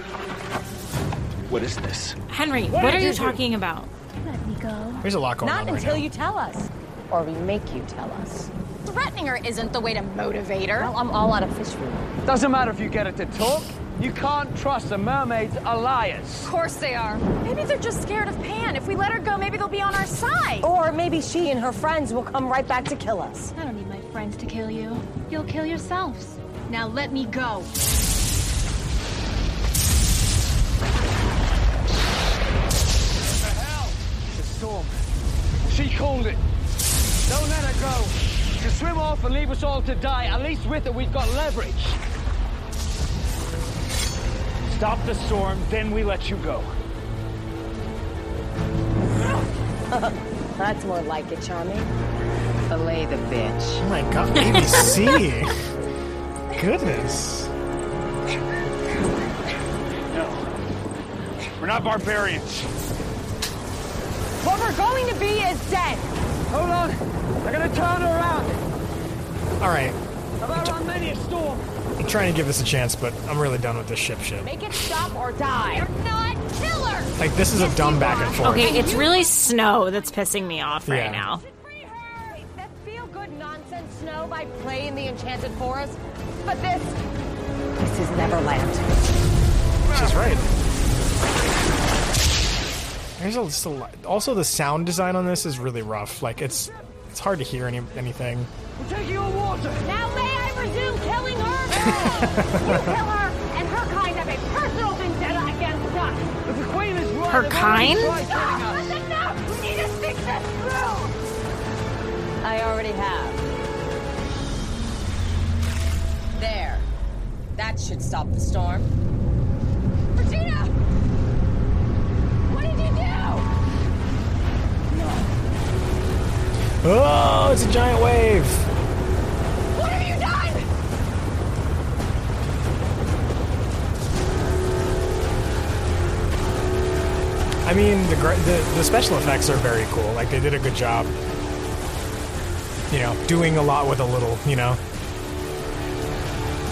What is this? Henry, What what, are you you do? talking about? Let me go. There's a lot going Not on right until now. you tell us. Or we make you tell us. Threatening her isn't the way to motivate her. Well, I'm all out of fish food. Doesn't matter if you get her to talk. You can't trust the mermaids are liars. Of course they are. Maybe they're just scared of Pan. If we let her go, maybe they'll be on our side. Or maybe she and her friends will come right back to kill us. I don't need my friends to kill you. You'll kill yourselves. Now let me go. What the hell? the storm. She called it. Don't let her go. To swim off and leave us all to die. At least with it we've got leverage. Stop the storm, then we let you go. That's more like it, Charming. Belay the bitch. Oh my god, ABC. Goodness. No. We're not barbarians. What we're going to be is dead. Hold on. They're gonna turn around. All right. About on many a storm. I'm trying to give this a chance, but I'm really done with this ship shit. Make it stop or die. You're not killer. Like this is a dumb back and forth. Okay, it's really snow that's pissing me off right Yeah. now. That feel good nonsense snow by play in the enchanted forest. But this. This is Neverland. She's right. There's a, just a lot. Also, the sound design on this is really rough. Like it's it's hard to hear any anything. We'll take you on water. Now may I resume killing her? you kill her, and her kind have a personal vendetta against us. If the queen is right, Her kind? Stop! Ah, that's enough! We need to think this through! I already have. There. That should stop the storm. Regina! Oh, it's a giant wave. What have you done? I mean, the, the the special effects are very cool. Like they did a good job. You know, doing a lot with a little. You know.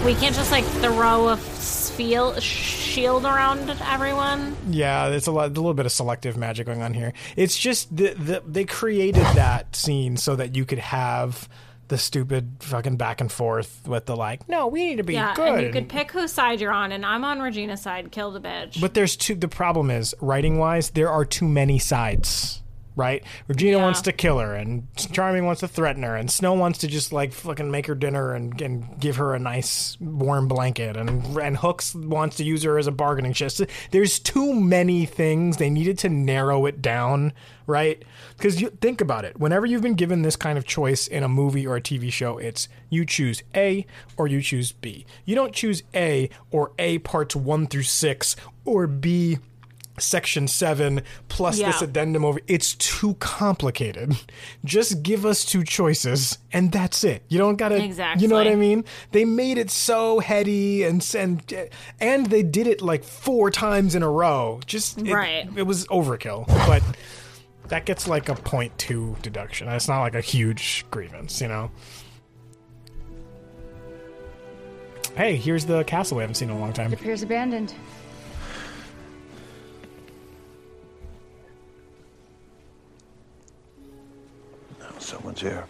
We can't just like throw a feel shield around everyone. Yeah, it's a, lot, a little bit of selective magic going on here. It's just the, the they created that scene so that you could have the stupid fucking back and forth with the like, no, we need to be yeah, good. and you could pick whose side you're on, and I'm on Regina's side. Kill the bitch. But there's two. The problem is writing wise, there are too many sides. Right? Regina Yeah. wants to kill her, and Charming wants to threaten her, and Snow wants to just like fucking make her dinner and, and give her a nice warm blanket, and and Hooks wants to use her as a bargaining chip. There's too many things. They needed to narrow it down, right? Because you think about it. Whenever you've been given this kind of choice in a movie or a TV show, it's you choose A or you choose B. You don't choose A or A parts one through six or B section 7 plus this addendum over it's too complicated. Just give us two choices and that's it. You don't gotta exactly. you know what i mean? They made it so heady and and and they did it like four times in a row. Just it, Right. it was overkill. But that gets like a point two deduction. It's not like a huge grievance you know? Hey here's the castle we haven't seen in a long time. It Appears abandoned. Someone's here.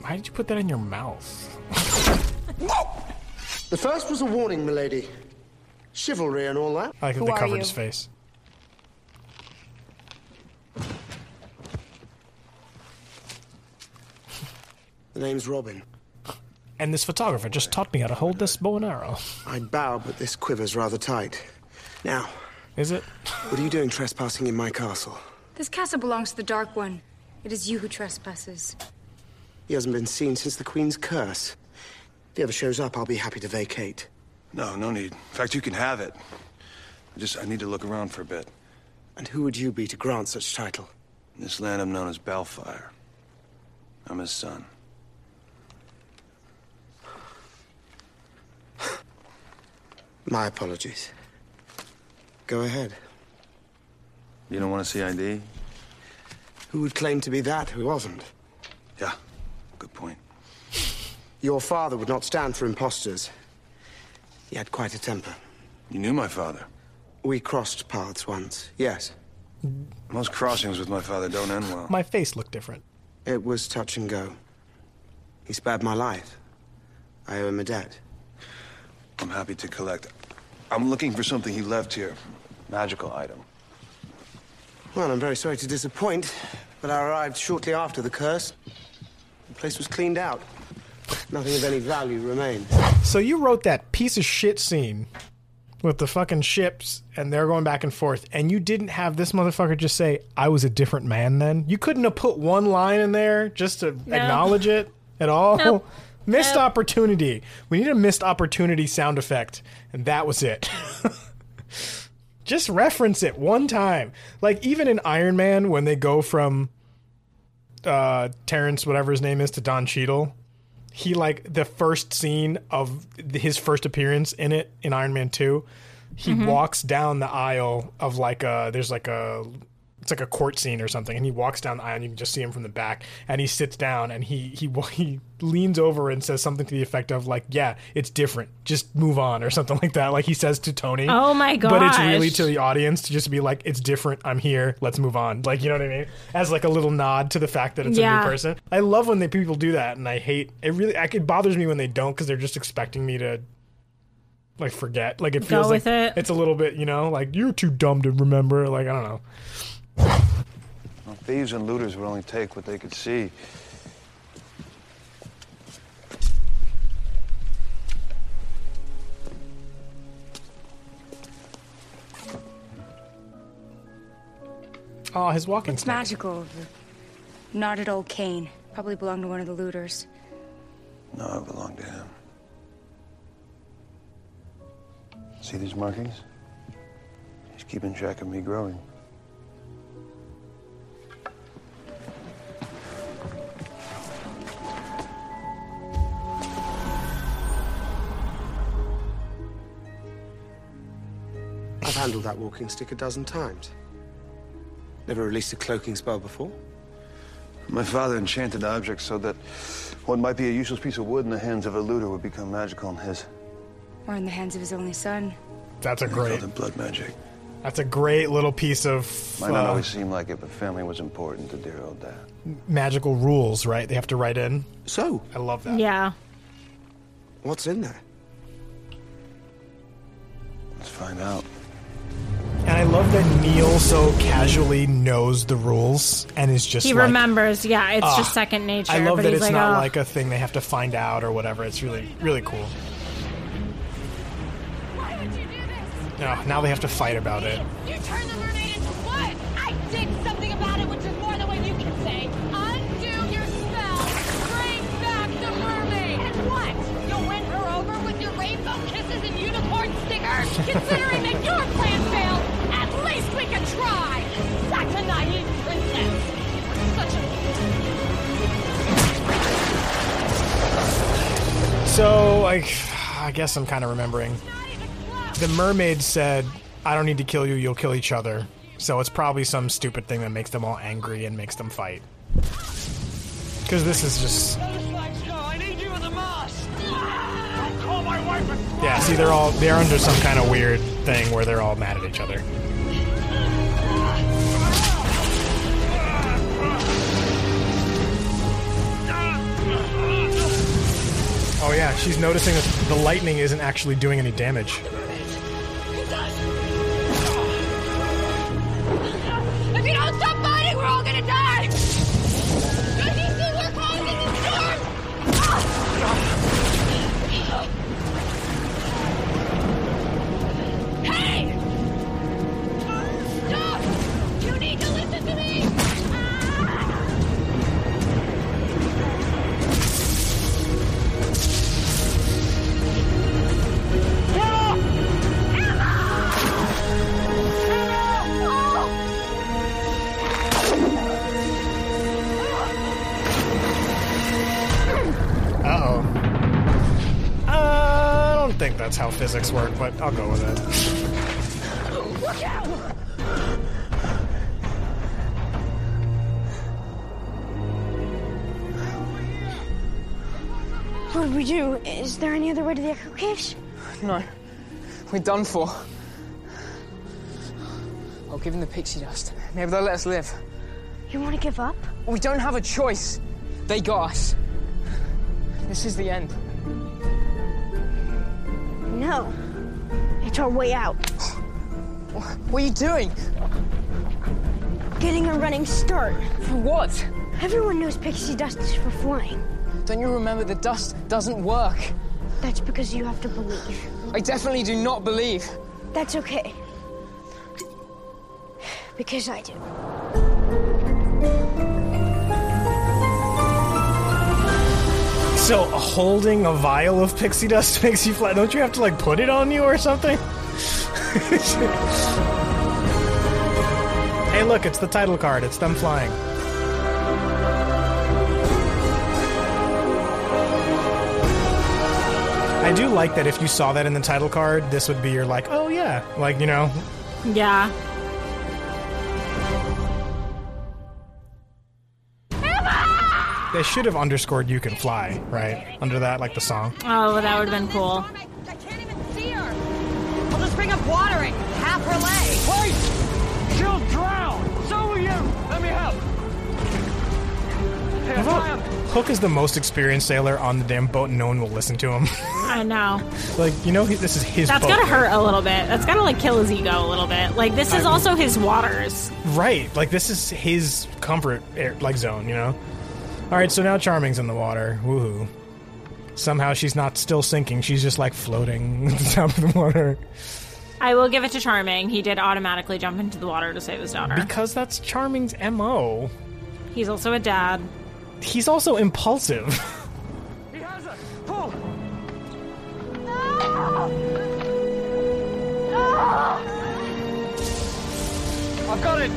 why did you put that in your mouth The first was a warning, milady. Chivalry and all that. i like that they covered you? his face The name's Robin. And this photographer just taught me how to hold this bow and arrow. I bow, but this quiver's rather tight. Now. Is it? What are you doing trespassing in my castle? This castle belongs to the Dark One. It is you who trespasses. He hasn't been seen since the Queen's curse. If he ever shows up, I'll be happy to vacate. No, no need. In fact, you can have it. I just I need to look around for a bit. And who would you be to grant such title? In this land, I'm known as Baelfire. I'm his son. My apologies. Go ahead. You don't want to see ID? Who would claim to be that who wasn't? Yeah, good point. Your father would not stand for imposters. He had quite a temper. You knew my father. We crossed paths once, yes. Most crossings with my father don't end well. My face looked different. It was touch and go. He spared my life. I owe him a debt. I'm happy to collect. I'm looking for something he left here. Magical item. Well, I'm very sorry to disappoint, but I arrived shortly after the curse. The place was cleaned out. Nothing of any value remained. So you wrote that piece of shit scene with the fucking ships and they're going back and forth, and you didn't have this motherfucker just say, I was a different man then? You couldn't have put one line in there just to No. acknowledge it at all? Nope. Missed opportunity. We need a missed opportunity sound effect, and that was it. Just reference it one time. Like even in Iron Man, when they go from uh Terrence, whatever his name is, to Don Cheadle, he like the first scene of his first appearance in it in Iron Man Two, he Mhm. walks down the aisle of like a there's like a it's like a court scene or something, and he walks down the aisle, and you can just see him from the back, and he sits down, and he he he leans over and says something to the effect of like, "Yeah, it's different, just move on" or something like that. Like he says to Tony. Oh my god! But it's really to the audience to just be like, "It's different. I'm here. Let's move on." Like you know what I mean? As like a little nod to the fact that it's a new person. I love when they people do that, and I hate it. Really, it bothers me when they don't because they're just expecting me to. Like forget, like it feels like it. it's a little bit, you know, like you're too dumb to remember. Like I don't know. Well, thieves and looters would only take what they could see. Oh, his walking It's stick. magical. The knotted old cane. Probably belonged to one of the looters. No, it belonged to him. See these markings? He's keeping track of me growing. Handled that walking stick a dozen times. Never released a cloaking spell before. My father enchanted objects so that what might be a useless piece of wood in the hands of a looter would become magical in his. Or in the hands of his only son. That's a They great. called blood magic. That's a great little piece of Might not uh, always seem like it, but family was important to dear old dad. magical rules, right? They have to write in. So I love that. Yeah. What's in there? Let's find out. And I love that Neal so casually knows the rules and is just he like, remembers. Yeah, it's "Ah." just second nature. I love but that he's it's like, not "Oh." like a thing they have to find out or whatever. It's really, really cool. No, now they have to fight about it. You turned the mermaid into what? I did something about it, which is more than what you can say. Undo your spell. Bring back the mermaid. And what? You'll win her over with your rainbow kisses and unicorn stickers? Considering that your plan failed, at least we can try. Such a naive princess. Such a So, like, I guess I'm kind of remembering. The mermaid said, I don't need to kill you, you'll kill each other. So it's probably some stupid thing that makes them all angry and makes them fight. Because this is just. I need you in the mast. Don't call my wife a Yeah, see, they're all. They're under some kind of weird thing where they're all mad at each other. Oh, yeah, she's noticing that the lightning isn't actually doing any damage. If you don't stop fighting, we're all gonna die! That's how physics work, but I'll go with it. Look out! What do we do? Is there any other way to the Echo Caves? No. We're done for. I'll give them the pixie dust. Maybe they'll let us live. You want to give up? We don't have a choice. They got us. This is the end. No. It's our way out. What are you doing? Getting a running start. For what? Everyone knows pixie dust is for flying. Don't you remember the dust doesn't work? That's because you have to believe. I definitely do not believe. That's okay. Because I do. So holding a vial of pixie dust makes you fly. Don't you have to like put it on you or something? hey, look, it's the title card. It's them flying. I do like that if you saw that in the title card, this would be your like, oh yeah, like you know, Yeah. They should have underscored "You Can Fly" right under that, like the song. Oh, that would have been cool. I'll just bring up watering. Half her leg. Wait! She'll drown! So will you! Let me help! Hey, How Hook is the most experienced sailor on the damn boat, and no one will listen to him. I know. like you know, he, this is his. That's boat. gotta hurt a little bit. That's gotta like kill his ego a little bit. Like this is I- also his waters. Right, like this is his comfort air, like zone, you know. All right, so now Charming's in the water. Woohoo! Somehow she's not still sinking; she's just like floating at the top of the water. I will give it to Charming. He did automatically jump into the water to save his daughter. Because that's Charming's mo. He's also a dad. He's also impulsive. He has us! Pull! No! I've got it!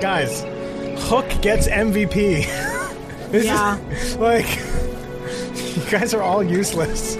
Guys, Hook gets MVP. this Yeah. is like you guys are all useless.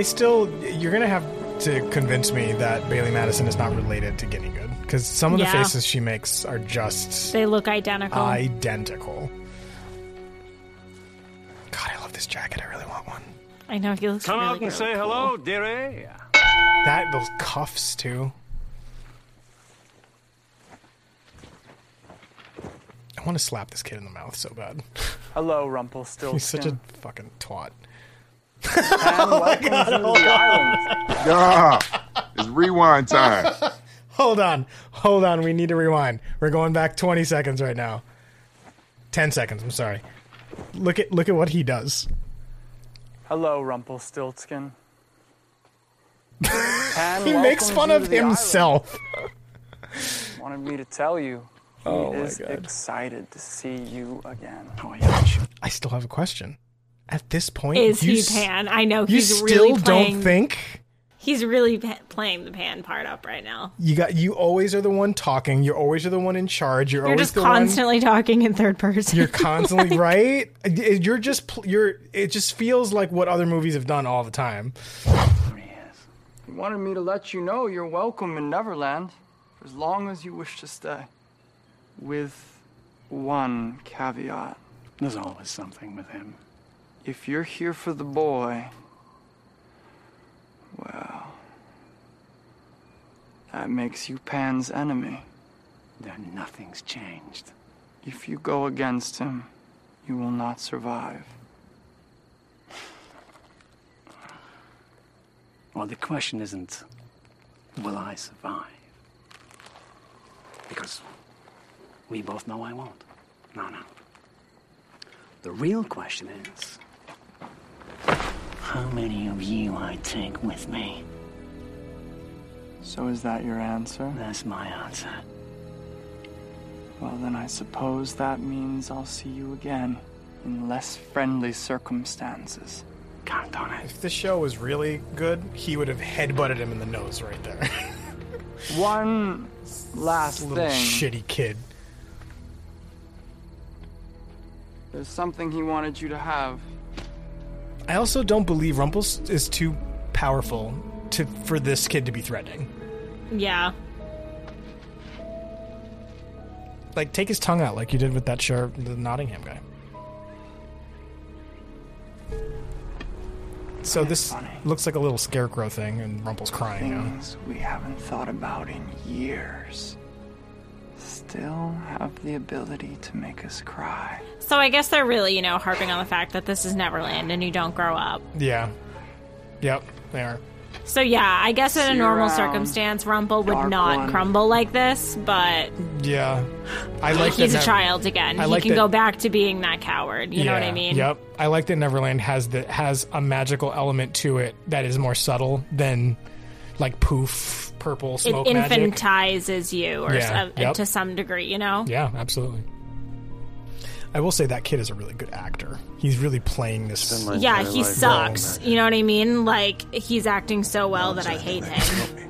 I still, you're gonna have to convince me that Bailee Madison is not related to Guinea Good because some of the faces she makes are just They look identical. identical. God, I love this jacket. I really want one. I know he looks Come really out and good. say hello, dearie. That those cuffs too. I want to slap this kid in the mouth so bad. Hello, Rumpelstiltskin. He's such a fucking twat. And oh welcome to the island. It's rewind time. Hold on, hold on. We need to rewind. We're going back 20 seconds right now. 10 seconds. I'm sorry. Look at look at what he does. Hello, Rumpelstiltskin. And he makes fun of himself. Wanted me to tell you. He Oh my is God. excited to see you again. Oh yeah. I still have a question. At this point, Is you he Pan? I know You he's still really playing. don't think He's really pa- playing the Pan part up right now. you got. You always are the one talking. You're always are the one in charge. You're, You're always just the one. constantly talking in third person. You're constantly right. Eh, you're just you're. It just feels like what other movies have done all the time. He wanted me to let you know you're welcome in Neverland for as long as you wish to stay. With one caveat. There's always something with him. If you're here for the boy, well, that makes you Pan's enemy. Then nothing's changed. If you go against him, you will not survive. Well, the question isn't, will I survive? Because we both know I won't. No, no. The real question is, how many of you I take with me? So is that your answer? That's my answer. Well, then I suppose that means I'll see you again in less friendly circumstances. Count on it. If this show was really good, he would have headbutted him in the nose right there. One last Little thing. shitty kid. There's something he wanted you to have. I also don't believe Rumples is too powerful to for this kid to be threatening. yeah. Like, take his tongue out, like you did with that sure the Nottingham guy. So this looks like a little scarecrow thing, and Rumple's crying now. Things we haven't thought about in years. Still have the ability to make us cry. So I guess they're really, you know, harping on the fact that this is Neverland and you don't grow up. Yeah. Yep, they are. So yeah, I guess in a you normal around, circumstance, Rumple would Dark not One. crumble like this, but Yeah. I like he's that a Nev- child again. I he like can that- go back to being that coward. You know what I mean? Yep. I like that Neverland has the has a magical element to it that is more subtle than like poof purple It smoke magic. infantizes you, or Yeah, s- yep. to some degree. You know? Yeah, absolutely. I will say that kid is a really good actor. He's really playing this. Yeah, he sucks. You know what I mean? Like he's acting so well that I hate him.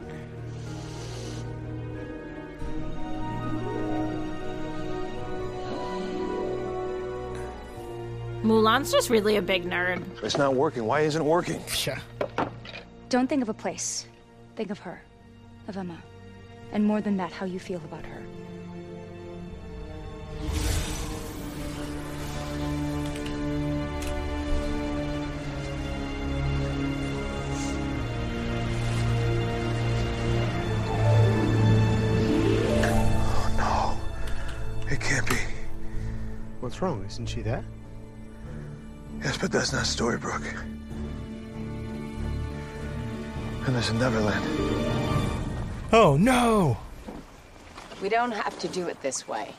Mulan's just really a big nerd. It's not working. Why isn't it working? Yeah. Don't think of a place. Think of her. Of Emma. And more than that, how you feel about her. Oh no. It can't be. What's wrong? Isn't she there? Yes, but that's not Storybrooke. And there's a Neverland. Oh no! We don't have to do it this way.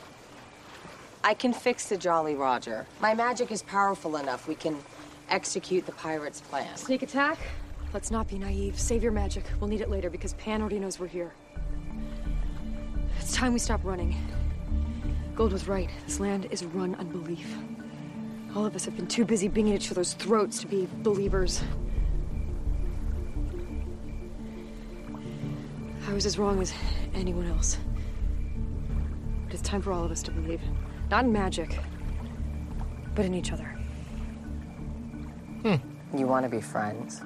I can fix the Jolly Roger. My magic is powerful enough. We can execute the pirate's plan. Sneak attack? Let's not be naive. Save your magic. We'll need it later because Pan already knows we're here. It's time we stop running. Gold was right. This land is run on belief. All of us have been too busy being at each other's throats to be believers. I was as wrong as anyone else. But it's time for all of us to believe. Not in magic, but in each other. Hmm. You want to be friends?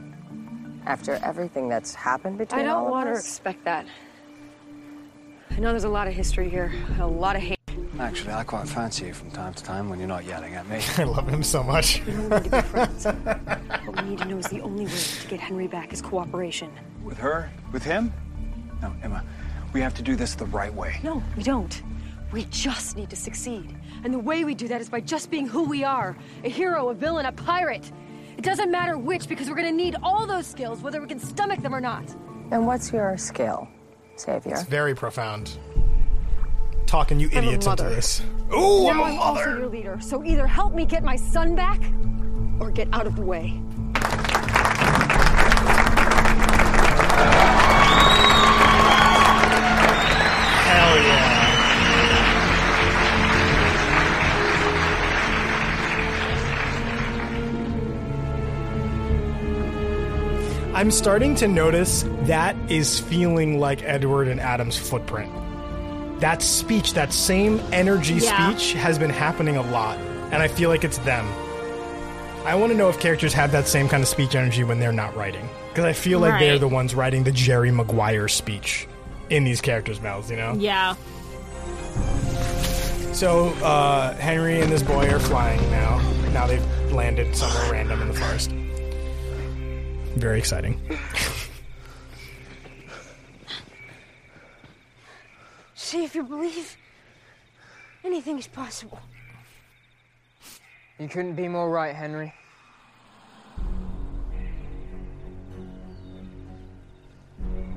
After everything that's happened between us? I don't all of want to expect that. I know there's a lot of history here, a lot of hate. Actually, I quite fancy you from time to time when you're not yelling at me. I love him so much. We don't need to be friends. what we need to know is the only way to get Henry back is cooperation. With her? With him? No, Emma. We have to do this the right way. No, we don't. We just need to succeed. And the way we do that is by just being who we are a hero, a villain, a pirate. It doesn't matter which, because we're gonna need all those skills, whether we can stomach them or not. And what's your skill, Savior? It's very profound. Talking you I'm a idiots into mother. this. Ooh, now I'm a I'm also your leader, so either help me get my son back, or get out of the way. I'm starting to notice that is feeling like Edward and Adam's footprint. That speech, that same energy Yeah. speech, has been happening a lot, and I feel like it's them. I want to know if characters have that same kind of speech energy when they're not writing, because I feel like they're the ones writing the Jerry Maguire speech in these characters' mouths. You know? Yeah. So uh, Henry and this boy are flying now. Now they've landed somewhere random in the forest. Very exciting. See if you believe anything is possible. You couldn't be more right, Henry.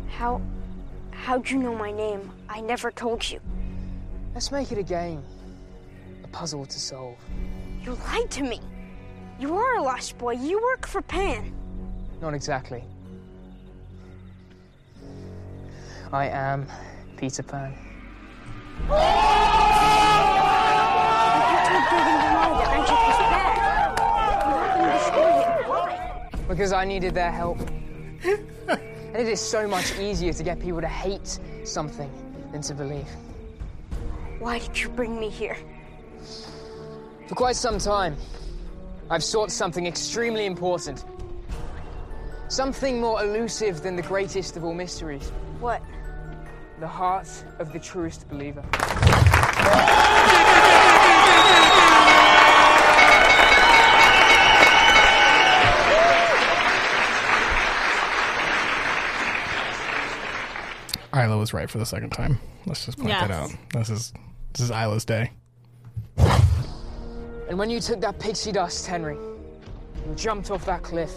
How how'd you know my name? I never told you. Let's make it a game. A puzzle to solve. You lied to me. You are a lost boy. You work for Pan. Not exactly. I am Peter Pan. You told Dragon Denali that magic was bad. You helped him destroy it. Why? Because I needed their help. and it is so much easier to get people to hate something than to believe. Why did you bring me here? For quite some time, I've sought something extremely important. Something more elusive than the greatest of all mysteries. What? The heart of the truest believer. Isla was right for the second time. Let's just point that out. Yes. This is this is Isla's day. And when you took that pixie dust, Henry, and jumped off that cliff,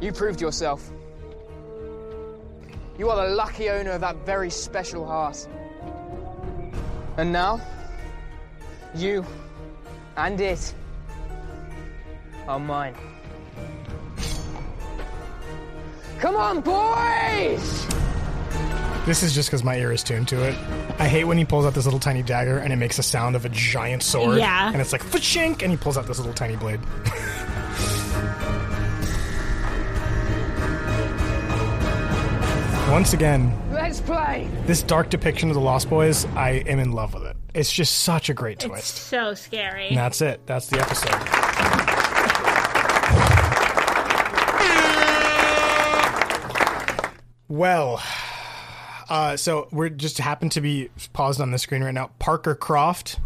you proved yourself. You are the lucky owner of that very special heart. And now, you and it are mine. Come on, boys! This is just because my ear is tuned to it. I hate when he pulls out this little tiny dagger and it makes a sound of a giant sword. Yeah. And it's like fashink, and he pulls out this little tiny blade. Once again, Let's play! this dark depiction of the Lost Boys, I am in love with it. It's just such a great twist. It's twist. so scary. And that's it. That's the episode. Well, uh, so we're just happen to be paused on the screen right now. Parker Croft.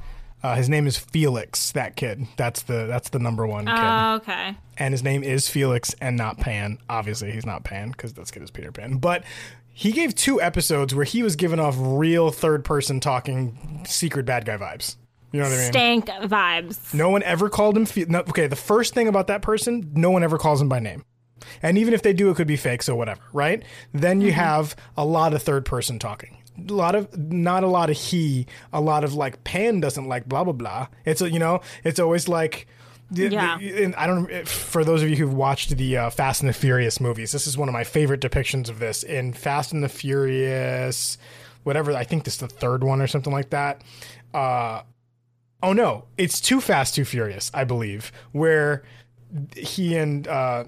Uh, his name is Felix. That kid. That's the that's the number one kid. Oh, okay. and his name is Felix and not Pan. Obviously, he's not Pan because this kid is Peter Pan. But he gave two episodes where he was giving off real third person talking secret bad guy vibes. You know what I mean? Stank vibes. No one ever called him. Fe- no, okay, the first thing about that person, no one ever calls him by name. And even if they do, it could be fake, so whatever, right? Then you have a lot of third person talking. A lot of, not a lot of he, a lot of like, Pan doesn't like blah, blah, blah. It's, a, you know, it's always like, Yeah. and I don't. For those of you who've watched the uh, Fast and the Furious movies, this is one of my favorite depictions of this in Fast and the Furious, whatever. I think this is the third one or something like that. Uh, oh no, it's Too Fast, Too Furious, I believe, where he and uh,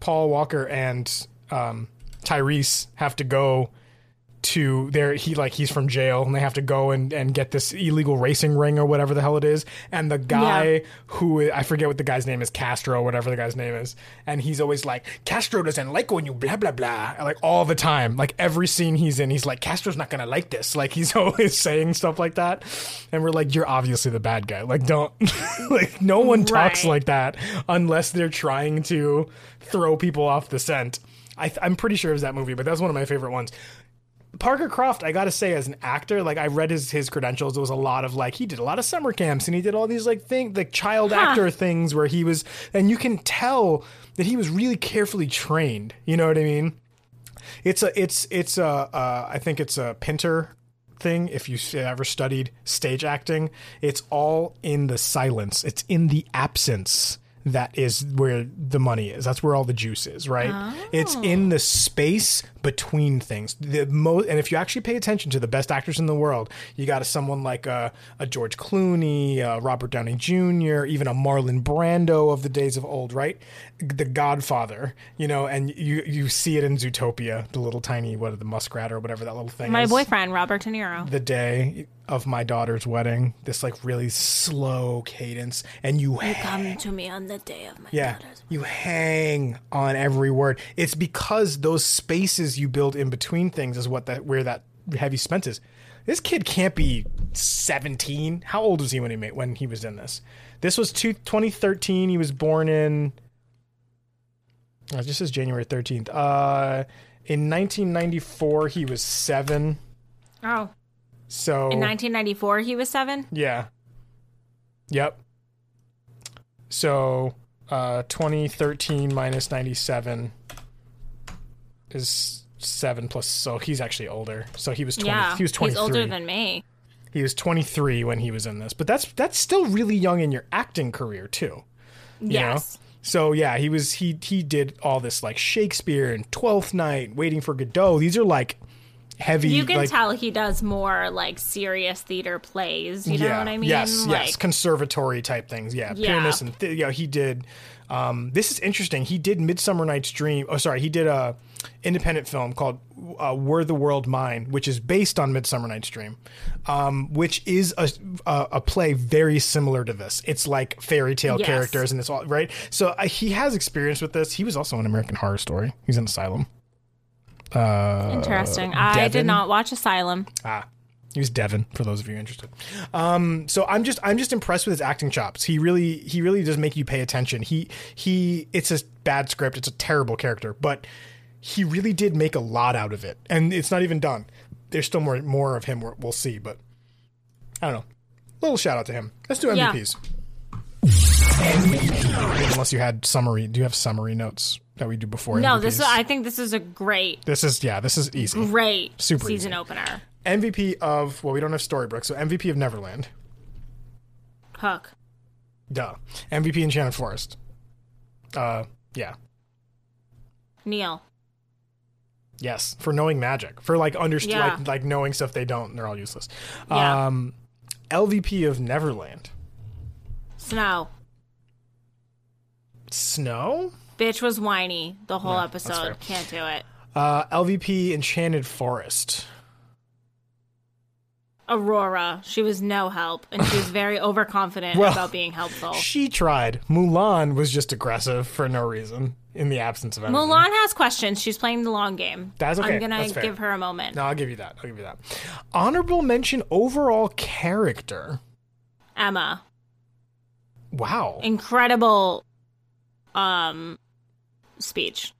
Paul Walker and um, Tyrese have to go to there he like he's from jail and they have to go and, and get this illegal racing ring or whatever the hell it is. And the guy Yeah. who I forget what the guy's name is Castro or whatever the guy's name is. And he's always like Castro doesn't like when you blah blah blah like all the time. Like every scene he's in he's like Castro's not gonna like this. Like he's always saying stuff like that. And we're like you're obviously the bad guy. Like don't like no one talks Right. like that unless they're trying to throw people off the scent. I, th- I'm pretty sure it was that movie but that's one of my favorite ones Parker Croft, I gotta say, as an actor, like I read his his credentials. it was a lot of like he did a lot of summer camps and he did all these like thing like child Huh. actor things where he was, and you can tell that he was really carefully trained. You know what I mean? It's a it's it's a uh, I think it's a Pinter thing. If you ever studied stage acting, it's all in the silence. It's in the absence that is where the money is. That's where all the juice is, right? It's in the space between things. The mo- and if you actually pay attention to the best actors in the world, you got a, someone like a, a George Clooney, uh Robert Downey Jr., even a Marlon Brando of the days of old, right? The Godfather, you know, and you you see it in Zootopia, the little tiny what the muskrat or whatever that little thing My is boyfriend, Robert De Niro. the day of my daughter's wedding, this like really slow cadence, and you, You come to me on the day of my yeah, you hang on every word. It's because those spaces you build in between things is what that where that heavy suspense is. This kid can't be 17. How old was he when he made when he was in this? This was two, 2013. He was born in. It just says January 13th. Uh, in 1994, he was seven. Oh, So in 1994 he was seven. yeah. Yep. So, uh, 2013 minus 97 is seven plus. So he's actually older. So he was 20. Yeah, he was twenty. he's older than me. He was 23 when he was in this, but that's that's still really young in your acting career too. you know? Yes. So yeah, he was he he did all this like Shakespeare and Twelfth Night, Waiting for Godot. These are like heavy. You can like, tell he does more like serious theater plays. You know what I mean? Yes, like, yes, conservatory type things. Yeah, Yeah. Pyramus and th- you know, he did. Um, this is interesting. He did Midsummer Night's Dream. Oh, sorry, he did a independent film called uh, "Were the World Mine," which is based on Midsummer Night's Dream, um, which is a, a a play very similar to this. It's like fairy tale Yes. characters, and it's all right. So uh, he has experience with this. He was also in American Horror Story. He's in Asylum. Uh, Interesting. I did not watch Asylum. Ah, he was Devin. For those of you interested, um, so I'm just I'm just impressed with his acting chops. He really he really does make you pay attention. He he it's a bad script. It's a terrible character, but he really did make a lot out of it, and it's not even done. There's still more more of him. We'll see, but I don't know. Little shout out to him. Let's do Yeah. MVPs. Unless you had summary, do you have summary notes that we do before? No, MVPs? this is, I think this is a great, This is yeah, this is easy. great Super season easy. opener. MVP of well, we don't have Storybrooke, so MVP of Neverland. Hook. Duh. MVP Enchanted Forest. Uh, yeah, Neal. yes, for knowing magic, for like understand, Yeah. like like knowing stuff they don't, and they're all useless. Yeah. Um, LVP of Neverland. Snow. Snow. Bitch was whiny the whole fair. episode. Can't do it. Uh, LVP Enchanted Forest. Aurora. She was no help, and she was very overconfident Well, about being helpful. She tried. Mulan was just aggressive for no reason in the absence of anything. Mulan has questions. She's playing the long game. That's okay. I'm gonna give her a moment. No, I'll give you that. I'll give you that. Honorable mention overall character. Emma. Wow. Incredible um speech.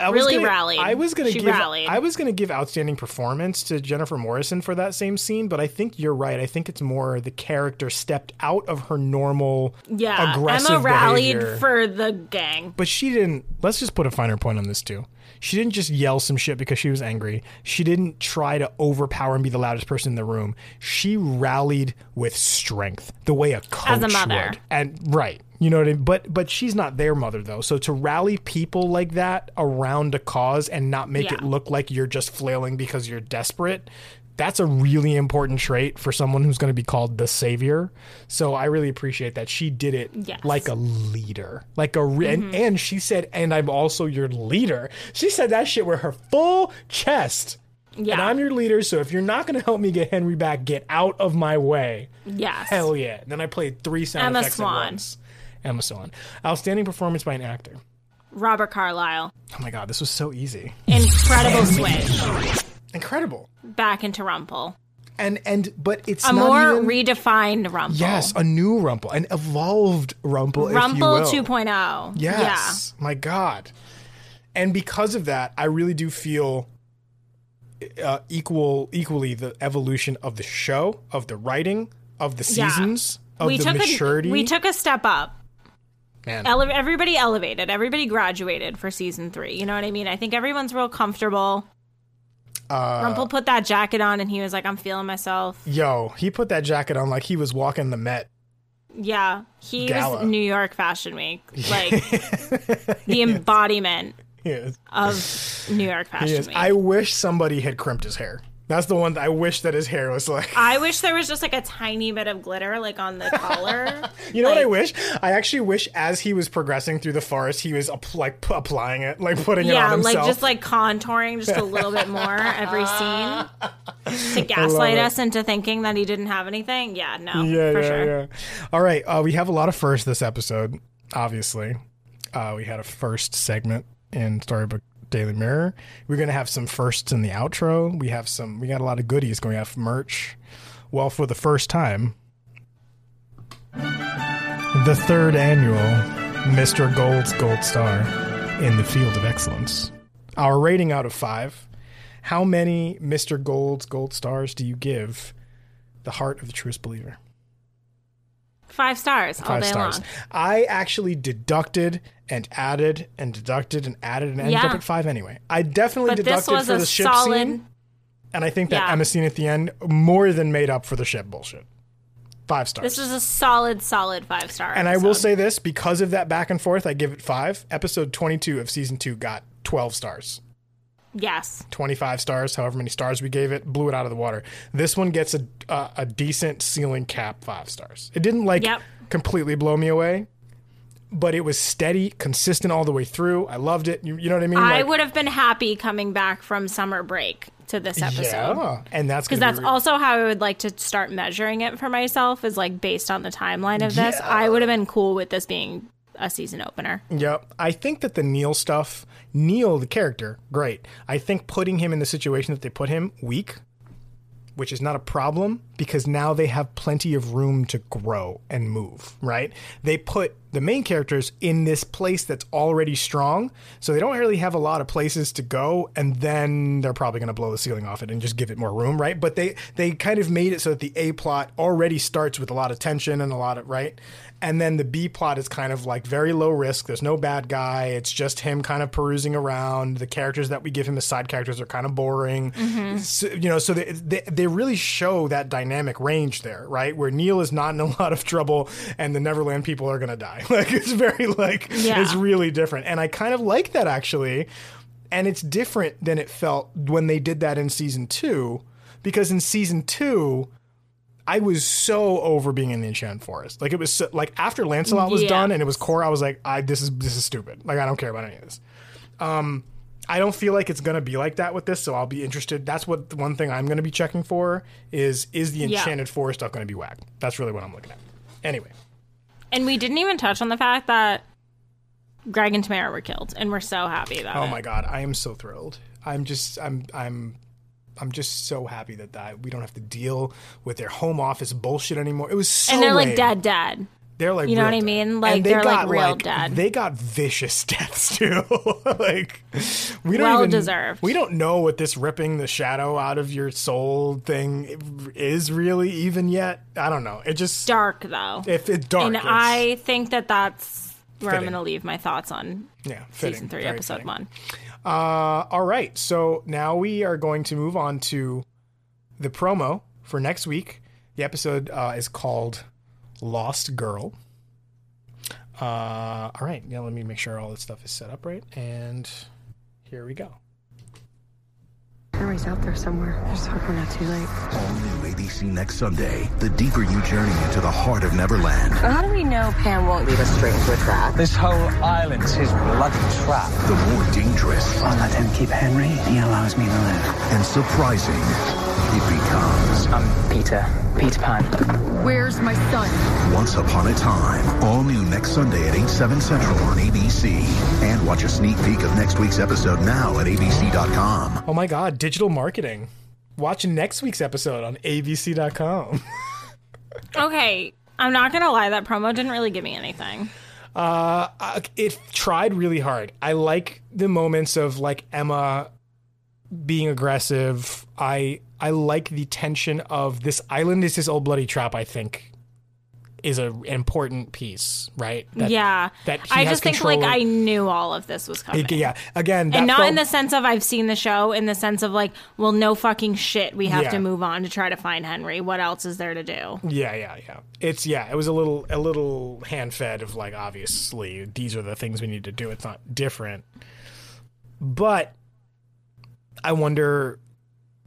I was really gonna- rallied. I was gonna She give rallied. I was gonna give outstanding performance to Jennifer Morrison for that same scene, but I think you're right. I think it's more the character stepped out of her normal Yeah. aggressive Emma rallied behavior. for the gang. But she didn't. Let's just put a finer point on this too. She didn't just yell some shit because she was angry. She didn't try to overpower and be the loudest person in the room. She rallied with strength, the way a coach As a mother. would. And right, you know what I mean. But but she's not their mother though. So to rally people like that around a cause and not make it look like you're just flailing because you're desperate. That's a really important trait for someone who's going to be called the savior. So I really appreciate that she did it Yes. like a leader, like a re- and, Mhm. and she said, "And I'm also your leader." She said that shit with her full chest. Yeah. And I'm your leader, so if you're not going to help me get Henry back, get out of my way. Yes. Hell yeah. Then I played three sound Emma effects Swan. at once. Swan. Outstanding performance by an actor. Robert Carlyle. Oh my god, this was so easy. Incredible switch Incredible. back into Rumple. And and but it's a more even- redefined Rumple. Yes, a new Rumple, an evolved Rumple, Rumple if you will. 2.0. Yes. My God. And because of that, I really do feel uh, equal equally the evolution of the show, of the writing, of the Yeah. seasons, of we the took maturity. A, we took a step up. Man. Ele- everybody elevated. Everybody graduated for season three. You know what I mean? I think everyone's real comfortable. uh, Rumple put that jacket on and he was like, I'm feeling myself. Yo, he put that jacket on like he was walking the Met. Yeah. He Gala. was New York Fashion Week. Like the embodiment of New York Fashion. Week. I wish somebody had crimped his hair. That's the one that I wish that his hair was like. I wish there was just like a tiny bit of glitter like on the collar. You know what I wish? I actually wish as he was progressing through the forest, he was app- like p- applying it, like putting it on himself. yeah, like just like contouring just a little bit more every scene to gaslight us into thinking that he didn't have anything. Yeah, no, yeah, for yeah, sure. yeah. All right, uh, we have a lot of firsts this episode. Obviously, uh, we had a first segment in Storybrooke Daily Mirror. We're gonna have some firsts in the outro. We have some. We got a lot of goodies going. Have merch. Well, for the first time, the third annual Mr. Gold's Gold Star in the field of excellence. Our rating out of five. How many Mr. Gold's Gold Stars do you give the heart of the truest believer? Five stars all Five day stars. long. I actually deducted and added and deducted and added and ended Yeah. up at five anyway. I definitely But deducted for the ship solid. scene, and I think that Yeah. Emma scene at the end more than made up for the ship bullshit. Five stars. This was a solid, solid five star. and I will say this because of that back and forth, I give it five. Episode 22 of season two got 12 stars. Yes, 25 stars, however many stars we gave it, blew it out of the water. This one gets a a, a decent ceiling cap, five stars. It didn't like Yep. completely blow me away, but it was steady, consistent all the way through. I loved it. You, you know what I mean? I Like, would have been happy coming back from summer break to this episode. Yeah, and that's Because that's be also how I would like to start measuring it for myself, is like based on the timeline of this. Yeah. I would have been cool with this being a season opener. Yep. I think that the Neal stuff, Neal, the character, great. I think putting him in the situation that they put him, weak. which is not a problem because now they have plenty of room to grow and move, right? They put the main characters in this place that's already strong, so they don't really have a lot of places to go, and then they're probably going to blow the ceiling off it and just give it more room, right? But they they kind of made it so that the A plot already starts with a lot of tension and a lot of right, and then the B plot is kind of like very low risk. There's no bad guy. It's just him kind of perusing around. The characters that we give him as side characters are kind of boring. Mhm. So, you know, so they, they they really show that dynamic range there, right? Where Neal is not in a lot of trouble, and the Neverland people are gonna die. Like it's very like Yeah. it's really different, and I kind of like that actually. And it's different than it felt when they did that in season two, because in season two. I was so over being in the Enchanted Forest. Like it was so, like after Lancelot was Yeah. done and it was Cora, I was like, I this is this is stupid. Like I don't care about any of this. Um, I don't feel like it's gonna be like that with this, so I'll be interested. That's what the one thing I'm gonna be checking for is is the Yeah. Enchanted Forest stuff gonna be whack? That's really what I'm looking at. Anyway, And we didn't even touch on the fact that Greg and Tamara were killed, and we're so happy about oh it. my god, I am so thrilled. I'm just I'm I'm I'm just so happy that that we don't have to deal with their home office bullshit anymore. It was so and they're like dad, dead. They're like You know what I mean? Like, they they're, like, got, real dead. They got vicious deaths too. like we don't Well even deserved. We don't know what this ripping the shadow out of your soul thing is really even yet. I don't know. It just Dark though. If it's dark, and it's- I think that that's where I'm going to leave my thoughts on Yeah, season three, episode fitting. one. Uh, all right. So now we are going to move on to the promo for next week. The episode uh, is called Lost Girl. Uh, all right. Now let me make sure all this stuff is set up right. And here we go. Henry's out there somewhere. I just hope we're not too late. All new ABC next Sunday. The deeper you journey into the heart of Neverland, How do we know Pan won't lead us straight into a trap? This whole island's his bloody trap. the more dangerous I let him keep Henry. He allows me to live. and surprising it becomes. I'm Peter. Peter Pan. Where's my son? Once Upon a Time. All new next Sunday at 8, 7 central on ABC. And watch a sneak peek of next week's episode now at abc.com. Oh my God, digital marketing. Watch next week's episode on abc.com. Okay, I'm not going to lie. That promo didn't really give me anything. Uh, it tried really hard. I like the moments of like Emma being aggressive. I I like the tension of this island is his old bloody trap. I think is a, an important piece, right? That- yeah. that I just think like I knew all of this was coming. Yeah, again, that and not felt- in the sense of I've seen the show, in the sense of like, well, no fucking shit. We have Yeah. to move on to try to find Henry. What else is there to do? Yeah, yeah, yeah. It's yeah. It was a little a little hand fed of like obviously these are the things we need to do. It's not different, but I wonder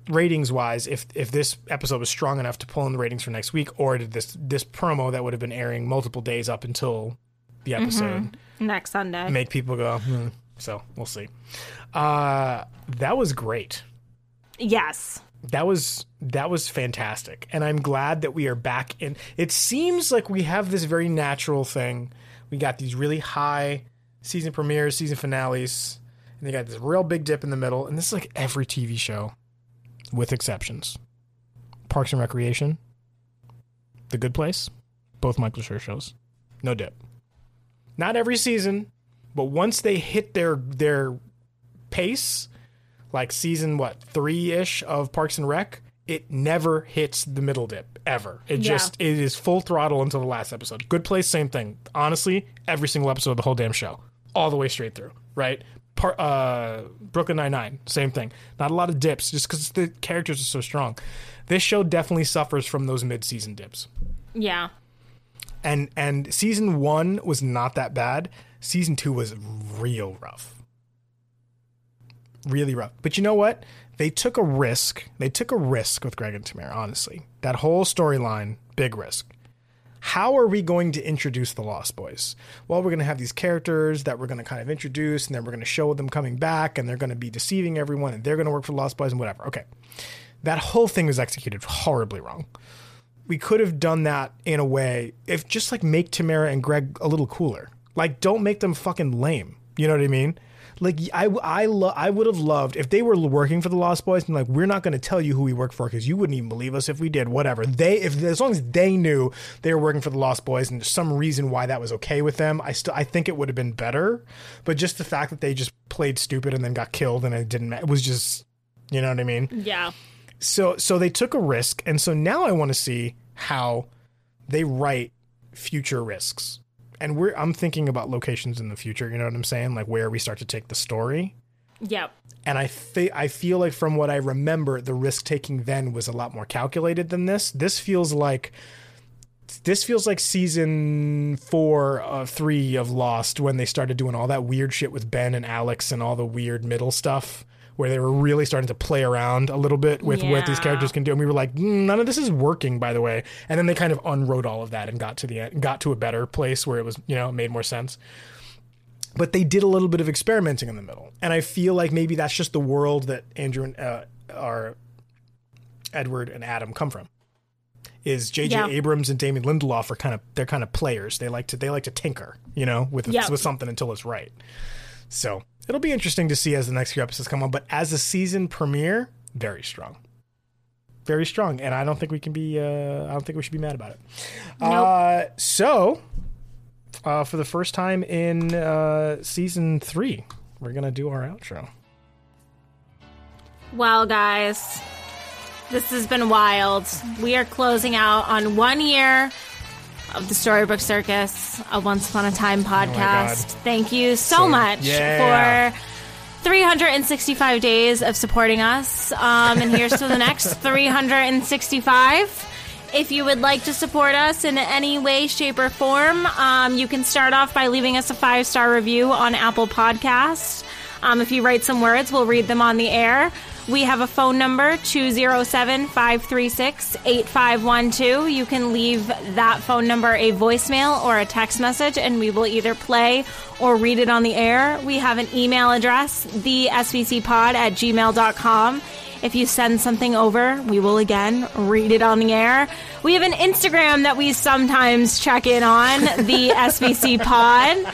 ratings wise if if this episode was strong enough to pull in the ratings for next week, or did this this promo that would have been airing multiple days up until the episode Mhm. next Sunday. make people go. Hmm. So we'll see. Uh, that was great yes. that was that was fantastic and i'm glad that we are back in it seems like we have this very natural thing we got these really high season premieres season finales and they got this real big dip in the middle and this is like every tv show with exceptions parks and recreation the good place both michael Schur shows no dip not every season but once they hit their their pace like season what three ish of Parks and Rec, it never hits the middle dip ever. It Yeah. just it is full throttle until the last episode. Good Place, same thing. Honestly, every single episode of the whole damn show, all the way straight through. Right. Par- uh, Brooklyn Nine Nine, same thing. Not a lot of dips, just because the characters are so strong. This show definitely suffers from those mid season dips Yeah. and and season one was not that bad. Season two was real rough, really rough. But you know what? They took a risk. They took a risk with Greg and Tamara. Honestly, that whole storyline, big risk. How are we going to introduce the Lost Boys? Well, we're going to have these characters that we're going to kind of introduce, and then we're going to show them coming back, and they're going to be deceiving everyone, and they're going to work for the Lost Boys, and whatever. Okay, that whole thing was executed horribly wrong we could have done that in a way if just like make Tamara and Greg a little cooler. Like don't make them fucking lame. You know what I mean? Like I I lo- I would have loved if they were working for the Lost Boys and like we're not going to tell you who we work for because you wouldn't even believe us if we did. Whatever they if as long as they knew they were working for the Lost Boys and there's some reason why that was okay with them, I still I think it would have been better. But just the fact that they just played stupid and then got killed and it didn't it was just you know what I mean. Yeah. So so they took a risk, and so now I want to see how they write future risks. And we're I'm thinking about locations in the future. You know what I'm saying? Like where we start to take the story. Yep. And I fe- I feel like from what I remember, the risk taking then was a lot more calculated than this. This feels like this feels like season four of three of Lost when they started doing all that weird shit with Ben and Alex and all the weird middle stuff where they were really starting to play around a little bit with what these characters can do. And we were like, "Mm, none of this is working, by the way. And then they kind of unwrote all of that and got to the end, got to a better place where it was, you know, it made more sense. But they did a little bit of experimenting in the middle. And I feel like maybe that's just the world that Andrew and uh, are Edward and Adam come from. Is J.J. Yeah. Abrams and Damon Lindelof are kind of they're kind of players. They like to they like to tinker, you know, with Yeah. with something until it's right. So it'll be interesting to see as the next few episodes come on. But as a season premiere, very strong, very strong, and I don't think we can be. Uh, I don't think we should be mad about it. Uh, so, uh, for the first time in uh, season three, we're gonna do our outro. Well, guys, this has been wild. We are closing out on one year of the Storybook Circus, a Once Upon a Time podcast. Thank you so, So- much yeah. for 365 days of supporting us. Um, and here's to the next 365. If you would like to support us in any way, shape, or form, um, you can start off by leaving us a five star review on Apple Podcasts. Um, if you write some words, we'll read them on the air. We have a phone number, 207 536 8512. You can leave that phone number a voicemail or a text message, and we will either play or read it on the air. We have an email address, the svcpod at gmail.com. If you send something over, we will again read it on the air. We have an Instagram that we sometimes check in on, the SVC Pod.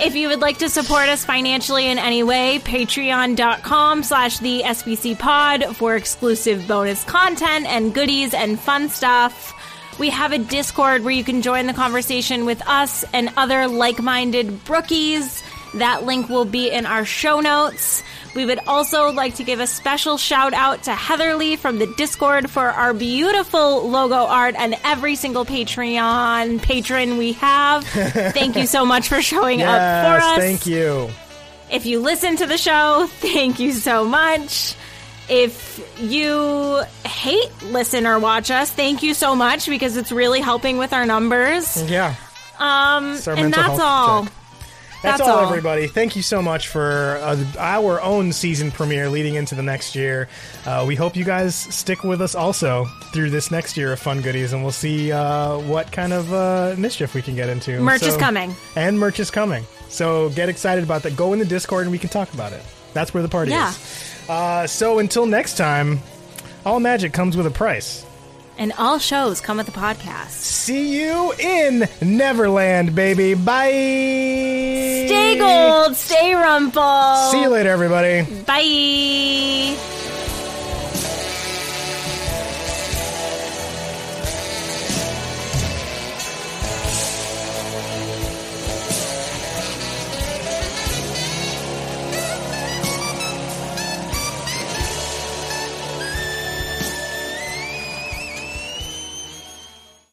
If you would like to support us financially in any way, patreon.com slash the SVC Pod for exclusive bonus content and goodies and fun stuff. We have a Discord where you can join the conversation with us and other like minded brookies. That link will be in our show notes. We would also like to give a special shout out to Heatherly from the Discord for our beautiful logo art and every single Patreon patron we have. Thank you so much for showing up for us. Thank you. If you listen to the show, thank you so much. If you hate listen or watch us, thank you so much because it's really helping with our numbers. Yeah. Um, and that's all. check. That's, That's all, all. everybody. Thank you so much for uh, our own season premiere leading into the next year. Uh, we hope you guys stick with us also through this next year of fun goodies, and we'll see uh, what kind of uh, mischief we can get into. Merch is coming. And merch is coming. So get excited about that. Go in the Discord and we can talk about it. That's where the party Yeah. is. Uh, so until next time, all magic comes with a price. And all shows come with a podcast. See you in Neverland, baby. Bye. Stay gold, stay rumple. See you later, everybody. Bye.